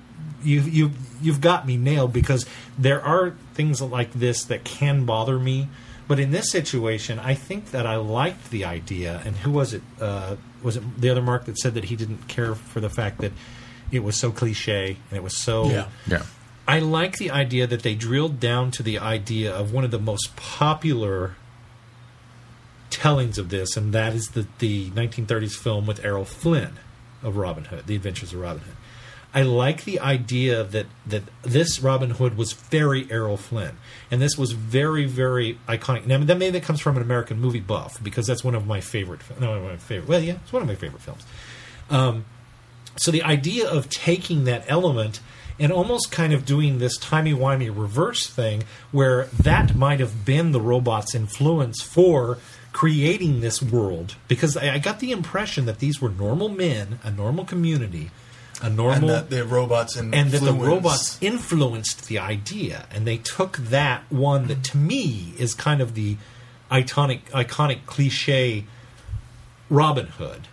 you you you've got me nailed because there are things like this that can bother me But in this situation, I think that I liked the idea. And who was it? Uh, was it the other Mark that said that he didn't care for the fact that it was so cliche and it was so. Yeah. Yeah. I like the idea that they drilled down to the idea of one of the most popular tellings of this, and that is the, the 1930s film with Errol Flynn of Robin Hood, The Adventures of Robin Hood. I like the idea that, that this Robin Hood was very Errol Flynn, and this was very, very iconic. Now, that maybe that comes from an American movie buff because that's one of my favorite. No, my favorite. Well, yeah, it's one of my favorite films. Um, so the idea of taking that element and almost kind of doing this timey-wimey reverse thing where that might have been the robot's influence for creating this world because I, I got the impression that these were normal men a normal community a And normal that the robots and and that the robots influenced the idea and they took that one that to me is kind of the iconic iconic cliche Robin Hood.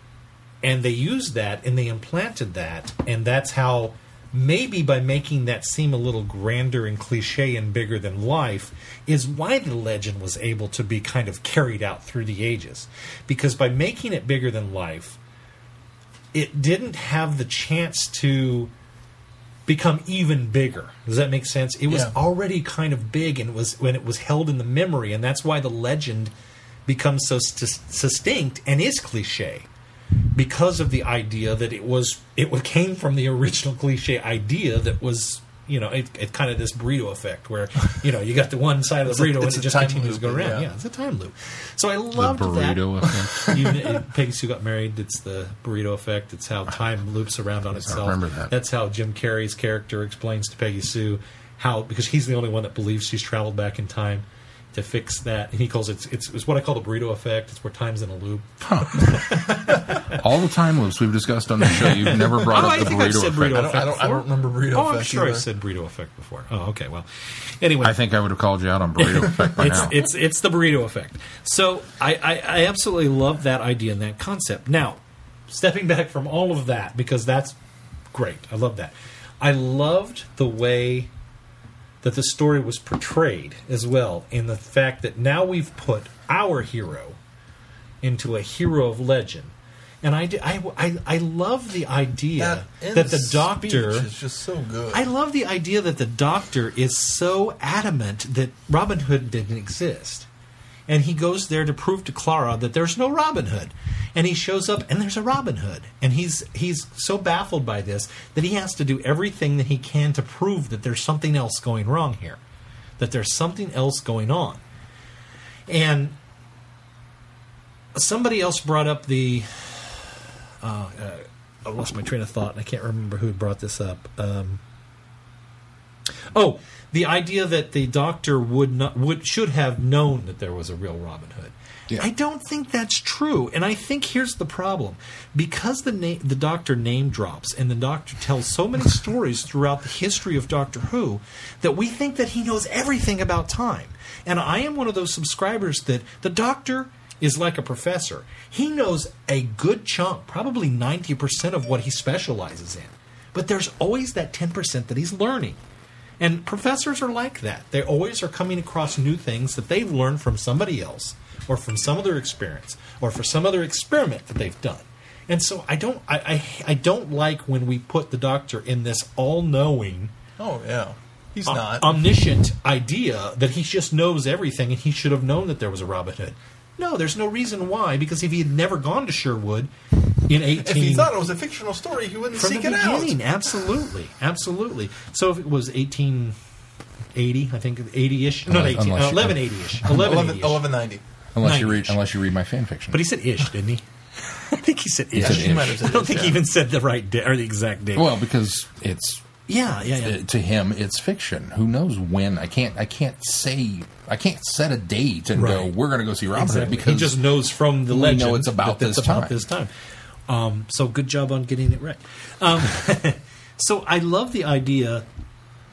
And they used that and they implanted that and that's how maybe by making that seem a little grander and cliche and bigger than life is why the legend was able to be kind of carried out through the ages because by making it bigger than life it didn't have the chance to become even bigger. Does that make sense? It was Yeah. already kind of big and was when it was held in the memory, and that's why the legend becomes so sus- succinct and is cliche because of the idea that it was it came from the original cliche idea that was you know it, it kind of this burrito effect where you know you got the one side of the a- burrito and it's it just continues to go around. yeah. Yeah. it's a time loop. So I The loved that burrito effect. even in Peggy Sue got married. It's the burrito effect. It's how time loops around on Yes, I itself. remember that. That's how Jim Carrey's character explains to Peggy Sue how because he's the only one that believes she's traveled back in time to fix that. And he calls it it's, it's what I call the burrito effect. It's where time's in a loop. All the time loops we've discussed on the show, you've never brought Oh, up I the think I've burrito effect. burrito I don't, I don't, I don't remember burrito Oh, I'm effect sure I said burrito effect before. Oh, okay. Well, anyway, I think I would have called you out on burrito effect by it's now. it's it's the burrito effect. So I, I I absolutely love that idea and that concept. Now, stepping back from all of that because that's great. I love that. I loved the way that the story was portrayed as well in the fact that now we've put our hero into a hero of legend. And I, I, I, I love the idea end that the doctor is just so good. I love the idea that the doctor is so adamant that Robin Hood didn't exist. And he goes there to prove to Clara that there's no Robin Hood. And he shows up and there's a Robin Hood. And he's he's so baffled by this that he has to do everything that he can to prove that there's something else going wrong here. That there's something else going on. And somebody else brought up the uh, uh, I lost my train of thought and I can't remember who brought this up. Um, oh, the idea that the doctor would not would should have known that there was a real Robin Hood. Yeah. I don't think that's true, and I think here's the problem: because the na- the Doctor name drops, and the Doctor tells so many stories throughout the history of Doctor Who, that we think that he knows everything about time. And I am one of those subscribers that the Doctor is like a professor. He knows a good chunk, probably ninety percent of what he specializes in, but there's always that ten percent that he's learning. And professors are like that. They always are coming across new things that they've learned from somebody else or from some other experience or for some other experiment that they've done. And so I don't I, I, I don't like when we put the doctor in this all knowing oh yeah, he's uh, not. omniscient idea that he just knows everything and he should have known that there was a Robin Hood. No, there's no reason why, because if he had never gone to Sherwood in 18 if he thought it was a fictional story, he wouldn't seek it out. beginning. Absolutely, absolutely. So if it was 1880, I think 80-ish, not Unless- 18, unless you- 1180-ish, 11, 1180-ish. 1190. unless you 90-ish. read unless you read my fan fiction. But he said ish, didn't he? I think he said ish. said He might have I don't ish, think he even said the right day or the exact date. well, because it's yeah, yeah, yeah. uh, to him it's fiction. Who knows when? I can't I can't say I can't set a date and go we're going to go see Robin Hood because he just knows from the we legend know it's about that it's this about time. this time. Um, so good job on getting it right. Um, so I love the idea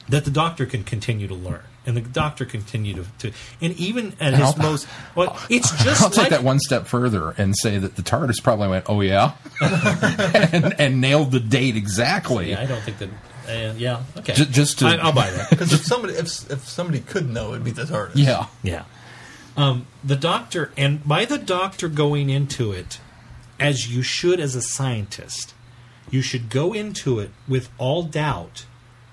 that the doctor can continue to learn. And the doctor continue to, to and even at his I'll- most well, it's just I'll take that one step further and say that the TARDIS probably went, "Oh yeah," and, and nailed the date exactly. Yeah, I don't think that. Yeah, okay. Ju- just to- I, I'll buy that. Because if somebody if, if somebody could know, it'd be the TARDIS. Yeah. yeah. Um, the doctor, and by the doctor going into it, as you should as a scientist, you should go into it with all doubt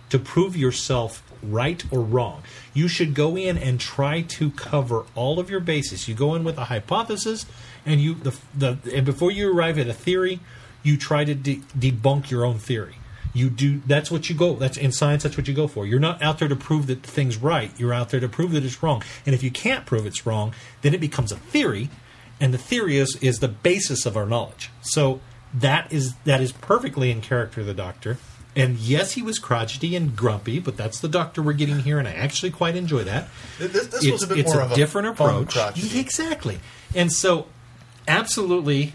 to prove yourself right or wrong. You should go in and try to cover all of your bases. You go in with a hypothesis, and you the the and before you arrive at a theory, you try to de- debunk your own theory. You do that's what you go. That's in science. That's what you go for. You're not out there to prove that the thing's right. You're out there to prove that it's wrong. And if you can't prove it's wrong, then it becomes a theory, and the theory is is the basis of our knowledge. So that is that is perfectly in character of the doctor. And yes, he was crotchety and grumpy, but that's the doctor we're getting here, and I actually quite enjoy that. This, this was it's a bit it's more a of a different approach. crotchety. Exactly. And so, absolutely,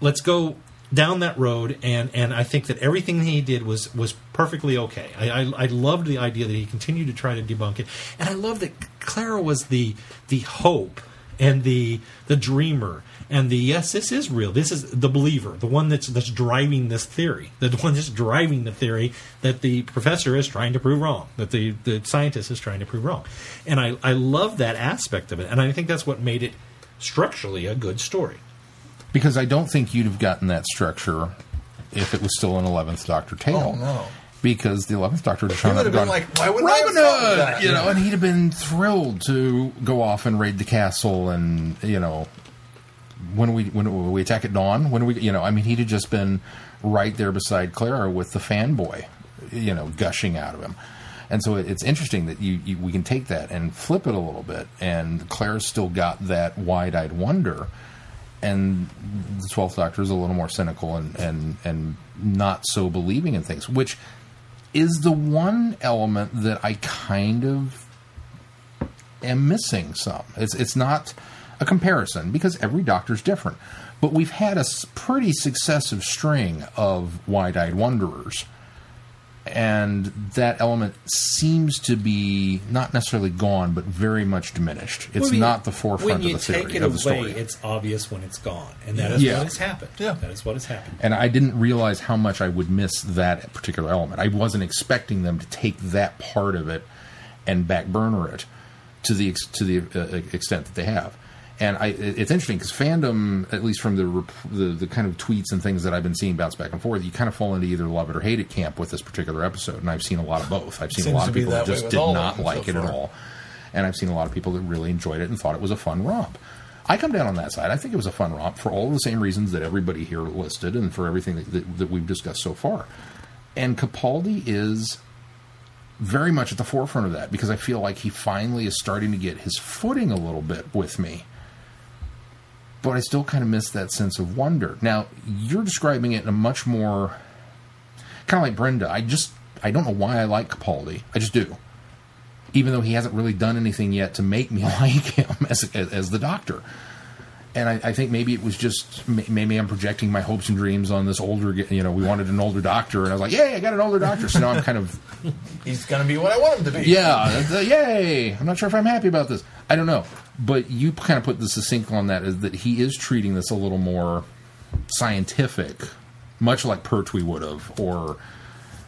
let's go down that road. And, and I think that everything he did was was perfectly okay. I, I I loved the idea that he continued to try to debunk it, and I love that Clara was the the hope and the the dreamer and the yes this is real this is the believer the one that's that's driving this theory the one that's driving the theory that the professor is trying to prove wrong that the the scientist is trying to prove wrong and i i love that aspect of it and i think that's what made it structurally a good story Because I don't think you'd have gotten that structure if it was still an Eleventh Doctor oh, tale. Oh, no. Because the Eleventh Doctor would have would been gone, like, why have Robin Hood! that? You know, and he'd have been thrilled to go off and raid the castle and, you know, when we when we attack at dawn, when we you know, I mean he'd have just been right there beside Clara with the fanboy, you know, gushing out of him. And so it's interesting that you, you we can take that and flip it a little bit, and Clara's still got that wide-eyed wonder, and the Twelfth Doctor is a little more cynical and and and not so believing in things, which is the one element that I kind of am missing some. It's it's not a comparison because every doctor's different, but we've had a pretty successive string of wide-eyed wanderers, and that element seems to be not necessarily gone, but very much diminished. It's When you- not the forefront when you of the theory take it of the away story. it's obvious when it's gone and that is Yeah. what has happened Yeah. that is what has happened and I didn't realize how much I would miss that particular element. I wasn't expecting them to take that part of it and back burner it to the to the uh, extent that they have. And I, it's interesting because fandom, at least from the, the the kind of tweets and things that I've been seeing bounce back and forth, you kind of fall into either love it or hate it camp with this particular episode. And I've seen a lot of both. I've seen Seems a lot of people that that just did not like so it at all, and I've seen a lot of people that really enjoyed it and thought it was a fun romp. I come down on that side. I think it was a fun romp for all the same reasons that everybody here listed and for everything that, that, that we've discussed so far. And Capaldi is very much at the forefront of that because I feel like he finally is starting to get his footing a little bit with me. But I still kind of miss that sense of wonder. Now, you're describing it in a much more kind of like Brenda. I just I don't know why I like Capaldi. I just do. Even though he hasn't really done anything yet to make me like him as as, as the Doctor. And I, I think maybe it was just maybe I'm projecting my hopes and dreams on this older. You know, we wanted an older Doctor, and I was like, "Yay, I got an older Doctor!" So now I'm kind of He's going to be what I want him to be. yeah, uh, yay! I'm not sure if I'm happy about this. I don't know, but you kind of put the succinct on that is that he is treating this a little more scientific, much like Pertwee would have, or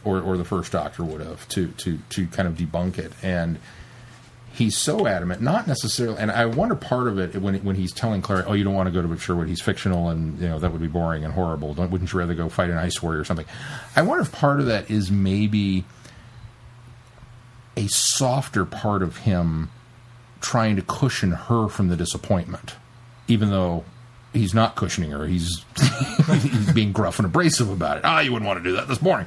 or or the first Doctor would have, to to to kind of debunk it. And he's so adamant, not necessarily. And I wonder part of it when when he's telling Clara, "Oh, you don't want to go to Sherwood. He's fictional, and you know that would be boring and horrible. Don't, wouldn't you rather go fight an ice warrior or something?" I wonder if part of that is maybe a softer part of him trying to cushion her from the disappointment, even though he's not cushioning her. He's he's being gruff and abrasive about it. Ah, you wouldn't want to do that this morning.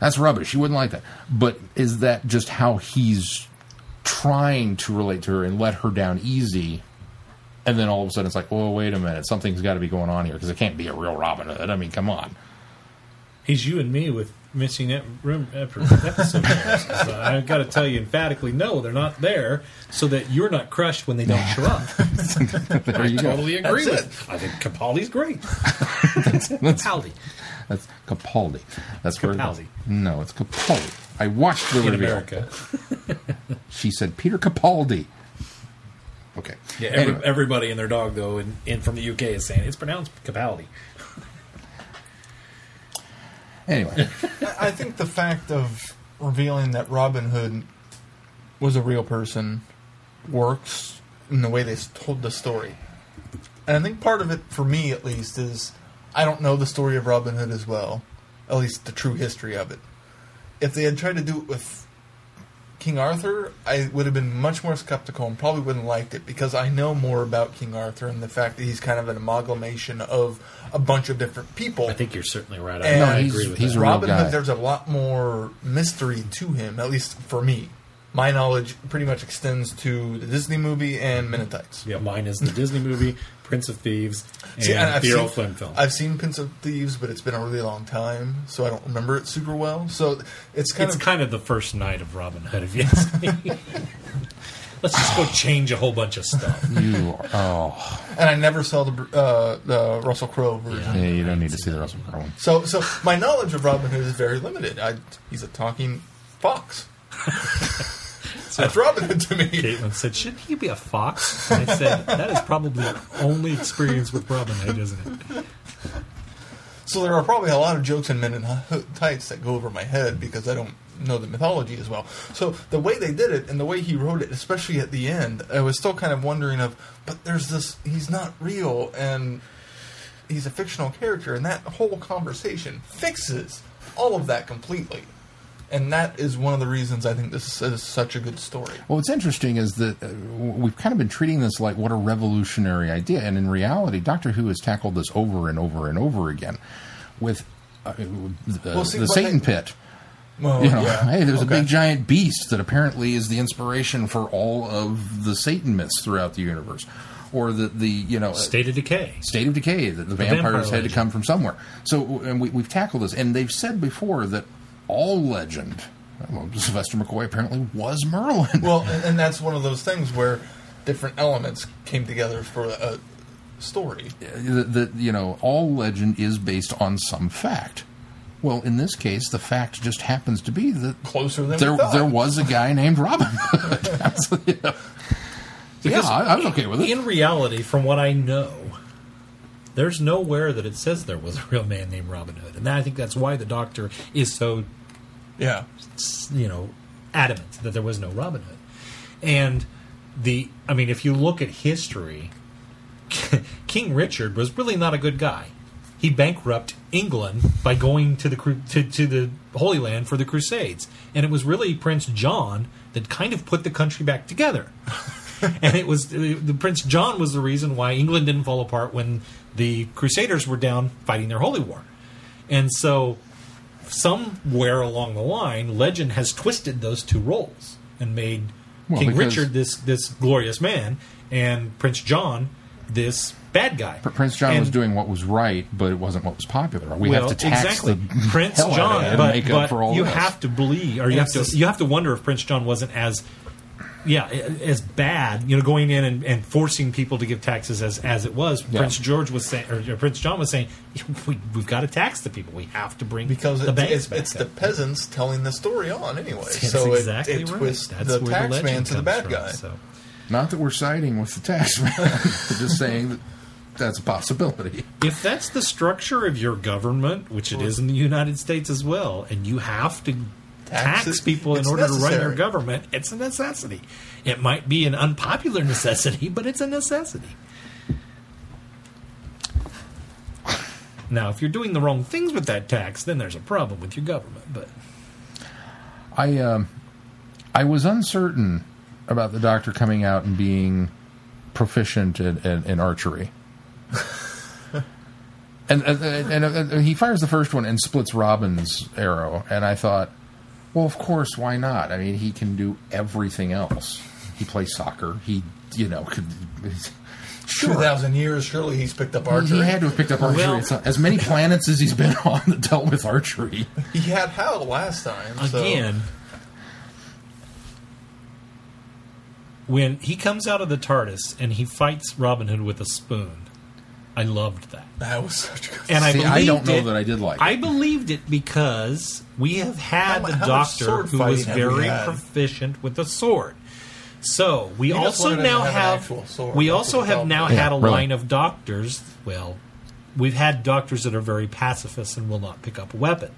That's rubbish. You wouldn't like that. But is that just how he's trying to relate to her and let her down easy? And then all of a sudden it's like, oh, wait a minute, something's got to be going on here because it can't be a real Robin Hood. I mean, come on. He's you and me with missing ep- room episode. So I've got to tell you emphatically, no, they're not there, so that you're not crushed when they don't show up. There you go. totally agree That's with. I think Capaldi's great. Capaldi That's Capaldi. That's Capaldi. where. No, it's Capaldi. I watched the in reveal. America. She said Peter Capaldi. Okay. Yeah, every, Anyway. everybody and their dog though, in, in from the UK is saying it's pronounced Capaldi. Anyway, I think the fact of revealing that Robin Hood was a real person works in the way they told the story. And I think part of it, for me at least, is I don't know the story of Robin Hood as well, at least the true history of it. If they had tried to do it with King Arthur, I would have been much more skeptical and probably wouldn't have liked it because I know more about King Arthur and the fact that he's kind of an amalgamation of a bunch of different people. I think you're certainly right. I, And I he's- agree with he's that. Robin guy. Hood, there's a lot more mystery to him, at least for me. My knowledge pretty much extends to the Disney movie and Men in Tights. Yeah, mine is the Disney movie Prince of Thieves and See, and I've the seen, Errol Flynn film. I've seen Prince of Thieves, but it's been a really long time, so I don't remember it super well. So it's kind it's of kind of the First Knight of Robin Hood, if you ask me. Let's just go change a whole bunch of stuff. You, oh, and I never saw the uh, the Russell Crowe version. yeah, you don't need to see the Russell Crowe one. So so my knowledge of Robin Hood is very limited. I, he's a talking fox. That's Robin Hood to me. Caitlin said, "Shouldn't he be a fox?" And I said, "That is probably the only experience with Robin Hood, isn't it?" So there are probably a lot of jokes in Men in Tights that go over my head because I don't know the mythology as well. So the way they did it and the way he wrote it, especially at the end, I was still kind of wondering of, but there's this, he's not real and he's a fictional character, and that whole conversation fixes all of that completely. And that is one of the reasons I think this is such a good story. Well, what's interesting is that uh, we've kind of been treating this like what a revolutionary idea, and in reality, Doctor Who has tackled this over and over and over again with uh, the, Well, see, the Satan they- Pit. Well, You know, yeah. hey, there's Okay. a big giant beast that apparently is the inspiration for all of the Satan myths throughout the universe, or the the you know State of Decay. State of Decay that the, vampire vampires had to come from somewhere. So, and we, we've tackled this, and they've said before that all legend. Well, Sylvester McCoy apparently was Merlin. Well, and, and that's one of those things where different elements came together for a story. that, you know all legend is based on some fact. Well, in this case, the fact just happens to be that Closer than there there was a guy named Robin Hood. That's, yeah, I, I was okay with it. In reality, from what I know, there's nowhere that it says there was a real man named Robin Hood, and I think that's why the Doctor is so Yeah. you know adamant that there was no Robin Hood. And the I mean, if you look at history, King Richard was really not a good guy. He bankrupted England by going to the to, to the Holy Land for the Crusades, and it was really Prince John that kind of put the country back together. and it was the Prince John was the reason why England didn't fall apart when the Crusaders were down fighting their holy war. And so somewhere along the line, legend has twisted those two roles and made Well, King Richard this this glorious man and Prince John this bad guy. Pr- Prince John And- was doing what was right, but it wasn't what was popular. We well, have to tax exactly. the Prince hell out of John, but, make but up for all you this. have to believe, or you have to you have to wonder if Prince John wasn't as yeah as bad. You know, going in and, and forcing people to give taxes as as it was. Yeah. Prince George was saying, or Prince John was saying, we, we've got to tax the people. We have to bring Because the it's, it's, back it's the peasants telling the story on anyway. That's so exactly it, it right. twists That's the where tax legend man to the comes bad from, guy. So. Not that we're siding with the tax man, we're just saying that that's a possibility. if that's the structure of your government, which it is in the United States as well, and you have to Tax tax, people in order to run your necessary. government, it's a necessity. It might be an unpopular necessity, but it's a necessity. Now, if you're doing the wrong things with that tax, then there's a problem with your government. But I um, I was uncertain about the doctor coming out and being proficient in, in, in archery. and, and, and, and he fires the first one and splits Robin's arrow, and I thought, well, of course, why not? I mean, he can do everything else. He plays soccer. He, you know, could. Sure. Two thousand years, surely he's picked up archery. He had to have picked up archery. Well- It's not- as many planets as he's been on that dealt with archery. He had Hal last time. so- again, when he comes out of the TARDIS and he fights Robin Hood with a spoon, I loved that. that was such a good. And I See, believed I don't know it- that I did like it. I believed it because we have had How mu- the how doctor who was fighting have we very proficient with a sword. So we He also wanted him to now have have, sword. we also have now Yeah, had a really. line of doctors. Well, we've had doctors that are very pacifist and will not pick up a weapon.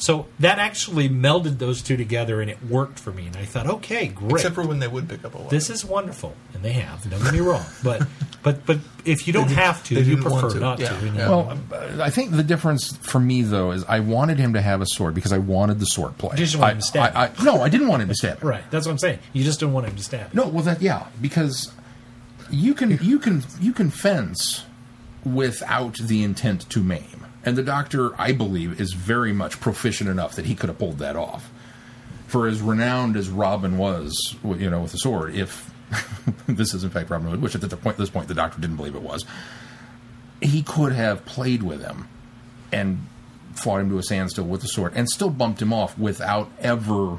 So that actually melded those two together, and it worked for me. And I thought, okay, great. Except for when they would pick up a weapon. This is wonderful, and they have. Don't get me wrong, but but but if you don't have to, you prefer to. not Yeah, to. and yeah. Well, uh, I think the difference for me though is I wanted him to have a sword because I wanted the sword play. You just wanted I, him to stab I, I, no, I didn't want him to stab. him. right, that's what I'm saying. You just don't want him to stab. No, well that yeah, because you can you can you can fence without the intent to maim. And the doctor, I believe, is very much proficient enough that he could have pulled that off. For as renowned as Robin was, you know, with the sword, if this is in fact Robin Hood, which at the point this point the doctor didn't believe it was, he could have played with him and fought him to a standstill with the sword and still bumped him off without ever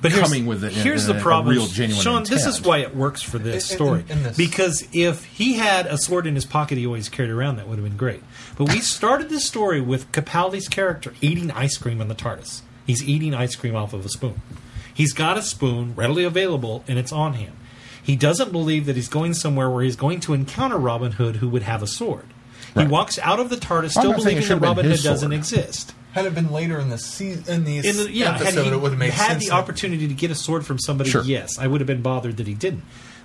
but here's, coming with it here's in the problem, real genuine Sean. This is why it works for this In- in- story in this. because if he had a sword in his pocket, he always carried around. That would have been great. But we started this story with Capaldi's character eating ice cream on the TARDIS. He's eating ice cream off of a spoon. He's got a spoon readily available, and it's on him. He doesn't believe that he's going somewhere where he's going to encounter Robin Hood, who would have a sword. He walks out of the TARDIS still not saying it believing that Robin Hood his doesn't exist. Had it been later in the season, in the, In the, yeah, had episode, he it would have made had sense. the opportunity to get a sword from somebody, Sure. yes, I would have been bothered that he didn't.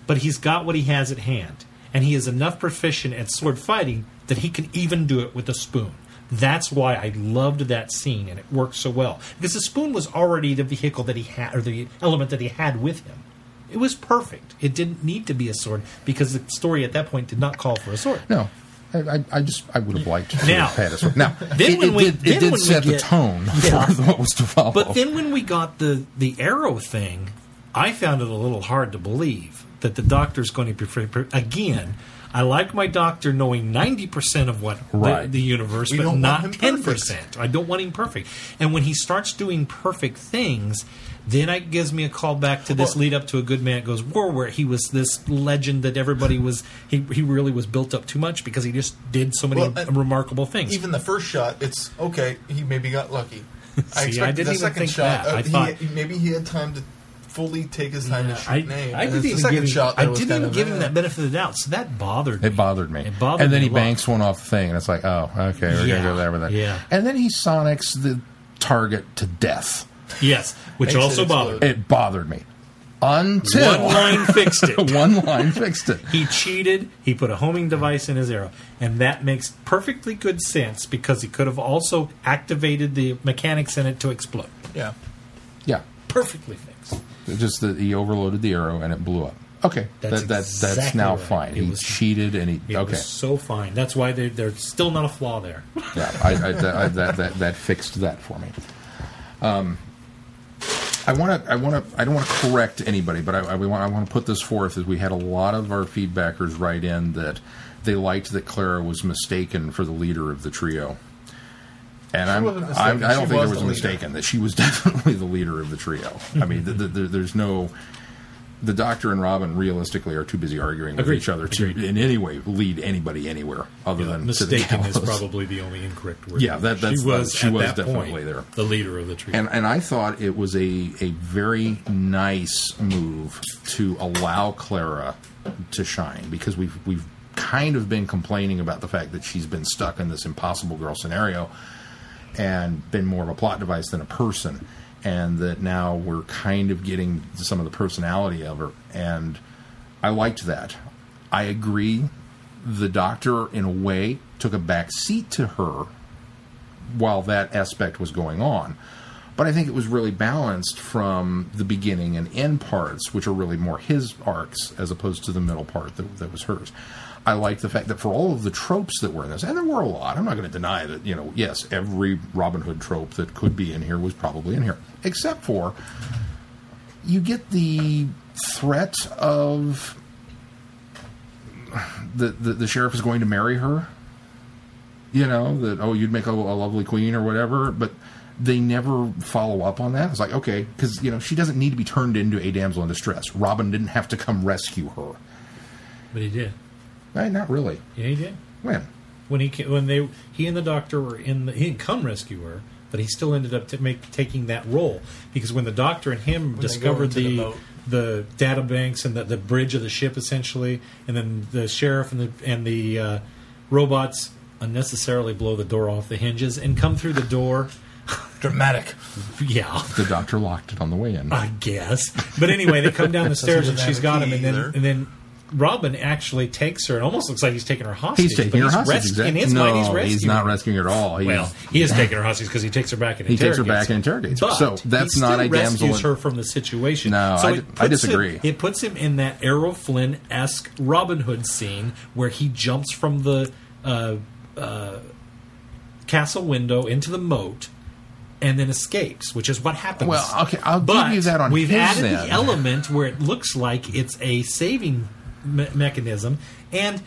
But he's got what he has at hand, and he is enough proficient at sword fighting that he can even do it with a spoon. That's why I loved that scene, and it worked so well because the spoon was already the vehicle that he had, or the element that he had with him. It was perfect. It didn't need to be a sword because the story at that point did not call for a sword. No, I, I, I just I would have liked to Now- have had a sword. Now, Then it, when it we- did, then it did when we set the tone Yeah. for what was to follow. But then when we got the the arrow thing, I found it a little hard to believe that the doctor's going to prefer. Again, I like my doctor knowing ninety percent of what the, Right. the universe, We but don't want not him ten perfect. percent. I don't want him perfect. And when he starts doing perfect things. Then it gives me a call back to this Well- lead up to a good man goes war, where he was this legend that everybody was. He he really was built up too much because he just did so many Well, and remarkable things. Even the first shot, it's okay. He maybe got lucky. I I expected didn't the even second think shot. that. I uh, he- thought- he- maybe he had time to fully take his time Yeah, to shoot I, an aim. I didn't the even second give him, shot. I didn't even give him that benefit of the doubt, so that bothered me. it bothered me. It bothered and then me he lot. banks one off the thing, and it's like, oh, okay, we're Yeah. gonna go there with that. Yeah. And then he sonics the target to death. Yes, which Makes it also bothered me. It bothered me until One line fixed it. one line fixed it. He cheated. He put a homing device in his arrow, and that makes perfectly good sense because he could have also activated the mechanics in it to explode. Yeah. Yeah, Perfectly fixed. It just that he overloaded the arrow and it blew up. Okay, That's that, that, that's now right. fine. It He was- cheated and he It okay. was so fine. That's why there- there's still not a flaw there. Yeah, I, I, that, I, that, that that fixed that for me. Um, I want to. I want to. I don't want to correct anybody, but I, I want. I want to put this forth as we had a lot of our feedbackers write in that they liked that Clara was mistaken for the leader of the trio. And I'm, I'm. I don't think there was the a leader. mistaken that she was definitely the leader of the trio. I mean, the, the, the, there's no. The Doctor and Robin realistically are too busy arguing with each other to Agreed. in any way lead anybody anywhere other than to the Mistaken is probably the only incorrect word. Yeah, that- that's- she was, she was definitely point, there. the leader of the trio. And and I thought it was a a very nice move to allow Clara to shine because we've we've kind of been complaining about the fact that she's been stuck in this impossible girl scenario and been more of a plot device than a person and that now we're kind of getting some of the personality of her and I liked that. I agree the doctor in a way took a back seat to her while that aspect was going on. But I think it was really balanced from the beginning and end parts, which are really more his arcs as opposed to the middle part that, that was hers. I like the fact that for all of the tropes that were in this, and there were a lot, I'm not going to deny that, you know, yes, every Robin Hood trope that could be in here was probably in here, except for you get the threat of the, the, the sheriff is going to marry her you know that oh you'd make a, a lovely queen or whatever but they never follow up on that. It's like okay because you know she doesn't need to be turned into a damsel in distress. Robin didn't have to come rescue her. But he did. Not really Yeah, he did. when when he ca- when they he and the doctor were in the he didn't come rescue her, but he still ended up to make taking that role because when the doctor and him they go discovered the the boat. the data banks and the, the bridge of the ship essentially, and then the sheriff and the and the uh, robots unnecessarily blow the door off the hinges and come through the door. Dramatic. Yeah, The doctor locked it on the way in. I guess. But anyway, they come down the stairs and doesn't she's have a got him, key and then either. and then Robin actually takes her. It almost looks like he's taking her hostage. He's taking but her hostage. res- exactly. In his no, mind, he's rescuing. he's not rescuing her at all. He's, Well, he is taking her hostage because he takes her back and He takes her back and interrogates her. So that's not a damsel rescues in- her from the situation. No, so I it d- I puts him- disagree. it puts him in that Errol Flynn esque Robin Hood scene where he jumps from the uh, uh, castle window into the moat and then escapes, which is what happens. Well, okay, I'll give but you that on we've added end. the element where it looks like it's a saving me- mechanism, and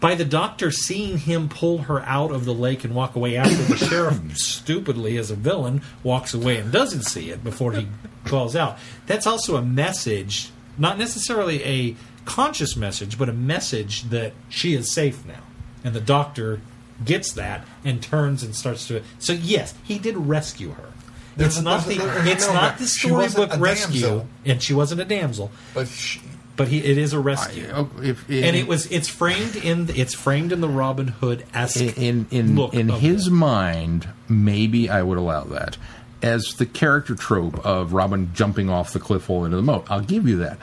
by the doctor seeing him pull her out of the lake and walk away after the sheriff stupidly as a villain walks away and doesn't see it before he calls out. That's also a message not necessarily a conscious message but a message that she is safe now. And the doctor gets that and turns and starts to so yes he did rescue her. There's it's not the it's no, not the storybook rescue damsel. and she wasn't a damsel. But she, but he it is a rescue I- if, and it was it's framed in it's framed in the Robin Hood esque in in in, look in his it. mind, maybe I would allow that as the character trope of Robin jumping off the cliff hole into the moat. I'll give you that.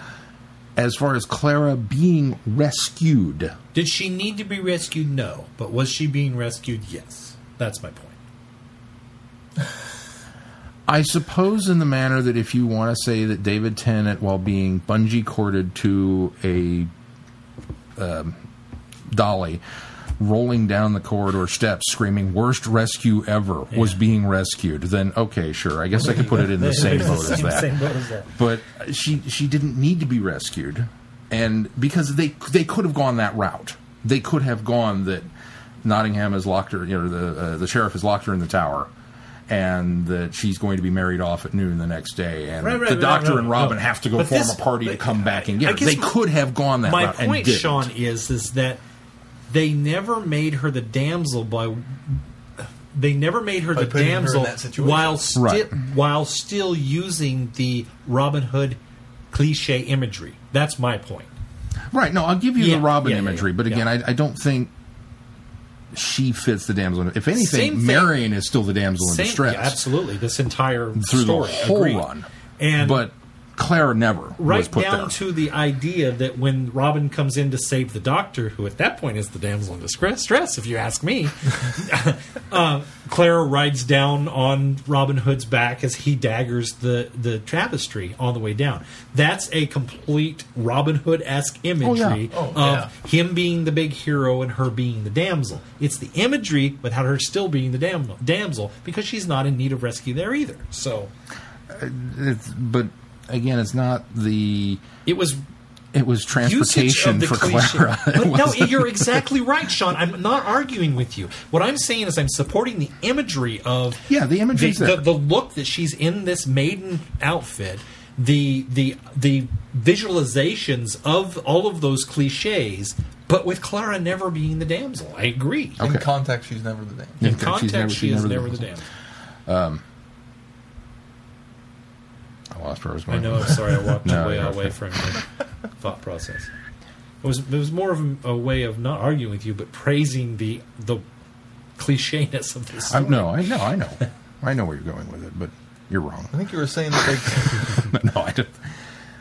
As far as Clara being rescued, Did she need to be rescued? No, but was she being rescued? Yes. That's my point. I suppose in the manner that if you want to say that David Tennant, while being bungee corded to a um, dolly, rolling down the corridor steps, screaming "worst rescue ever" was being rescued, then okay, sure, I guess I could put it in the same boat as that. Same boat as that. But she she didn't need to be rescued, and because they they could have gone that route, they could have gone that Nottingham has locked her, you know, the uh, the sheriff has locked her in the tower. And that she's going to be married off at noon the next day, and Right, right, the right, doctor no, and no. Robin have to go But form this- a party to come back and get her. They my- could have gone that My route and point, didn't. Sean, is is that they never made her the damsel by. They never made her By the putting her in damsel that while sti- Right. while still using the Robin Hood cliche imagery. That's my point. Right. No, I'll give you Yeah, the Robin yeah, yeah, imagery, yeah, but again, yeah. I, I don't think she fits the damsel. in- If anything, Marion is still the damsel in Same, distress yeah, absolutely. This entire through story, the whole agreed. run. And but Clara never was right put down there. to the idea that when Robin comes in to save the Doctor, who at that point is the damsel in distress, stress, if you ask me, uh, Clara rides down on Robin Hood's back as he daggers the the tapestry all the way down. That's a complete Robin Hood esque imagery Oh, of yeah. him being the big hero and her being the damsel. It's the imagery without her still being the dam- damsel because she's not in need of rescue there either. So It's, but again, it's not the. it was It was transportation the for cliche. Clara. But no, you're exactly right, Sean. I'm not arguing with you. What I'm saying is I'm supporting the imagery of Yeah, the imagery's the, the, the look that she's in this maiden outfit, the the the visualizations of all of those cliches, but with Clara never being the damsel. I agree. in context, she's never the damsel. In Okay, she's context, never- she she's is never the never the damsel. damsel. Um, I lost where I was I know. I'm sorry. I walked No, away you're away okay. from your thought process. It was it was more of a, a way of not arguing with you, but praising the the clichéness of this. I'm, no, I know, I know, I know where you're going with it, but you're wrong. I think you were saying that they. no, I don't.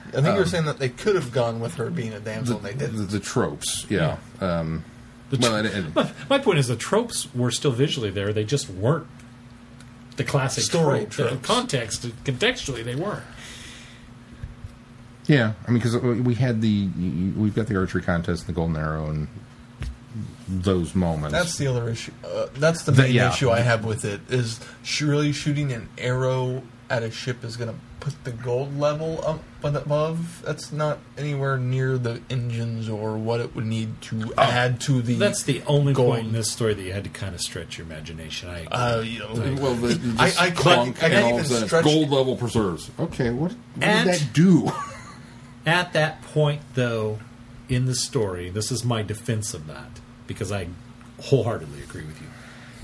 I think you were saying that they could have gone with her being a damsel, and they The, didn't. the tropes, yeah. Um, The well, tr- it- it- my, my point is the tropes were still visually there; they just weren't the classic Story trope. The context, contextually, they weren't. Yeah, I mean, because we had the we've got the archery contest, the golden arrow, and those moments. That's the other issue. Uh, that's the The- main yeah. issue I have with it. Is really shooting an arrow at a ship is going to put the gold level up and above. That's not anywhere near the engines or what it would need to add to the. That's the only Gold. point in this story that you had to kind of stretch your imagination. I. Uh, you know, well, the, I- I clunk can't- I can't and all even of a sudden it's stretch- gold level preserves. Okay, what, what And- did that do? At that point, though, in the story, this is my defense of that because I wholeheartedly agree with you.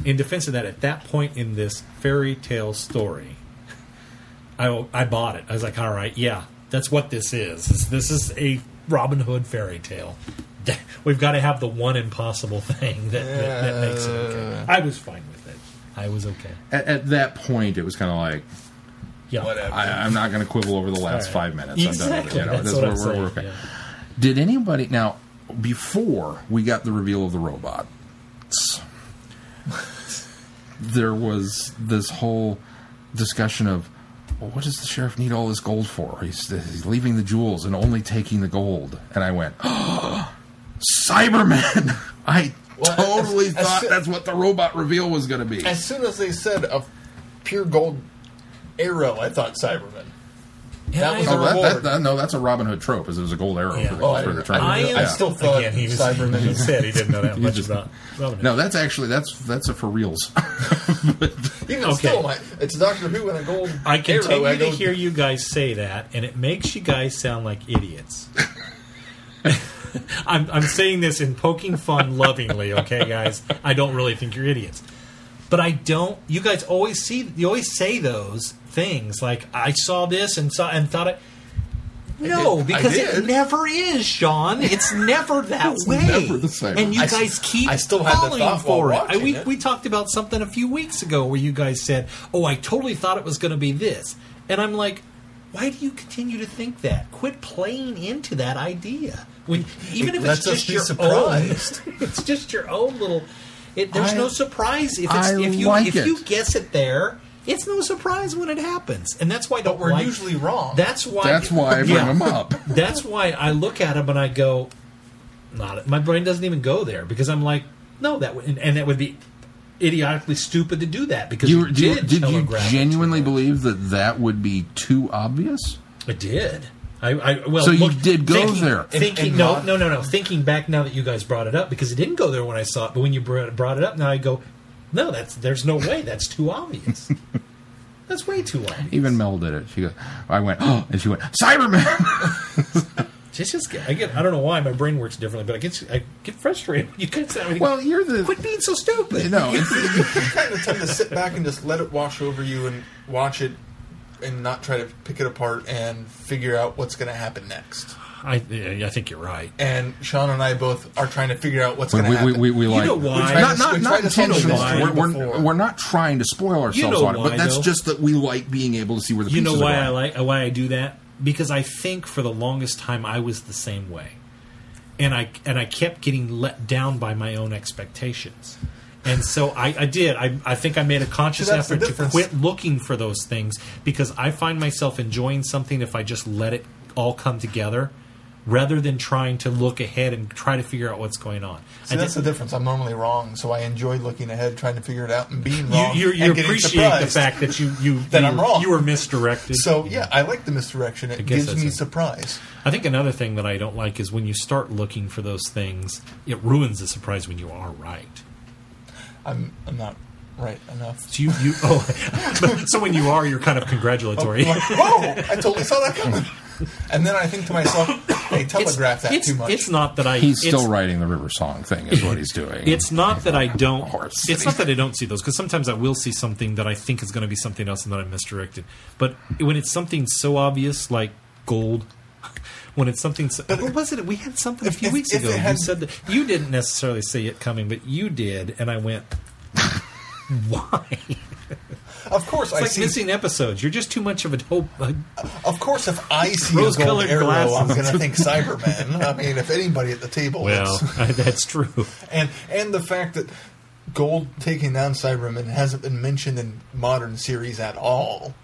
In defense of that, at that point in this fairy tale story, I, I bought it. I was like, all right, yeah, that's what this is. This, this is a Robin Hood fairy tale. we've got to have the one impossible thing that, that, that makes it okay. Uh. I was fine with it. I was okay. At, at that point, it was kind of like Yeah. Whatever. I, I'm not going to quibble over the last All right. five minutes. I'm done with Exactly. it. You know, That's that's what where I'm we're, saying, we're okay. yeah. Did anybody now before we got the reveal of the robot? There was this whole discussion of well, what does the sheriff need all this gold for? He's, he's leaving the jewels and only taking the gold. And I went, Cyberman! I Well, totally as- as thought soo- that's what the robot reveal was going to be. As soon as they said a pure gold arrow, I thought Cyberman. That was Oh, a that, that, that- no, that's a Robin Hood trope. Is it was a gold arrow Yeah. for the, Oh, I for the didn't- treasure. I am Yeah. still thought Again, he was, Cyberman he said he didn't know that much just- about Robin. Hood. No, that's actually that's that's a for reals. Even Okay. still, my, it's Doctor Who and a gold I arrow. continue I to go, hear you guys say that, and it makes you guys sound like idiots. I'm, I'm saying this in poking fun lovingly, okay, guys? I don't really think you're idiots. But I don't. You guys always see. You always say those things like I saw this and saw and thought it. No. Because it never is, Sean. It's never that way. never the same. And you I s- guys keep I still had the falling while for it. I, we it. we talked about something a few weeks ago where you guys said, "Oh, I totally thought it was going to be this," and I'm like, "Why do you continue to think that? Quit playing into that idea. When even It if it's just your surprised. own, it's just your own little. It, there's I- no surprise if it's if you like if you guess it there. It's no surprise when it happens, and that's why I don't But we're like- usually wrong. That's why. That's why I bring Yeah. them up. That's why I look at them and I go, not. My brain doesn't even go there because I'm like, no, that would, and, and that would be idiotically stupid to do that because you, you, do you, did did you genuinely believe that that would be too obvious? I did. I, I well, So you look, did go thinking, there. Thinking, In- in no, mod- no, no, no. Thinking back now that you guys brought it up because it didn't go there when I saw it, but when you brought brought it up, now I go, no, that's there's no way. That's too obvious. that's way too obvious. Even Mel did it. She goes, I went, oh, and she went, Cyberman. It's just get, I get I don't know why my brain works differently, but I get I get frustrated. when You guys, I mean, well, you're the quit being so stupid. no. It's, you kind of tend to sit back and just let it wash over you and watch it and not try to pick it apart and figure out what's going to happen next. I I think you're right. And Sean and I both are trying to figure out what's going to we, happen. we, we like know why. We not, to, not, not intentional. We're, we're, we're not trying to spoil ourselves know on it, but that's though. just that we like being able to see where the truth is. You pieces know why are I going. like why I do that? Because I think for the longest time I was the same way, and I and I kept getting let down by my own expectations, and so I, I did. I, I think I made a conscious See, that's the effort to quit looking for those things because I find myself enjoying something if I just let it all come together, rather than trying to look ahead and try to figure out what's going on. See, I that's the did- difference. I'm normally wrong, so I enjoy looking ahead, trying to figure it out, and being wrong. you, you and appreciate the fact that you you That you, I'm wrong. You were misdirected. So yeah, I like the misdirection. It gives me a- surprise. I think another thing that I don't like is when you start looking for those things, it ruins the surprise when you are right. I'm I'm not right enough. So you, you oh, so when you are, you're kind of congratulatory. I'm like, whoa! I totally saw that coming. And then I think to myself, they It's, that it's, too much. it's not that I. He's still writing the River Song thing, is what he's doing. It's not that I don't. It's not that I don't see those because sometimes I will see something that I think is going to be something else and then I'm misdirected. But when it's something so obvious like gold, when it's something, so, what was it? We had something a few if- weeks if ago. it you said that you didn't necessarily see it coming, but you did, and I went, "Why?" Of course, It's I like see. missing episodes. You're just too much of a hope. A Of course, if I see a gold Rose-colored arrow, I'm going to think Cyberman. I mean, if anybody at the table, well, is. that's true. and and the fact that gold taking down Cyberman hasn't been mentioned in modern series at all,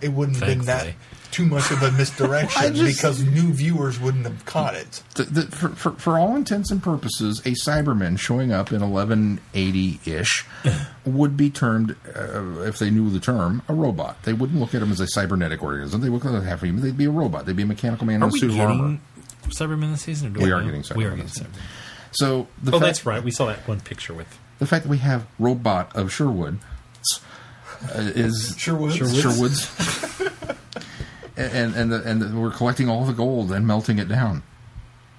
it wouldn't have been that too much of a misdirection just- because new viewers wouldn't have caught it. the, the, for, for, for all intents and purposes, a Cyberman showing up in 1180 ish would be termed, uh, if they knew the term, a robot. They wouldn't look at him as a cybernetic organism. They would look at half of him. They'd be a robot. They'd be a mechanical man Are in a suit of armor. getting Cybermen this season? Or do We we are know? getting We are getting this. Cybermen. So the Oh, fact, that's right. We saw that one picture with. the fact that we have robot of Sherwood Uh, is Sherwoods. Sherwoods. and and the, and the, we're collecting all the gold and melting it down.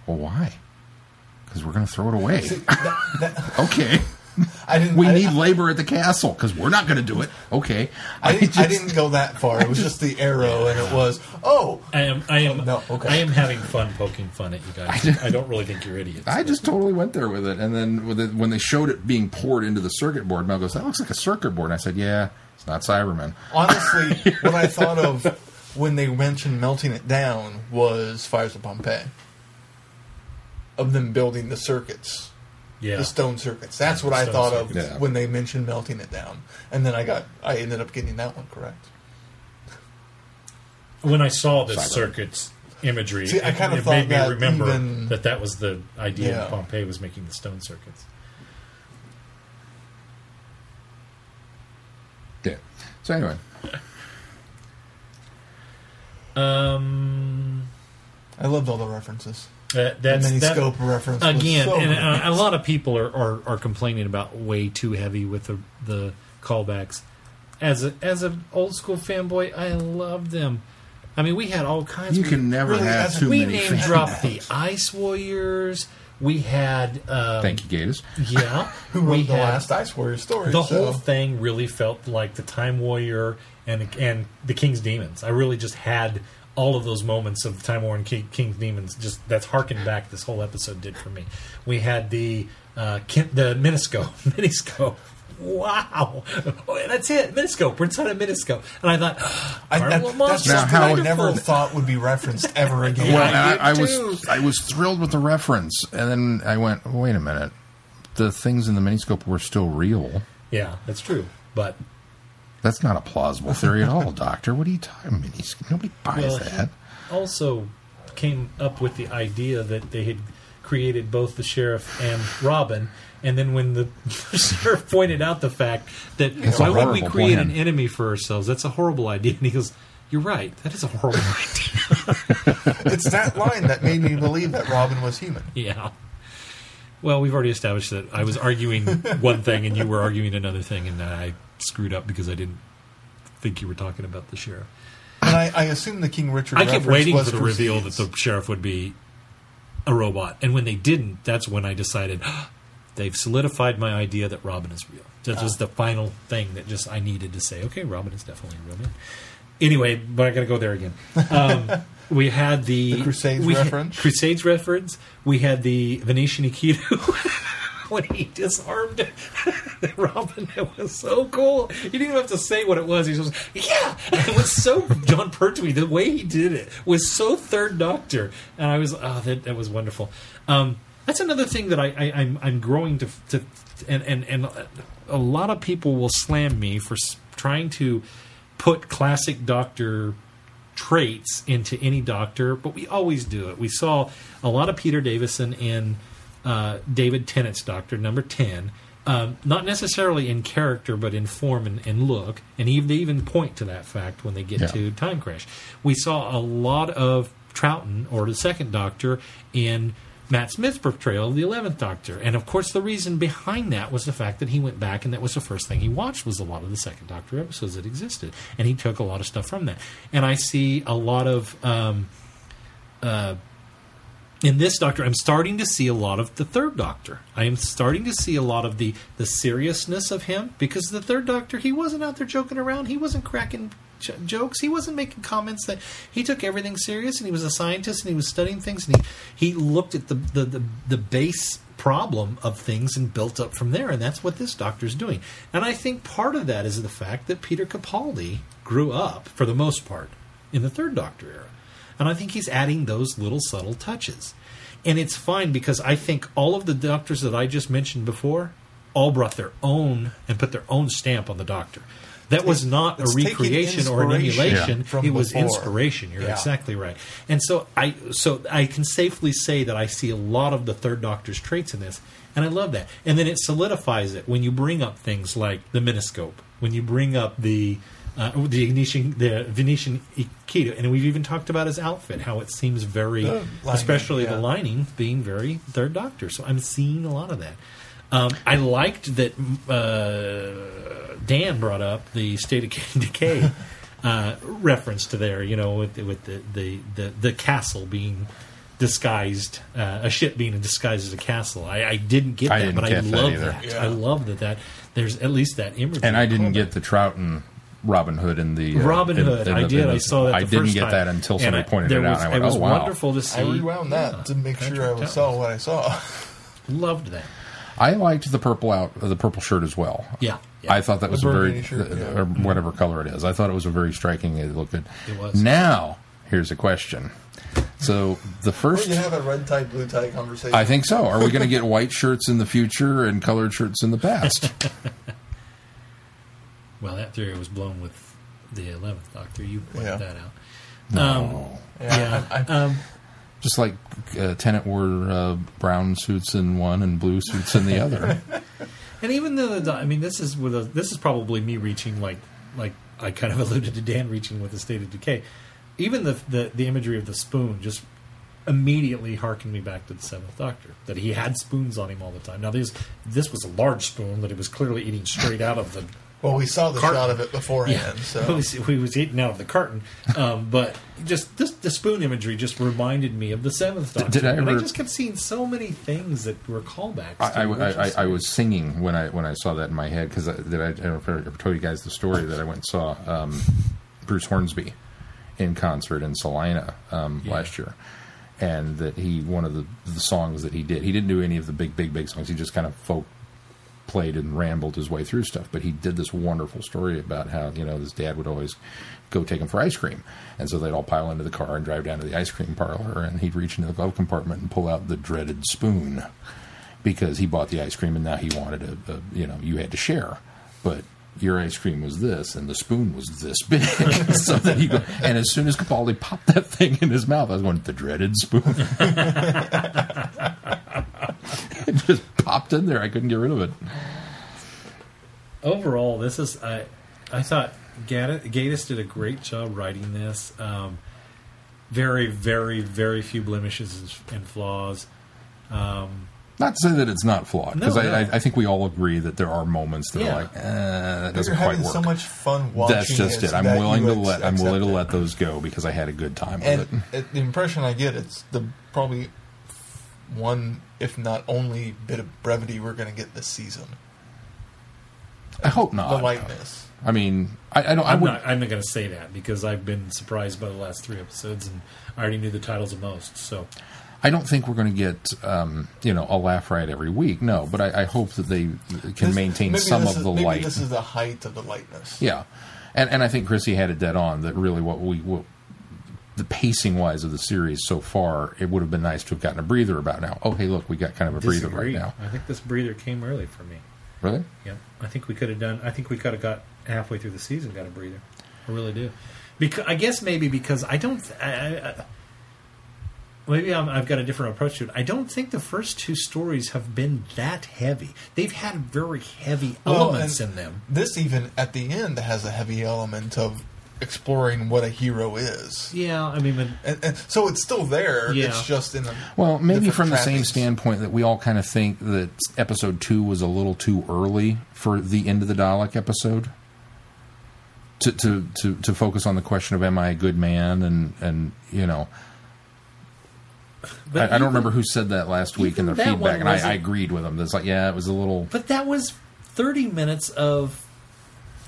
Well, why? Because we're going to throw it away. That- that- okay. I didn't. We I, need labor at the castle because we're not going to do it. Okay. I, didn't, I didn't go that far. It was just the arrow, and it was oh. I am. I am. No, okay. I am having fun poking fun at you guys. I don't really think you're idiots. I just totally went there with it, and then with it, when they showed it being poured into the circuit board, Mel goes, "That looks like a circuit board." And I said, "Yeah, it's not Cybermen." Honestly, what I thought of when they mentioned melting it down was Fires of Pompeii. Of them building the circuits, yeah. the stone circuits. That's what I thought circuits. of Yeah. when they mentioned melting it down. And then I got, I ended up getting that one correct. when I saw the Cyber. circuits imagery, See, I it- kinda it, thought made me that remember even- that that was the idea Yeah. that Pompeii was making the stone circuits. Yeah. So anyway, Um, I loved all the references. that, that's mini that- scope reference again, so and good. uh, a lot of people are, are, are complaining about way too heavy with the the callbacks. As a, as an old school fanboy, I love them. I mean, we had all kinds. you we- can never really, have as a- too we many. name dropped the Ice Warriors. We had um, Thank you, Gatiss. Yeah, Who wrote we the had- last Ice Warrior story? the so- whole thing really felt like the Time Warrior and and the King's Demons. I really just had all of those moments of Time Warrior and King, King's Demons. Just that's harkened back. This whole episode did for me. We had the uh, kin- the Miniscope, Miniscope. Wow, oh, that's it. Miniscope. We're inside a Miniscope, and I thought, I, that, that's Monsters Now, how- I never thought would be referenced ever again. Well, I I, I was. I was thrilled with the reference, and then I went, oh, "Wait a minute, the things in the miniscope were still real." Yeah, that's true. But That's not a plausible theory at all, Doctor. What are you talking? Miniscope? Nobody buys Well, that. he also came up with the idea that they had created both the sheriff and Robin. And then when the sheriff pointed out the fact that It's a why would we create plan. an enemy for ourselves? That's a horrible idea. And he goes, "You're right. That is a horrible idea." it's that line that made me believe that Robin was human. yeah. Well, we've already established that I was arguing one thing and you were arguing another thing, and I screwed up because I didn't think you were talking about the sheriff. And I, I assume the King Richard. I kept waiting was for the reveal that the sheriff would be a robot, and when they didn't, that's when I decided they've solidified my idea that Robin is real. That Ah. was the final thing that just I needed to say. Okay, Robin is definitely a real man. Anyway, but I got to go there again. Um, we had the, The Crusades we had- reference? Crusades reference. We had the Venetian Aikido. When he disarmed Robin, it was so cool. He didn't even have to say what it was. He was just, yeah, it was so Jon Pertwee. The way he did it was so Third Doctor, and I was, oh, that that was wonderful. Um, that's another thing that I, I I'm I'm growing to to and and and a lot of people will slam me for trying to put classic Doctor traits into any doctor, but we always do it. We saw a lot of Peter Davison in uh, David Tennant's Doctor, number 10. Um, not necessarily in character, but in form and, and look. And even, they even point to that fact when they get Yeah. to Time Crash. We saw a lot of Troughton, or the second Doctor, in Matt Smith's portrayal of the Eleventh Doctor, and of course the reason behind that was the fact that he went back and that was the first thing he watched was a lot of the Second Doctor episodes that existed, and he took a lot of stuff from that. And I see a lot of um, uh, in this Doctor, I'm starting to see a lot of the Third Doctor. I am starting to see a lot of the the seriousness of him because the Third Doctor he wasn't out there joking around. He wasn't cracking jokes. He wasn't making comments that he took everything serious. And he was a scientist and he was studying things and he he looked at the the the, the base problem of things and built up from there. And that's what this Doctor's doing. And I think part of that is the fact that Peter Capaldi grew up for the most part in the Third Doctor era. And I think he's adding those little subtle touches. And it's fine because I think all of the doctors that I just mentioned before all brought their own and put their own stamp on the doctor. That was not a It's taking recreation or an emulation. from It was before. inspiration. You're Yeah. exactly right. And so I so I can safely say that I see a lot of the third doctor's traits in this. And I love that. And then it solidifies it when you bring up things like the miniscope, when you bring up the uh, the Venetian the Venetian Aikido, and we've even talked about his outfit, how it seems very, The lining, especially yeah. the lining being very Third Doctor. So I'm seeing a lot of that. Um, I liked that uh, Dan brought up the State of Decay uh, reference to there. You know, with with the the the, the castle being disguised uh, a ship being disguised as a castle. I, I didn't get I that, didn't but I get that love either. that. Yeah. I love that that there's at least that imagery. And I didn't get the Troughton Robin Hood in the uh, Robin Hood. in I the- did. the- I saw that. I didn't first get time. that until somebody I- pointed there it out. Was, and I went, it was "Oh wow!" wonderful to see. I rewound that Yeah, to make sure I was Troughton. saw what I saw. Loved that. I liked the purple out, the purple shirt as well. Yeah, yeah. I thought that was a very, burgundy shirt, yeah. or whatever color it is. I thought it was a very striking. It looked good. It was. Now, here's a question. So the first, you have a red tie, blue tie conversation? I think so. Are we going to get white shirts in the future and colored shirts in the past? Well, that theory was blown with the eleventh Doctor. You pointed Yeah. that out. No. Yeah. I, I, Um, Just like uh, Tennant wore uh, brown suits in one and blue suits in the other. and even though the, I mean, this is with a, this is probably me reaching like like I kind of alluded to Dan reaching with the state of decay. Even the the, the imagery of the spoon just immediately harkened me back to the Seventh Doctor. That he had spoons on him all the time. Now this this was a large spoon that he was clearly eating straight out of the well, we saw the Carton. shot of it beforehand, Yeah, so he was, he was eating out of the carton. Um, but just this, the spoon imagery just reminded me of the Seventh Doctor. did I and I just kept seeing so many things that were callbacks. I, I, I, I, I was singing when I when I saw that in my head because I, did I, I don't know if I ever told you guys the story that I went and saw um, Bruce Hornsby in concert in Salina um, Yeah. last year, and that he one of the the songs that he did he didn't do any of the big big big songs he just kind of folk played and rambled his way through stuff but he did this wonderful story about how you know his dad would always go take him for ice cream. And so they'd all pile into the car and drive down to the ice cream parlor and he'd reach into the glove compartment and pull out the dreaded spoon because he bought the ice cream and now he wanted a, a you know you had to share. But your ice cream was this and the spoon was this big so that he go, and as soon as Capaldi popped that thing in his mouth I was going the dreaded spoon it just popped in there I couldn't get rid of it overall, this is I. I thought Gatiss, did a great job writing this. Um, very, very, very few blemishes and flaws. Um, not to say that it's not flawed because No, I, no. I, I think we all agree that there are moments that Yeah. are like eh, that you're doesn't quite having work so much fun watching. that's just it I'm willing to let I'm willing to let those go because I had a good time with And it it, the impression I get, it's the probably one, if not only, bit of brevity we're going to get this season. I hope not the lightness. I mean I, I don't I I'm would not. I'm not going to say that because I've been surprised by the last three episodes, and I already knew the titles of most. So I don't think we're going to get um, you know a laugh riot every week. No, but I, I hope that they can This- maintain some of is- the maybe light. This is the height of the lightness. yeah, and and I think Chrissy had it dead on that really what we what, the pacing wise of the series so far, it would have been nice to have gotten a breather about now. Oh, hey, look, we got kind of a breather right now. I think this breather came early for me. Really? Yeah, I think we could have done. I think we could have got halfway through the season, got a breather. I really do. Because I guess maybe because I don't. I, I, I, maybe I'm, I've got a different approach to it. I don't think the first two stories have been that heavy. They've had very heavy elements and in them. This even at the end has a heavy element of exploring what a hero is. Yeah, I mean, but And, and so it's still there. Yeah. It's just in a Well, maybe different from the same standpoint that we all kind of think that episode two was a little too early for the end of the Dalek episode. To, to, to, to focus on the question of am I a good man and, and you know but I, I don't remember who said that last week in their feedback and I, I agreed with them. It's like yeah, it was a little But that was 30 minutes of,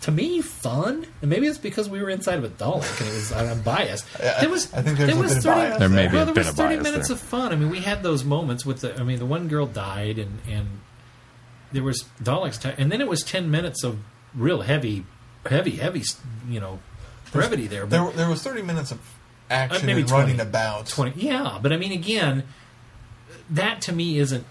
to me, fun. And maybe it's because we were inside of a Dalek and it was, I'm biased. Yeah, There was, I think there was 30, There may be well, there was 30 minutes there. of fun. I mean, we had those moments with the, I mean, the one girl died and, and there was Daleks, ti- and then it was 10 minutes of real heavy, heavy, heavy, you know, brevity there. But there. There was thirty minutes of action maybe and running about. 20 yeah but i mean again that to me isn't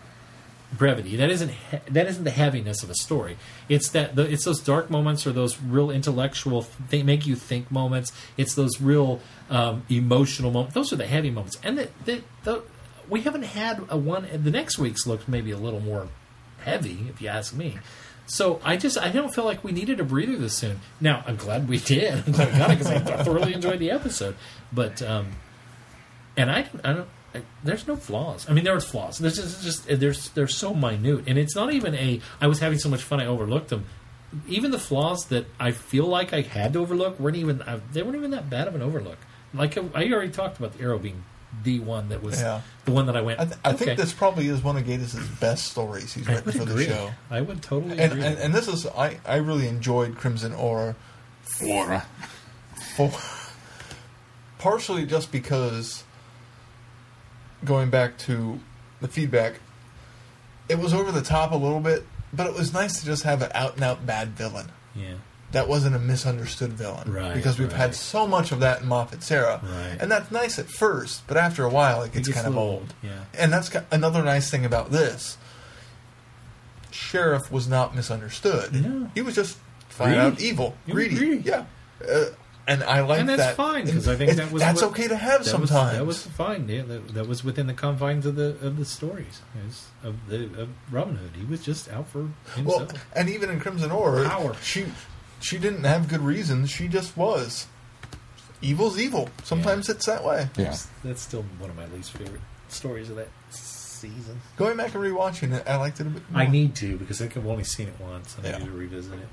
brevity. That isn't that isn't the heaviness of a story. It's that the, it's those dark moments or those real intellectual they make you think moments. It's those real um, emotional moments those are the heavy moments. And that the, the, we haven't had a one the next week's looked maybe a little more heavy if you ask me so I just I don't feel like we needed a breather this soon. Now I'm glad we did. I'm glad we got it because I thoroughly enjoyed the episode. But um, and I don't, I don't I, there's no flaws. I mean, there there's flaws. There's just, just there's they're so minute, and it's not even a. I was having so much fun, I overlooked them. Even the flaws that I feel like I had to overlook weren't even. I, they weren't even that bad of an overlook. Like I already talked about the arrow being the one that was Yeah. the one that I went. I, th- I okay. think this probably is one of Gatiss's best stories he's I written for agree. the show. I would totally And, agree. and and this is I I really enjoyed Crimson Horror Horror. for partially just because going back to the feedback, it was over the top a little bit, but it was nice to just have an out and out bad villain. yeah. That wasn't a misunderstood villain, Right, Because we've right. had so much of that in Moffat's era, Right. and that's nice at first, but after a while it gets, gets kind of old. yeah. and that's another nice thing about this. Sheriff was not misunderstood. No. He was just flat out evil, He greedy. greedy. Yeah, uh, and I like and that's that. fine because I think It- that was that's what- okay to have that was- sometimes. that was fine. Yeah, that, that was within the confines of the of the stories was of the of Robin Hood. He was just out for well, and even in Crimson Horror, Power. she she didn't have good reasons. She just was. Evil's evil. Sometimes it's that way. Yeah. That's still one of my least favorite stories of that season. Going back and rewatching it, I liked it a bit more. I need to because I think I've only seen it once and I Yeah. need to revisit it.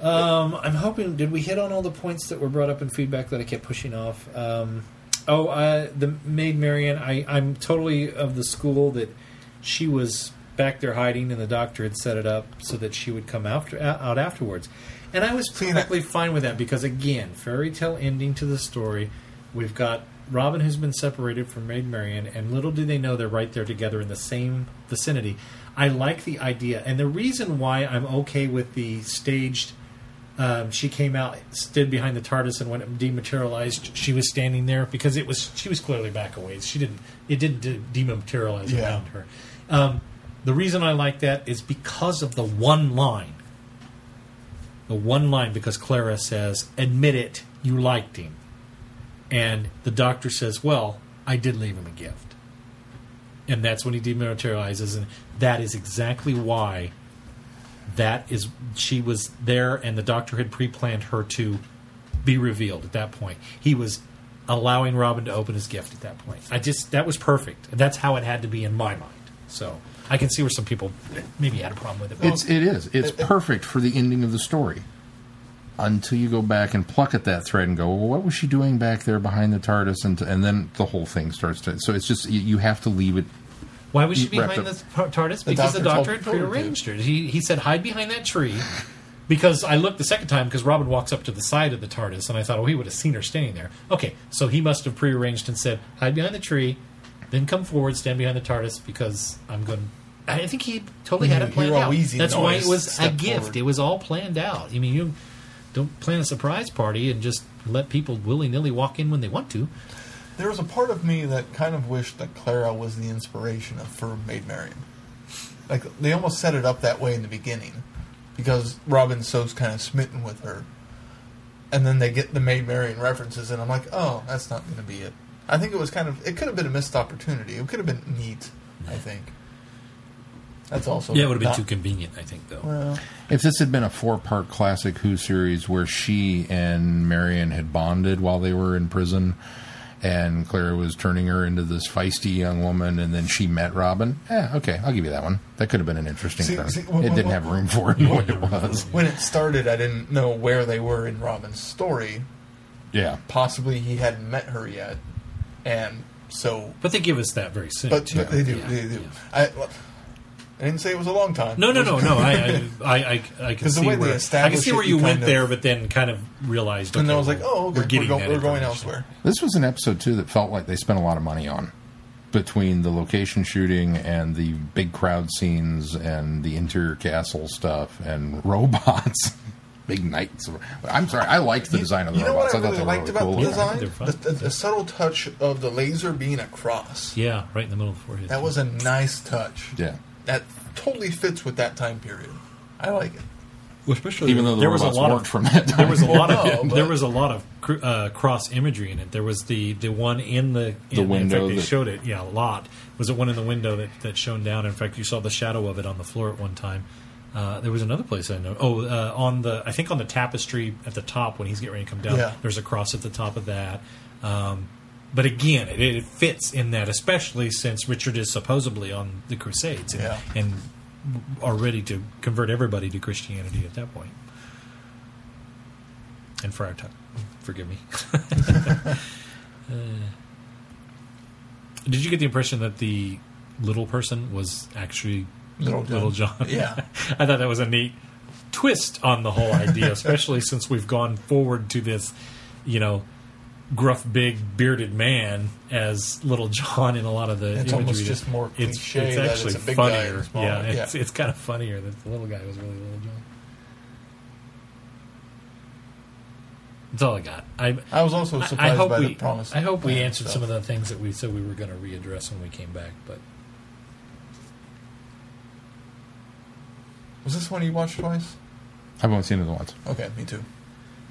But um, I'm hoping. Did we hit on all the points that were brought up in feedback that I kept pushing off? Um, oh, uh, the maid Marian. I, I'm totally of the school that she was back there hiding, and the doctor had set it up so that she would come after out afterwards. And I was perfectly fine with that because again, fairy tale ending to the story. We've got Robin who's been separated from Maid Marian, and little do they know they're right there together in the same vicinity. I like the idea, and the reason why I'm okay with the staged. Um, she came out, stood behind the TARDIS, and when it dematerialized, she was standing there because it was she was clearly back a ways. She didn't it didn't de- dematerialize Yeah. around her. Um, the reason I like that is because of the one line. The one line because Clara says, "Admit it, you liked him," and the doctor says, "Well, I did leave him a gift," and that's when he dematerializes, and that is exactly why that is she was there and the doctor had pre-planned her to be revealed at that point. He was allowing robin to open his gift at that point. I just that was perfect. That's how it had to be in my mind. So i can see where some people maybe had a problem with it but It's it is. It's perfect for the ending of the story. Until you go back and pluck at that thread and go, well, what was she doing back there behind the TARDIS? And and then the whole thing starts to. So it's just you, you have to leave it. why was she behind the tardis because the doctor doctor had told her to. prearranged her he, he said hide behind that tree because I looked the second time because Robin walks up to the side of the TARDIS and I thought, oh, he would have seen her standing there. Okay, so he must have prearranged and said, hide behind the tree, then come forward, stand behind the TARDIS because I'm going. I think he totally had it mm-hmm. planned hear a out. That's why it was a gift. forward. It was all planned out. I mean, you don't plan a surprise party and just let people willy nilly walk in when they want to. There was a part of me that kind of wished that Clara was the inspiration of for Maid Marian. Like they almost set it up that way in the beginning, because Robin's so kind of smitten with her, and then they get the Maid Marian references, and I'm like, oh, that's not going to be it. I think it was kind of it could have been a missed opportunity. It could have been neat. I think. That's also Yeah, it would have been not- too convenient, I think, though. Well, If this had been a four part classic Who series where she and Marian had bonded while they were in prison, and Clara was turning her into this feisty young woman, and then she met Robin, yeah, okay, I'll give you that one. That could have been an interesting See- thing. see, it wh- wh- didn't wh- have room for it the way it was. when it started, I didn't know where they were in Robin's story. Yeah. Possibly he hadn't met her yet, and so But they give us that very soon. But, too. but they do. Yeah, they do. yeah. I, I didn't say it was a long time. No, no, no, no. I, I, I, I, I can 'Cause the see way they where I can see where you you went of- there, but then kind of realized. And okay, I was like, well, oh, okay, we're getting go, we're going elsewhere. This was an episode, too, that felt like they spent a lot of money on. Between the location shooting and the big crowd scenes and the interior castle stuff and robots. Big knights. I'm sorry, I liked the design of the you know robots. what I thought really they were liked really about cool. the design? they're. The, the, the subtle touch of the laser being a cross. Yeah, right in the middle of the forehead. That was a nice touch. Yeah. That totally fits with that time period. I like it. Well, especially Even though the there was a robots lot of from that time. there was a lot of but- there was a lot of cr- uh, cross imagery in it. There was the the one in the in, The In window fact, they that- showed it. Yeah, a lot. Was it one in the window that that shone down? In fact, you saw the shadow of it on the floor at one time. Uh, there was another place I know. Oh, uh, on the I think on the tapestry at the top when he's getting ready to come down. Yeah. There's a cross at the top of that. Um, but again, it, it fits in that, especially since Richard is supposedly on the Crusades and, Yeah. and are ready to convert everybody to Christianity at that point. And Friar Tuck, forgive me. Did you get the impression that the little person was actually Little John. Little John? Yeah. I thought that was a neat twist on the whole idea, especially since we've gone forward to this, you know, gruff, big, bearded man as Little John in a lot of the It's imagery. almost just more it's, cliche it's it's actually a big funnier. yeah, it's Yeah. it's kind of funnier that the little guy was really Little John. That's all I got. I I was also surprised I hope by we, the promise. I hope we answered stuff. some of the things that we said we were going to readdress when we came back. But Was this one you watched twice? I've only seen it once. Okay, me too.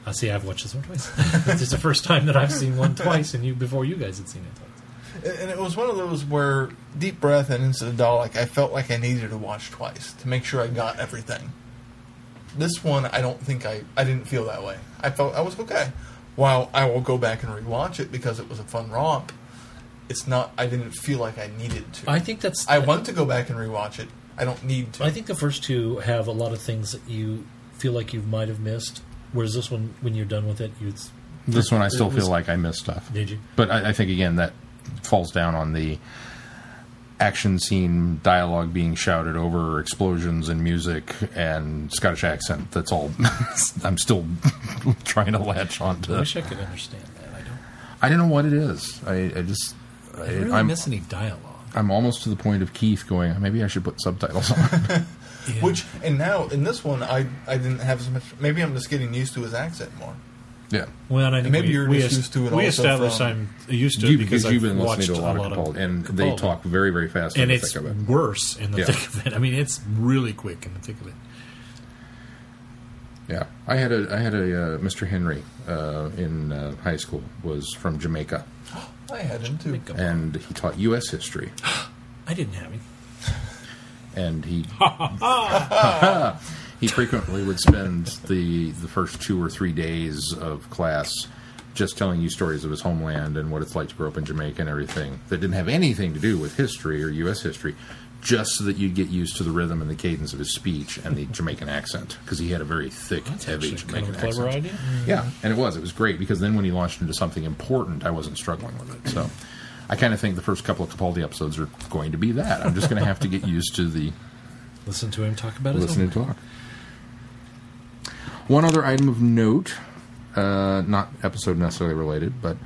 I see. I've watched this one twice. this is the first time that I've seen one twice, and you before you guys had seen it twice. And it was one of those where Deep Breath and Into the Dalek, I felt like I needed to watch twice to make sure I got everything. This one, I don't think I, I didn't feel that way. I felt I was okay. While I will go back and rewatch it because it was a fun romp, it's not. I didn't feel like I needed to. I think that's. I want to go back and rewatch it. I don't need to. I think the first two have a lot of things that you feel like you might have missed. Whereas this one, when you're done with it, you it's, This one, I still was- feel like I missed stuff. did you? But I, I think again that falls down on the action scene dialogue being shouted over, explosions and music and Scottish accent. That's all. I'm still trying to latch on to. I wish I could understand that. I don't. I don't know what it is. I, I just. I, I don't really I'm, miss any dialogue. I'm almost to the point of Keith going. Maybe I should put subtitles on. Yeah. Which and now in this one, I I didn't have as much. Maybe I'm just getting used to his accent more. yeah. well, and I think maybe we, you're we just used to it We also established from- I'm used to it You, because, because you've I've been watched listening to a lot of Capaldi, and they talk very, very fast in and the it's thick of it. worse in the Yeah. thick of it. I mean, it's really quick in the thick of it. Yeah, I had a I had a uh, Mr. Henry uh, in uh, high school was from Jamaica, I had him too. and he taught U.S. history, I didn't have him. and he he frequently would spend the the first two or three days of class just telling you stories of his homeland and what it's like to grow up in Jamaica and everything that didn't have anything to do with history or U.S. history, just so that you'd get used to the rhythm and the cadence of his speech and the Jamaican accent because he had a very thick, heavy Actually, kind Jamaican of a clever accent. idea. Yeah, and it was. It was great because then when he launched into something important, I wasn't struggling with it. So I kind of think the first couple of Capaldi episodes are going to be that. I'm just going to have to get used to the Listen to him talk about his listen and own. talk. One other item of note, uh, not episode necessarily related, but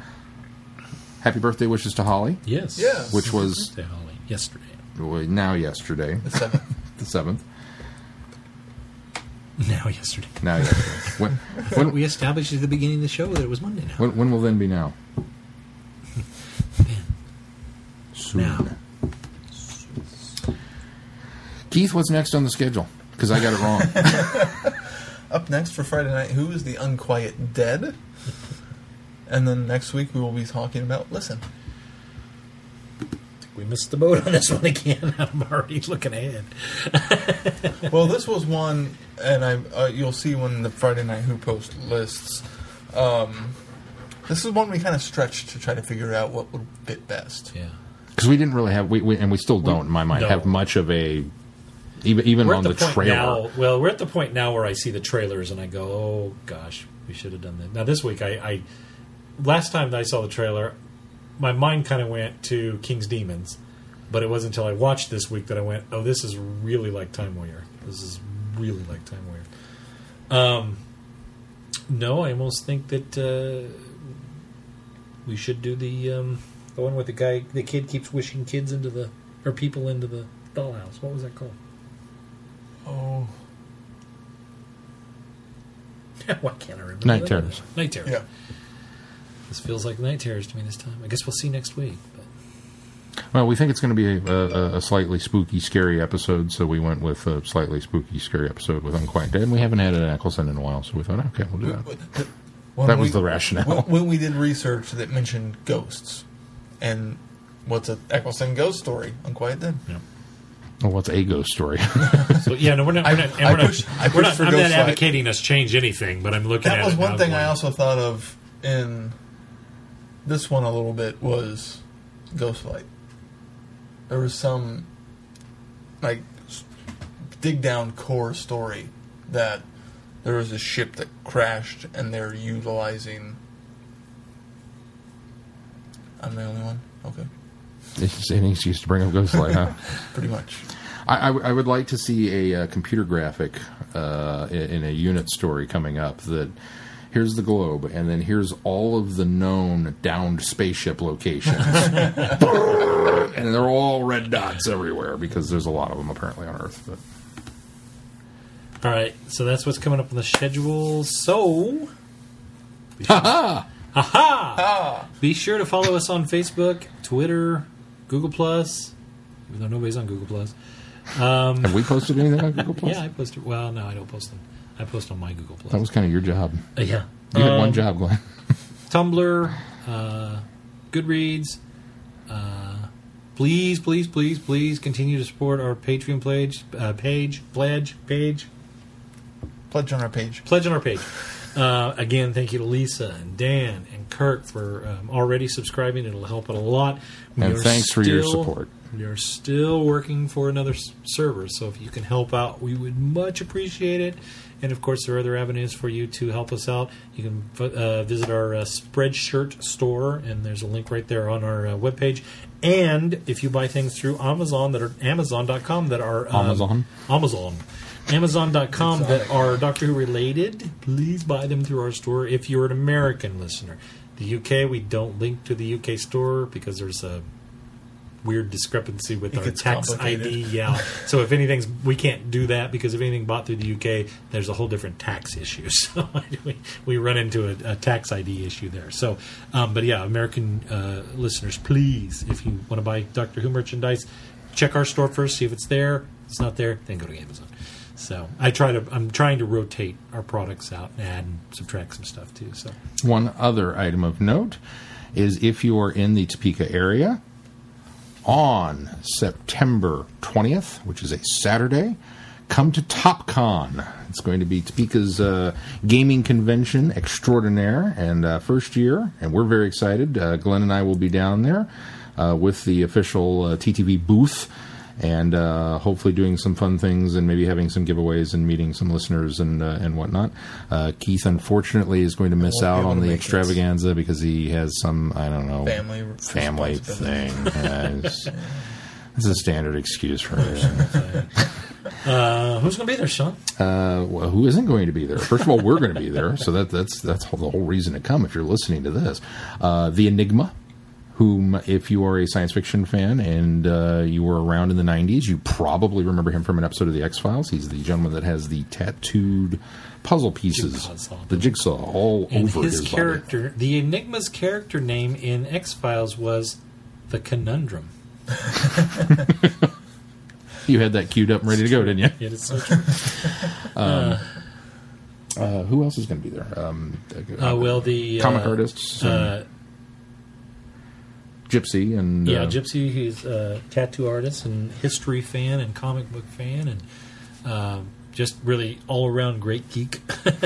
happy birthday wishes to Holly, Yes. Yes. which was Birthday, Holly, yesterday. Well, now yesterday, The seventh. the seventh. Now yesterday. Now yesterday. When, when, We established at the beginning of the show that it was Monday now. when, when will then be now? Man, Soon. Now. Keith, what's next on the schedule? Because I got it wrong. Up next for Friday night, who is the Unquiet Dead? And then next week we will be talking about Listen. We missed the boat on this one again. I'm already looking ahead. well, this was one, and I uh, you'll see when the Friday Night Who post lists. Um, this is one we kind of stretched to try to figure out what would fit best. Yeah. Because we didn't really have, we, we, and we still don't, in my mind, no. have much of a, even, even We're on the, the, trailer. now. Well, we're at the point now where I see the trailers and I go, "Oh gosh, we should have done that." Now this week, I, I last time that I saw the trailer, my mind kind of went to King's Demons, but it wasn't until I watched this week that I went, "Oh, this is really like Time Warrior. This is really like Time Warrior." Um, no, I almost think that uh, we should do the um, the one with the guy, the kid, keeps wishing kids into the or people into the dollhouse. What was that called? Oh, Why can't I remember? Night that? Terrors. Night Terrors. yeah. This feels like Night Terrors to me this time. I guess we'll see next week. But Well, we think it's going to be a, a, a slightly spooky, scary episode, so we went with a slightly spooky, scary episode with Unquiet Dead. And we haven't had an Eccleston in a while, so we thought, okay, we'll do that. When That was we- the rationale. When, when we did research that mentioned ghosts, and what's an Eccleston ghost story? Unquiet Dead. Yeah. Well, what's a ghost story? so yeah, no, we're not. We're I- not. And I we're not, push- I we're push not for I'm not Ghostlight. advocating us change anything, but I'm looking That at was one now thing I also thought of in this one a little bit was Ghostlight. There was some like dig down core story that there was a ship that crashed and they're utilizing I'm the only one. Okay, It's just any excuse to bring up Ghostlight, huh? pretty much. I, I, w- I would like to see a, uh computer graphic uh, in, in a unit story coming up that here's the globe, and then here's all of the known downed spaceship locations, and they're all red dots everywhere because there's a lot of them apparently on Earth. But All right, so that's what's coming up on the schedule. So, ha aha! Be sure to follow us on Facebook, Twitter, Google Plus. Even though nobody's on Google Plus. Um, Have we posted anything on Google Plus? Yeah, I posted. Well, no, I don't post them. I post on my Google Plus. That was kind of your job. Uh, yeah. You had one Um, job, Glenn. Tumblr, uh, Goodreads. Uh, please, please, please, please continue to support our Patreon page, uh, page, pledge, page, Pledge on our page. pledge on our page. Uh, again, thank you to Lisa and Dan and Kirk for um, already subscribing. It'll help it a lot. We And are thanks for your support. We are still working for another s- server, so if you can help out, we would much appreciate it. And of course, there are other avenues for you to help us out. You can uh, visit our uh, Spreadshirt store, and there's a link right there on our uh, webpage. And if you buy things through Amazon that are Amazon.com that are um, Amazon? Amazon. Amazon.com that are Doctor Who related, please buy them through our store if you're an American listener. The UK, we don't link to the UK store because there's a weird discrepancy with It our tax. ID. Yeah. so if anything's, we can't do that because if anything bought through the UK, there's a whole different tax issue. So we, we run into a, a tax ID issue there. So, um, but yeah, American uh, listeners, please, if you want to buy Doctor Who merchandise, check our store first, see if it's there. If it's not there, then go to Amazon. So I try to, I'm trying to rotate our products out and add and subtract some stuff too. So One other item of note is if you are in the Topeka area on September 20th, which is a Saturday, come to TopCon. It's going to be Topeka's uh, gaming convention extraordinaire and uh, first year, and we're very excited. Uh, Glenn and I will be down there uh, with the official uh, TTV booth and uh, hopefully doing some fun things and maybe having some giveaways and meeting some listeners and uh, and whatnot. Uh, Keith, unfortunately, is going to miss out on the make extravaganza because he has some I don't know Family family thing. Uh, it's, it's a standard excuse for him. uh, who's going to be there, Sean? Uh, well, who isn't going to be there? First of all, we're going to be there, so that that's that's the whole reason to come. If you're listening to this, uh, the Enigma, whom, if you are a science fiction fan and uh, you were around in the '90s, you probably remember him from an episode of the X Files. He's the gentleman that has the tattooed puzzle pieces, Jigsaw. the jigsaw, all And over his, his, body. character, the Enigma's character name in X Files was the Conundrum. You had that queued up and ready to go, didn't you? It is so true. Uh, who else is going to be there? Um, Uh, well, the comic uh, artists, and Uh, Gypsy, and yeah, uh, Gypsy, he's a tattoo artist and history fan and comic book fan and um, just really all around great geek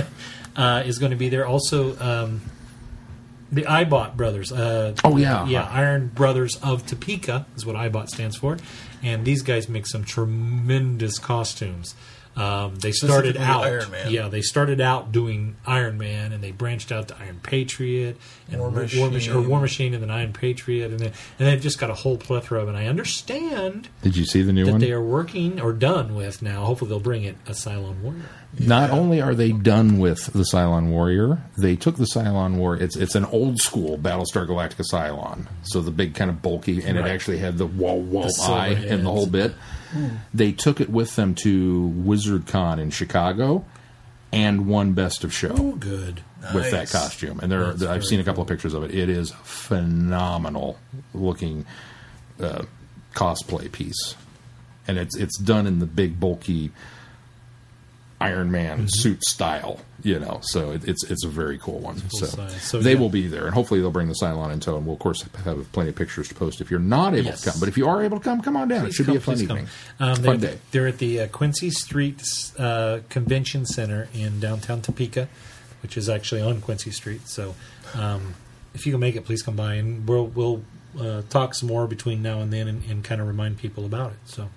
uh, is going to be there. Also, um, the iBot brothers. Uh, Oh, yeah. yeah, Iron Brothers of Topeka is what iBot stands for, and these guys make some tremendous costumes. Um, they started out, Iron Man. yeah, they started out doing Iron Man, and they branched out to Iron Patriot and War War, Machine. Machine, or War Machine, and then Iron Patriot, and then and they've just got a whole plethora of. it. And I understand did you see the new that one? they are working or done with now. Hopefully, they'll bring it a Cylon Warrior. Not only are they done with the Cylon Warrior, they took the Cylon Warrior. It's it's an old school Battlestar Galactica Cylon, so the big kind of bulky, and Right. it actually had the wall wall The silver eye and the whole bit. They took it with them to WizardCon in Chicago, and won Best of Show Oh, good. with that costume. And there, That's I've seen a couple of pictures of it. It is phenomenal looking uh, cosplay piece, and it's it's done in the big bulky Iron Man Mm-hmm. suit style. You know, so it, it's it's a very cool one. full So. So, they yeah. will be there, and hopefully they'll bring the Cylon in tow. And we'll of course have plenty of pictures to post if you're not able Yes. to come. But if you are able to come, come on down. it should come, be a fun evening. Um, fun they're, day. they're at the uh, Quincy Street uh, Convention Center in downtown Topeka, which is actually on Quincy Street. So, um, if you can make it, please come by, and we'll we'll uh, talk some more between now and then, and, and kind of remind people about it. So,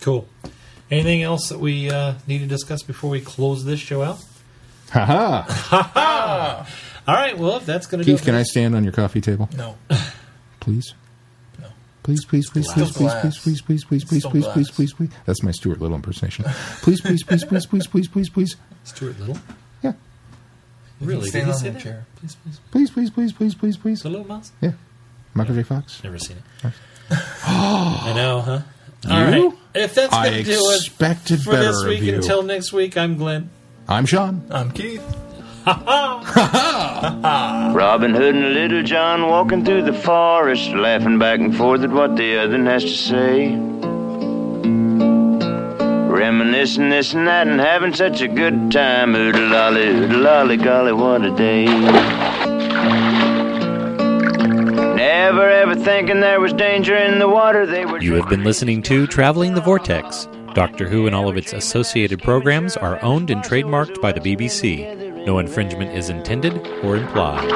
cool. Anything else that we uh, need to discuss before we close this show out? Haha! All right. Well, if that's going to do Keith, it. can I stand on your coffee table, No. please? No. Please, please, please, Still please, please, please, please, please, please, please, Still please, glass. please, please, please. That's my Stuart Little impersonation. Please, please, please, please, please, please, please, please. Stuart Little. Yeah. Really? Stand he on say your that? chair. Please, please. Please, please, please, please, please, please. The Little Mouse. Yeah. Michael J. Fox. Never seen it. I know, huh? All You? right. If that's I going to do it expected for better this week, of you. until next week, I'm Glenn. I'm Sean. I'm Keith. Robin Hood and Little John walking through the forest, laughing back and forth at what the other has to say. Reminiscing this and that and having such a good time. Oodle lolly, oodle lolly, golly, what a day. Never ever thinking there was danger in the water they were You have been listening to Traveling the Vortex. Doctor Who and all of its associated programs are owned and trademarked by the BBC. No infringement is intended or implied.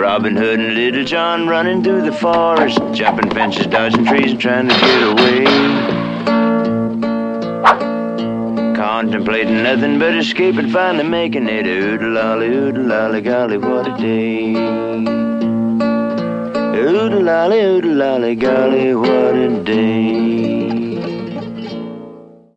Robin Hood and Little John running through the forest, jumping fences, dodging trees, and trying to get away. Contemplating nothing but escaping, finally making it. Oodle lolly, oodle lolly, golly, what a day. Oodle lolly, oodle lolly, golly, what a day.